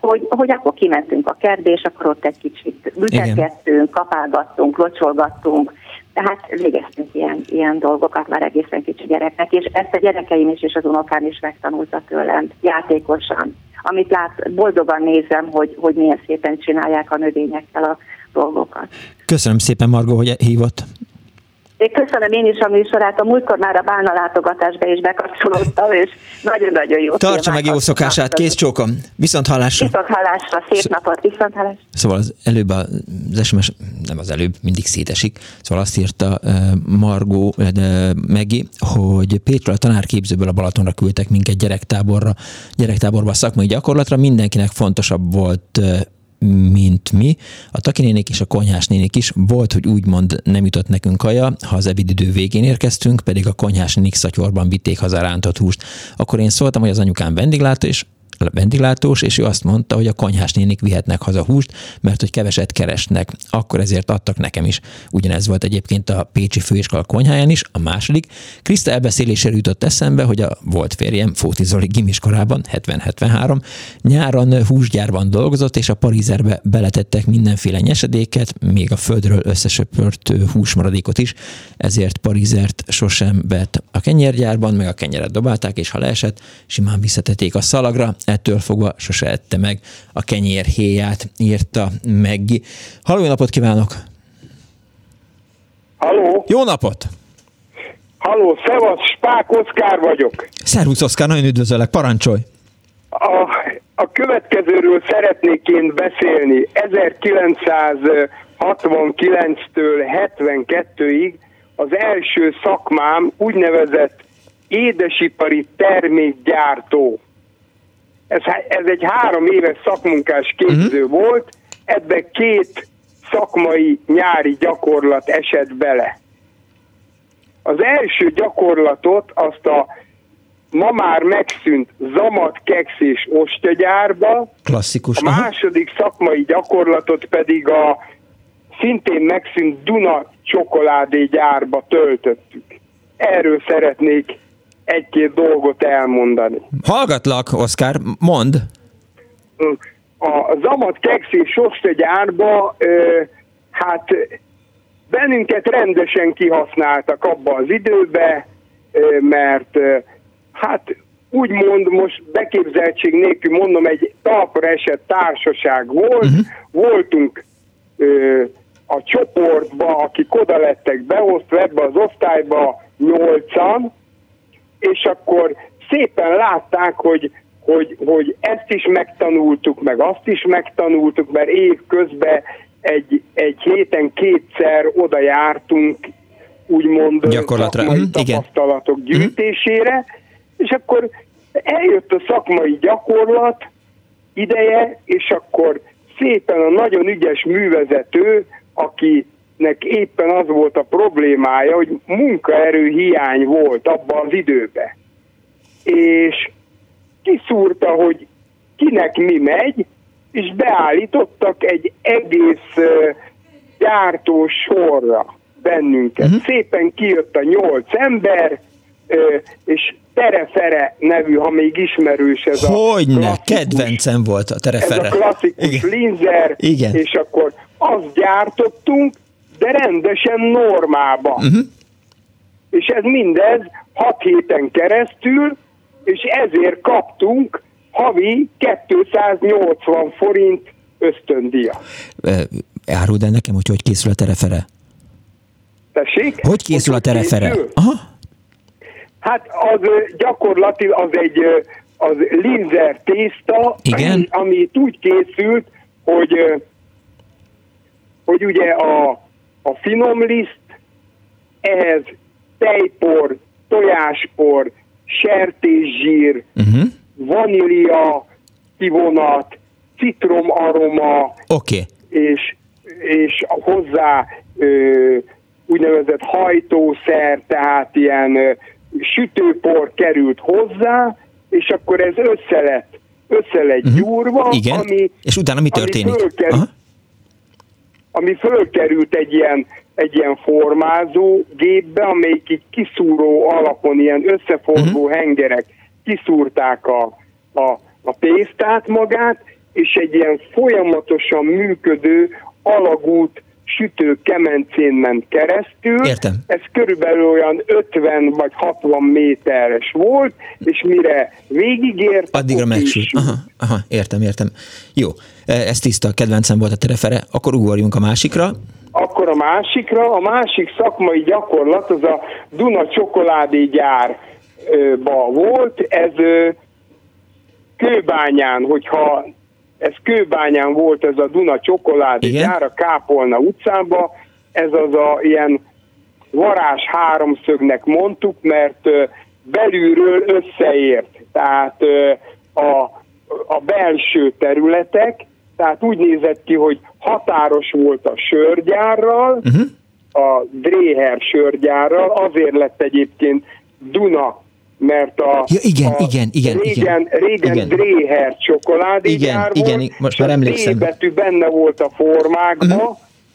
Speaker 12: hogy, hogy akkor kimentünk a kertbe, és akkor ott egy kicsit bütetgettünk, kapálgattunk, locsolgattunk, tehát végeztünk ilyen, ilyen dolgokat már egészen kicsi gyereknek, és ezt a gyerekeim is és az unokám is megtanulta tőlem játékosan amit lát, boldogan nézem, hogy, hogy milyen szépen csinálják a növényekkel a dolgokat.
Speaker 1: Köszönöm szépen, Margó, hogy hívott.
Speaker 12: Én köszönöm én is a műsorát, a múltkor már a bálna látogatásba is bekapcsolódtam, és nagyon-nagyon jó.
Speaker 1: Tartsa meg jó szokását, kész csókom. Viszont hallásra.
Speaker 12: Viszont hallásra, szép Sz- napot, viszont hallásra.
Speaker 1: Szóval az előbb az SMS, nem az előbb, mindig szétesik. Szóval azt írta uh, Margó uh, Megi, hogy Pétről a tanárképzőből a Balatonra küldtek minket gyerektáborra, gyerektáborba a szakmai gyakorlatra. Mindenkinek fontosabb volt uh, mint mi. A takinénik és a konyhás is volt, hogy úgymond nem jutott nekünk kaja, ha az ebédidő végén érkeztünk, pedig a konyhás nénik szatyorban vitték haza rántott húst. Akkor én szóltam, hogy az anyukám vendéglátó, és vendéglátós, és ő azt mondta, hogy a konyhás nénik vihetnek haza húst, mert hogy keveset keresnek. Akkor ezért adtak nekem is. Ugyanez volt egyébként a Pécsi Főiskola konyháján is. A második, Kriszta elbeszélésére jutott eszembe, hogy a volt férjem Fóti Zoli gimiskorában, 70-73, nyáron húsgyárban dolgozott, és a Parizerbe beletettek mindenféle nyesedéket, még a földről összesöpört húsmaradékot is, ezért Parizert sosem vett a kenyérgyárban, meg a kenyeret dobálták, és ha leesett, simán visszatették a szalagra, ettől fogva sose ette meg a kenyér héját, írta Meggi. Halló, jó napot kívánok!
Speaker 13: Halló!
Speaker 1: Jó napot!
Speaker 13: Halló, szevasz, Spák Oszkár vagyok.
Speaker 1: Szervusz Oszkár, nagyon üdvözöllek, parancsolj!
Speaker 13: A, a következőről szeretnék én beszélni. 1900 69-től 72-ig az első szakmám úgynevezett édesipari termékgyártó. Ez, ez egy három éves szakmunkás képző uh-huh. volt, ebbe két szakmai nyári gyakorlat esett bele. Az első gyakorlatot azt a ma már megszűnt Zamat Kex és Ostagyárba,
Speaker 1: Klasszikus.
Speaker 13: a második szakmai gyakorlatot pedig a szintén megszűnt Duna csokoládégyárba töltöttük. Erről szeretnék egy-két dolgot elmondani.
Speaker 1: Hallgatlak, Oszkár, mond.
Speaker 13: A Zamat Kex és Ostagyárba hát bennünket rendesen kihasználtak abba az időbe, mert hát úgymond most beképzeltség nélkül mondom, egy talpra esett társaság volt, uh-huh. voltunk ö, a csoportba, akik oda lettek beosztva ebbe az osztályba nyolcan, és akkor szépen látták, hogy, hogy, hogy ezt is megtanultuk, meg azt is megtanultuk, mert év közben egy, egy héten kétszer oda jártunk, úgymond
Speaker 1: Gyakorlatra.
Speaker 13: szakmai
Speaker 1: Mm, igen.
Speaker 13: tapasztalatok gyűjtésére, és akkor eljött a szakmai gyakorlat ideje, és akkor szépen a nagyon ügyes művezető, akinek éppen az volt a problémája, hogy munkaerő hiány volt abban az időben. És kiszúrta, hogy kinek mi megy, és beállítottak egy egész uh, gyártós sorra bennünket. Uh-huh. Szépen kijött a nyolc ember, uh, és Terefere nevű, ha még ismerős ez
Speaker 1: Hogyne,
Speaker 13: a
Speaker 1: kedvencem volt a terefere.
Speaker 13: ez a klasszikus
Speaker 1: Igen.
Speaker 13: linzer,
Speaker 1: Igen.
Speaker 13: és akkor azt gyártottunk, de rendesen normában.
Speaker 1: Uh-huh.
Speaker 13: És ez mindez 6 héten keresztül, és ezért kaptunk havi 280 forint ösztöndíja.
Speaker 1: Áruld el nekem, hogy hogy készül a terefere.
Speaker 13: Tessék?
Speaker 1: Hogy készül a terefere?
Speaker 13: készül?
Speaker 1: Aha.
Speaker 13: Hát az gyakorlatilag az egy az linzer tészta,
Speaker 1: Igen.
Speaker 13: ami itt úgy készült, hogy hogy ugye a, a finom liszt, ehhez tejpor, tojáspor, sertészsír,
Speaker 1: Uh-huh.
Speaker 13: vanília, kivonat, citromaroma,
Speaker 1: Oké.
Speaker 13: és, és hozzá ö, úgynevezett hajtószer, tehát ilyen ö, sütőpor került hozzá, és akkor ez össze lett, össze lett uh-huh. gyúrva,
Speaker 1: Igen.
Speaker 13: ami,
Speaker 1: És utána mi történik?
Speaker 13: Ami fölkerült, ami fölkerült egy ilyen, egy ilyen formázó gépbe, amelyik így kiszúró alapon, ilyen összeforgó uh-huh. hengerek kiszúrták a, a, a tésztát magát, és egy ilyen folyamatosan működő alagút sütő kemencén ment keresztül.
Speaker 1: Értem.
Speaker 13: Ez körülbelül olyan 50 vagy 60 méteres volt, és mire végigért,
Speaker 1: Addigra megsült. Aha, aha, értem, értem. Jó, e, ez tiszta, kedvencem volt a terefere. Akkor ugorjunk a másikra.
Speaker 13: Akkor a másikra, a másik szakmai gyakorlat az a Duna csokoládégyárba volt, ez ö, kőbányán, hogyha ez kőbányán volt ez a Duna csokoládégyár, a Kápolna utcában, ez az a ilyen varázs háromszögnek mondtuk, mert belülről összeért. Tehát a, a belső területek, tehát úgy nézett ki, hogy határos volt a sörgyárral,
Speaker 1: uh-huh.
Speaker 13: a Dréher sörgyárral, azért lett egyébként Duna, mert a,
Speaker 1: Ja, igen,
Speaker 13: a
Speaker 1: igen, igen,
Speaker 13: régen,
Speaker 1: igen.
Speaker 13: régen
Speaker 1: Igen.
Speaker 13: Dréher csokoládégyár
Speaker 1: Igen,
Speaker 13: volt,
Speaker 1: igen, most már
Speaker 13: a
Speaker 1: emlékszem.
Speaker 13: D betű benne volt a formákban,
Speaker 1: Mhm.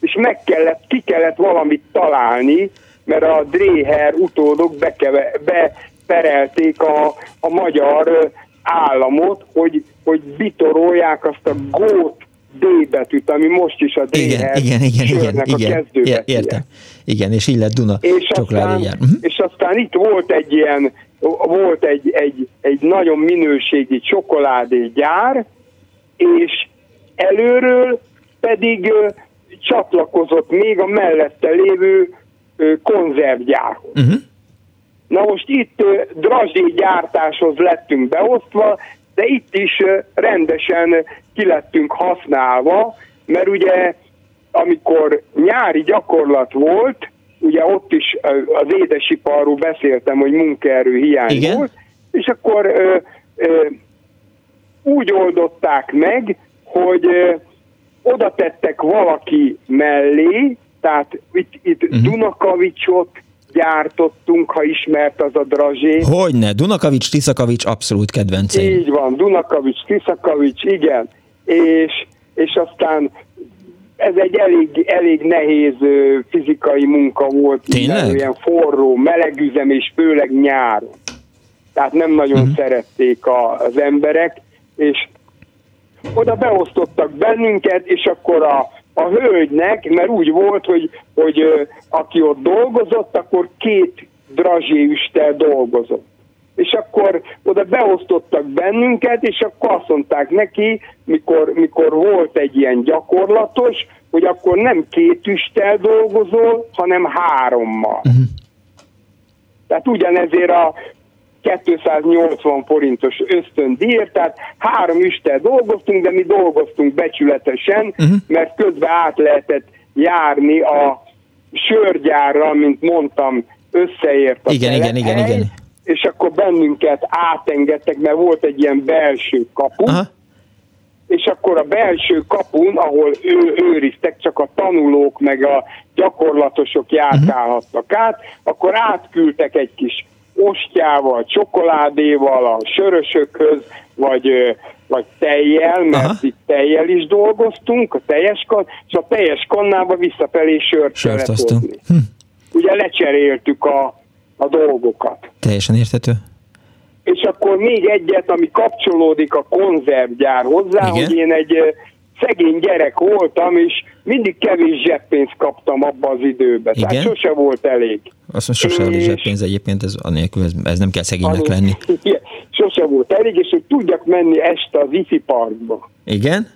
Speaker 13: és meg kellett, ki kellett valamit találni, mert a Dréher utódok bekeve, beperelték a, a magyar államot, hogy, hogy bitorolják azt a gót D betűt, ami most is a
Speaker 1: Igen,
Speaker 13: Dréher
Speaker 1: igen, igen, igen,
Speaker 13: sörnek a
Speaker 1: igen. Értem. Igen, és így lett Duna
Speaker 13: És aztán.
Speaker 1: Mhm.
Speaker 13: és aztán itt volt egy ilyen, volt egy, egy, egy nagyon minőségi csokoládégyár, és előről pedig csatlakozott még a mellette lévő konzervgyárhoz.
Speaker 1: Uh-huh.
Speaker 13: Na most itt ö, gyártáshoz lettünk beosztva, de itt is rendesen ki lettünk használva, mert ugye amikor nyári gyakorlat volt, ugye ott is az édesiparról beszéltem, hogy munkaerő hiány
Speaker 1: Igen.
Speaker 13: volt, és akkor ö, ö, úgy oldották meg, hogy ö, oda tettek valaki mellé, tehát itt, itt uh-huh. Dunakavicsot gyártottunk, ha ismert az a drazsé.
Speaker 1: Hogyne, Dunakavics, Tiszakavics abszolút kedvenceim.
Speaker 13: Így van, Dunakavics, Tiszakavics, igen. És, és aztán ez egy elég, elég nehéz fizikai munka volt.
Speaker 1: Tényleg?
Speaker 13: Ilyen- forró, melegüzem és főleg nyáron. Tehát nem nagyon uh-huh. szerették a, az emberek, és oda beosztottak bennünket, és akkor a, a hölgynek, mert úgy volt, hogy, hogy aki ott dolgozott, akkor két drazséüstel dolgozott. És akkor oda beosztottak bennünket, és akkor azt mondták neki, mikor, mikor volt egy ilyen gyakorlatos, hogy akkor nem két üstel dolgozol, hanem hárommal. Uh-huh. Tehát ugyanezért a 280 forintos ösztöndíjért, tehát három üstel dolgoztunk, de mi dolgoztunk becsületesen, uh-huh. mert közben át lehetett járni a sörgyárra, mint mondtam, összeért a
Speaker 1: Igen, igen, igen, igen.
Speaker 13: És akkor bennünket átengedtek, mert volt egy ilyen belső kapu,
Speaker 1: Aha.
Speaker 13: és akkor a belső kapun, ahol ő, őriztek, csak a tanulók meg a gyakorlatosok járkálhattak át, akkor átküldtek egy kis ostjával, csokoládéval a sörösökhöz, vagy, vagy tejjel, mert
Speaker 1: Aha.
Speaker 13: itt tejjel is dolgoztunk, a teljes kann, és a teljes kannába visszafelé sört
Speaker 1: Sört
Speaker 13: kellett.
Speaker 1: Hm,
Speaker 13: Ugye lecseréltük a, a dolgokat.
Speaker 1: teljesen érthető.
Speaker 13: És akkor még egyet, ami kapcsolódik a konzervgyár hozzá,
Speaker 1: Igen.
Speaker 13: hogy én egy szegény gyerek voltam, és mindig kevés zseppénzt kaptam abba az időben.
Speaker 1: Igen.
Speaker 13: Tehát sose volt elég.
Speaker 1: Azt mondja, sose
Speaker 13: És-
Speaker 1: és... zseppénz egyébként, ez anélkül, ez, ez nem kell szegénynek
Speaker 13: Ami-
Speaker 1: lenni. [laughs]
Speaker 13: Igen, Sose volt elég, és hogy tudjak menni este az ifi parkba.
Speaker 1: Igen?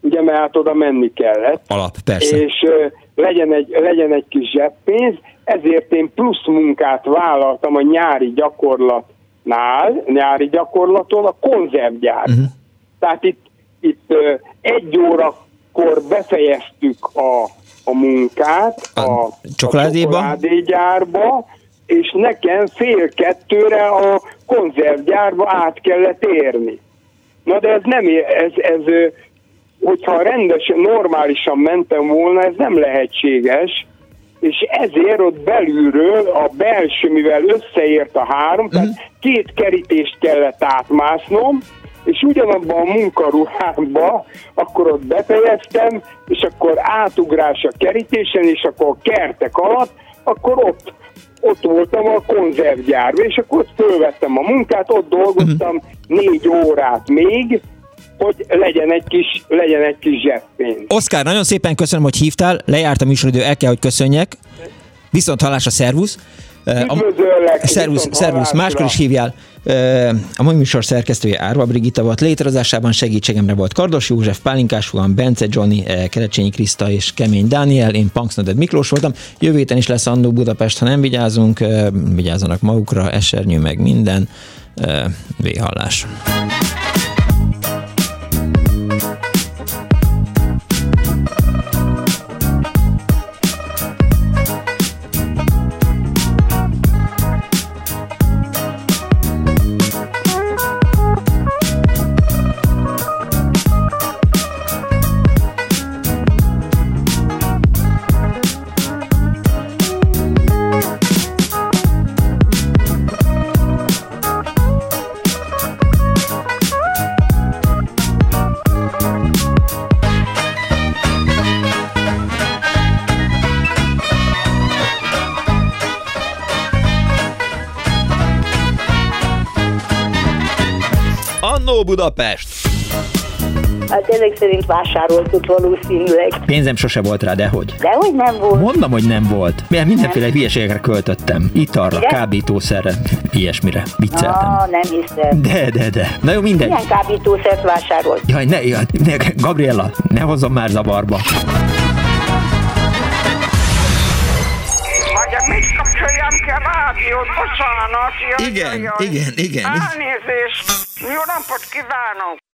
Speaker 13: Ugye, mert hát oda menni kellett.
Speaker 1: Alap, persze.
Speaker 13: És ö, legyen egy, legyen egy kis zseppénz, ezért én plusz munkát vállaltam a nyári gyakorlatnál, nyári gyakorlaton a konzervgyár. Uh-huh. Tehát itt, itt egy órakor befejeztük a, a munkát a,
Speaker 1: csokoládéba?
Speaker 13: a csokoládégyárba, és nekem fél kettőre a konzervgyárba át kellett érni. Na de ez nem, ez, ez hogyha rendesen, normálisan mentem volna, ez nem lehetséges, és ezért ott belülről a belső, mivel összeért a három, tehát két kerítést kellett átmásznom, és ugyanabban a munkaruhámba, akkor ott befejeztem, és akkor átugrás a kerítésen, és akkor a kertek alatt, akkor ott, ott voltam a konzervgyárban, és akkor ott fölvettem a munkát, ott dolgoztam négy órát még, hogy legyen egy kis, legyen egy kis zseppénz.
Speaker 1: Oszkár, nagyon szépen köszönöm, hogy hívtál, lejárt a műsoridő, el kell, hogy köszönjek. Viszont hallásra, szervusz. A-
Speaker 13: Üdvözöllek,
Speaker 1: Szervusz, szervusz, máskor is hívjál. A mai műsor szerkesztője Árva Brigitta volt, létrehozásában segítségemre volt Kardos József, Pálinkás Huan, Bence Johnny, Kerecsényi Kriszta és Kemény Dániel, én Punksnoded Miklós voltam. Jövő héten is lesz Annó Budapest, ha nem vigyázunk, vigyázzanak magukra, esernyő meg minden. Véhallás. Annó Budapest!
Speaker 14: Hát ezek szerint vásároltuk valószínűleg.
Speaker 1: Pénzem sose volt rá, de hogy?
Speaker 14: De hogy nem volt?
Speaker 1: Mondom, hogy nem volt. Mert mindenféle hülyeségekre költöttem. Italra,
Speaker 14: Igen?
Speaker 1: kábítószerre, ilyesmire. Vicceltem.
Speaker 14: Ah, nem hiszem.
Speaker 1: De, de, de. Na jó, mindegy.
Speaker 14: Milyen kábítószert vásárolt?
Speaker 1: Jaj, ne, jaj, ne, Gabriella, ne hozzon már zavarba.
Speaker 15: Rádiót? Bocsánat. Jaj,
Speaker 1: Igen,
Speaker 15: jaj,
Speaker 1: igen, igen.
Speaker 15: Elnézést. Jó napot kívánok.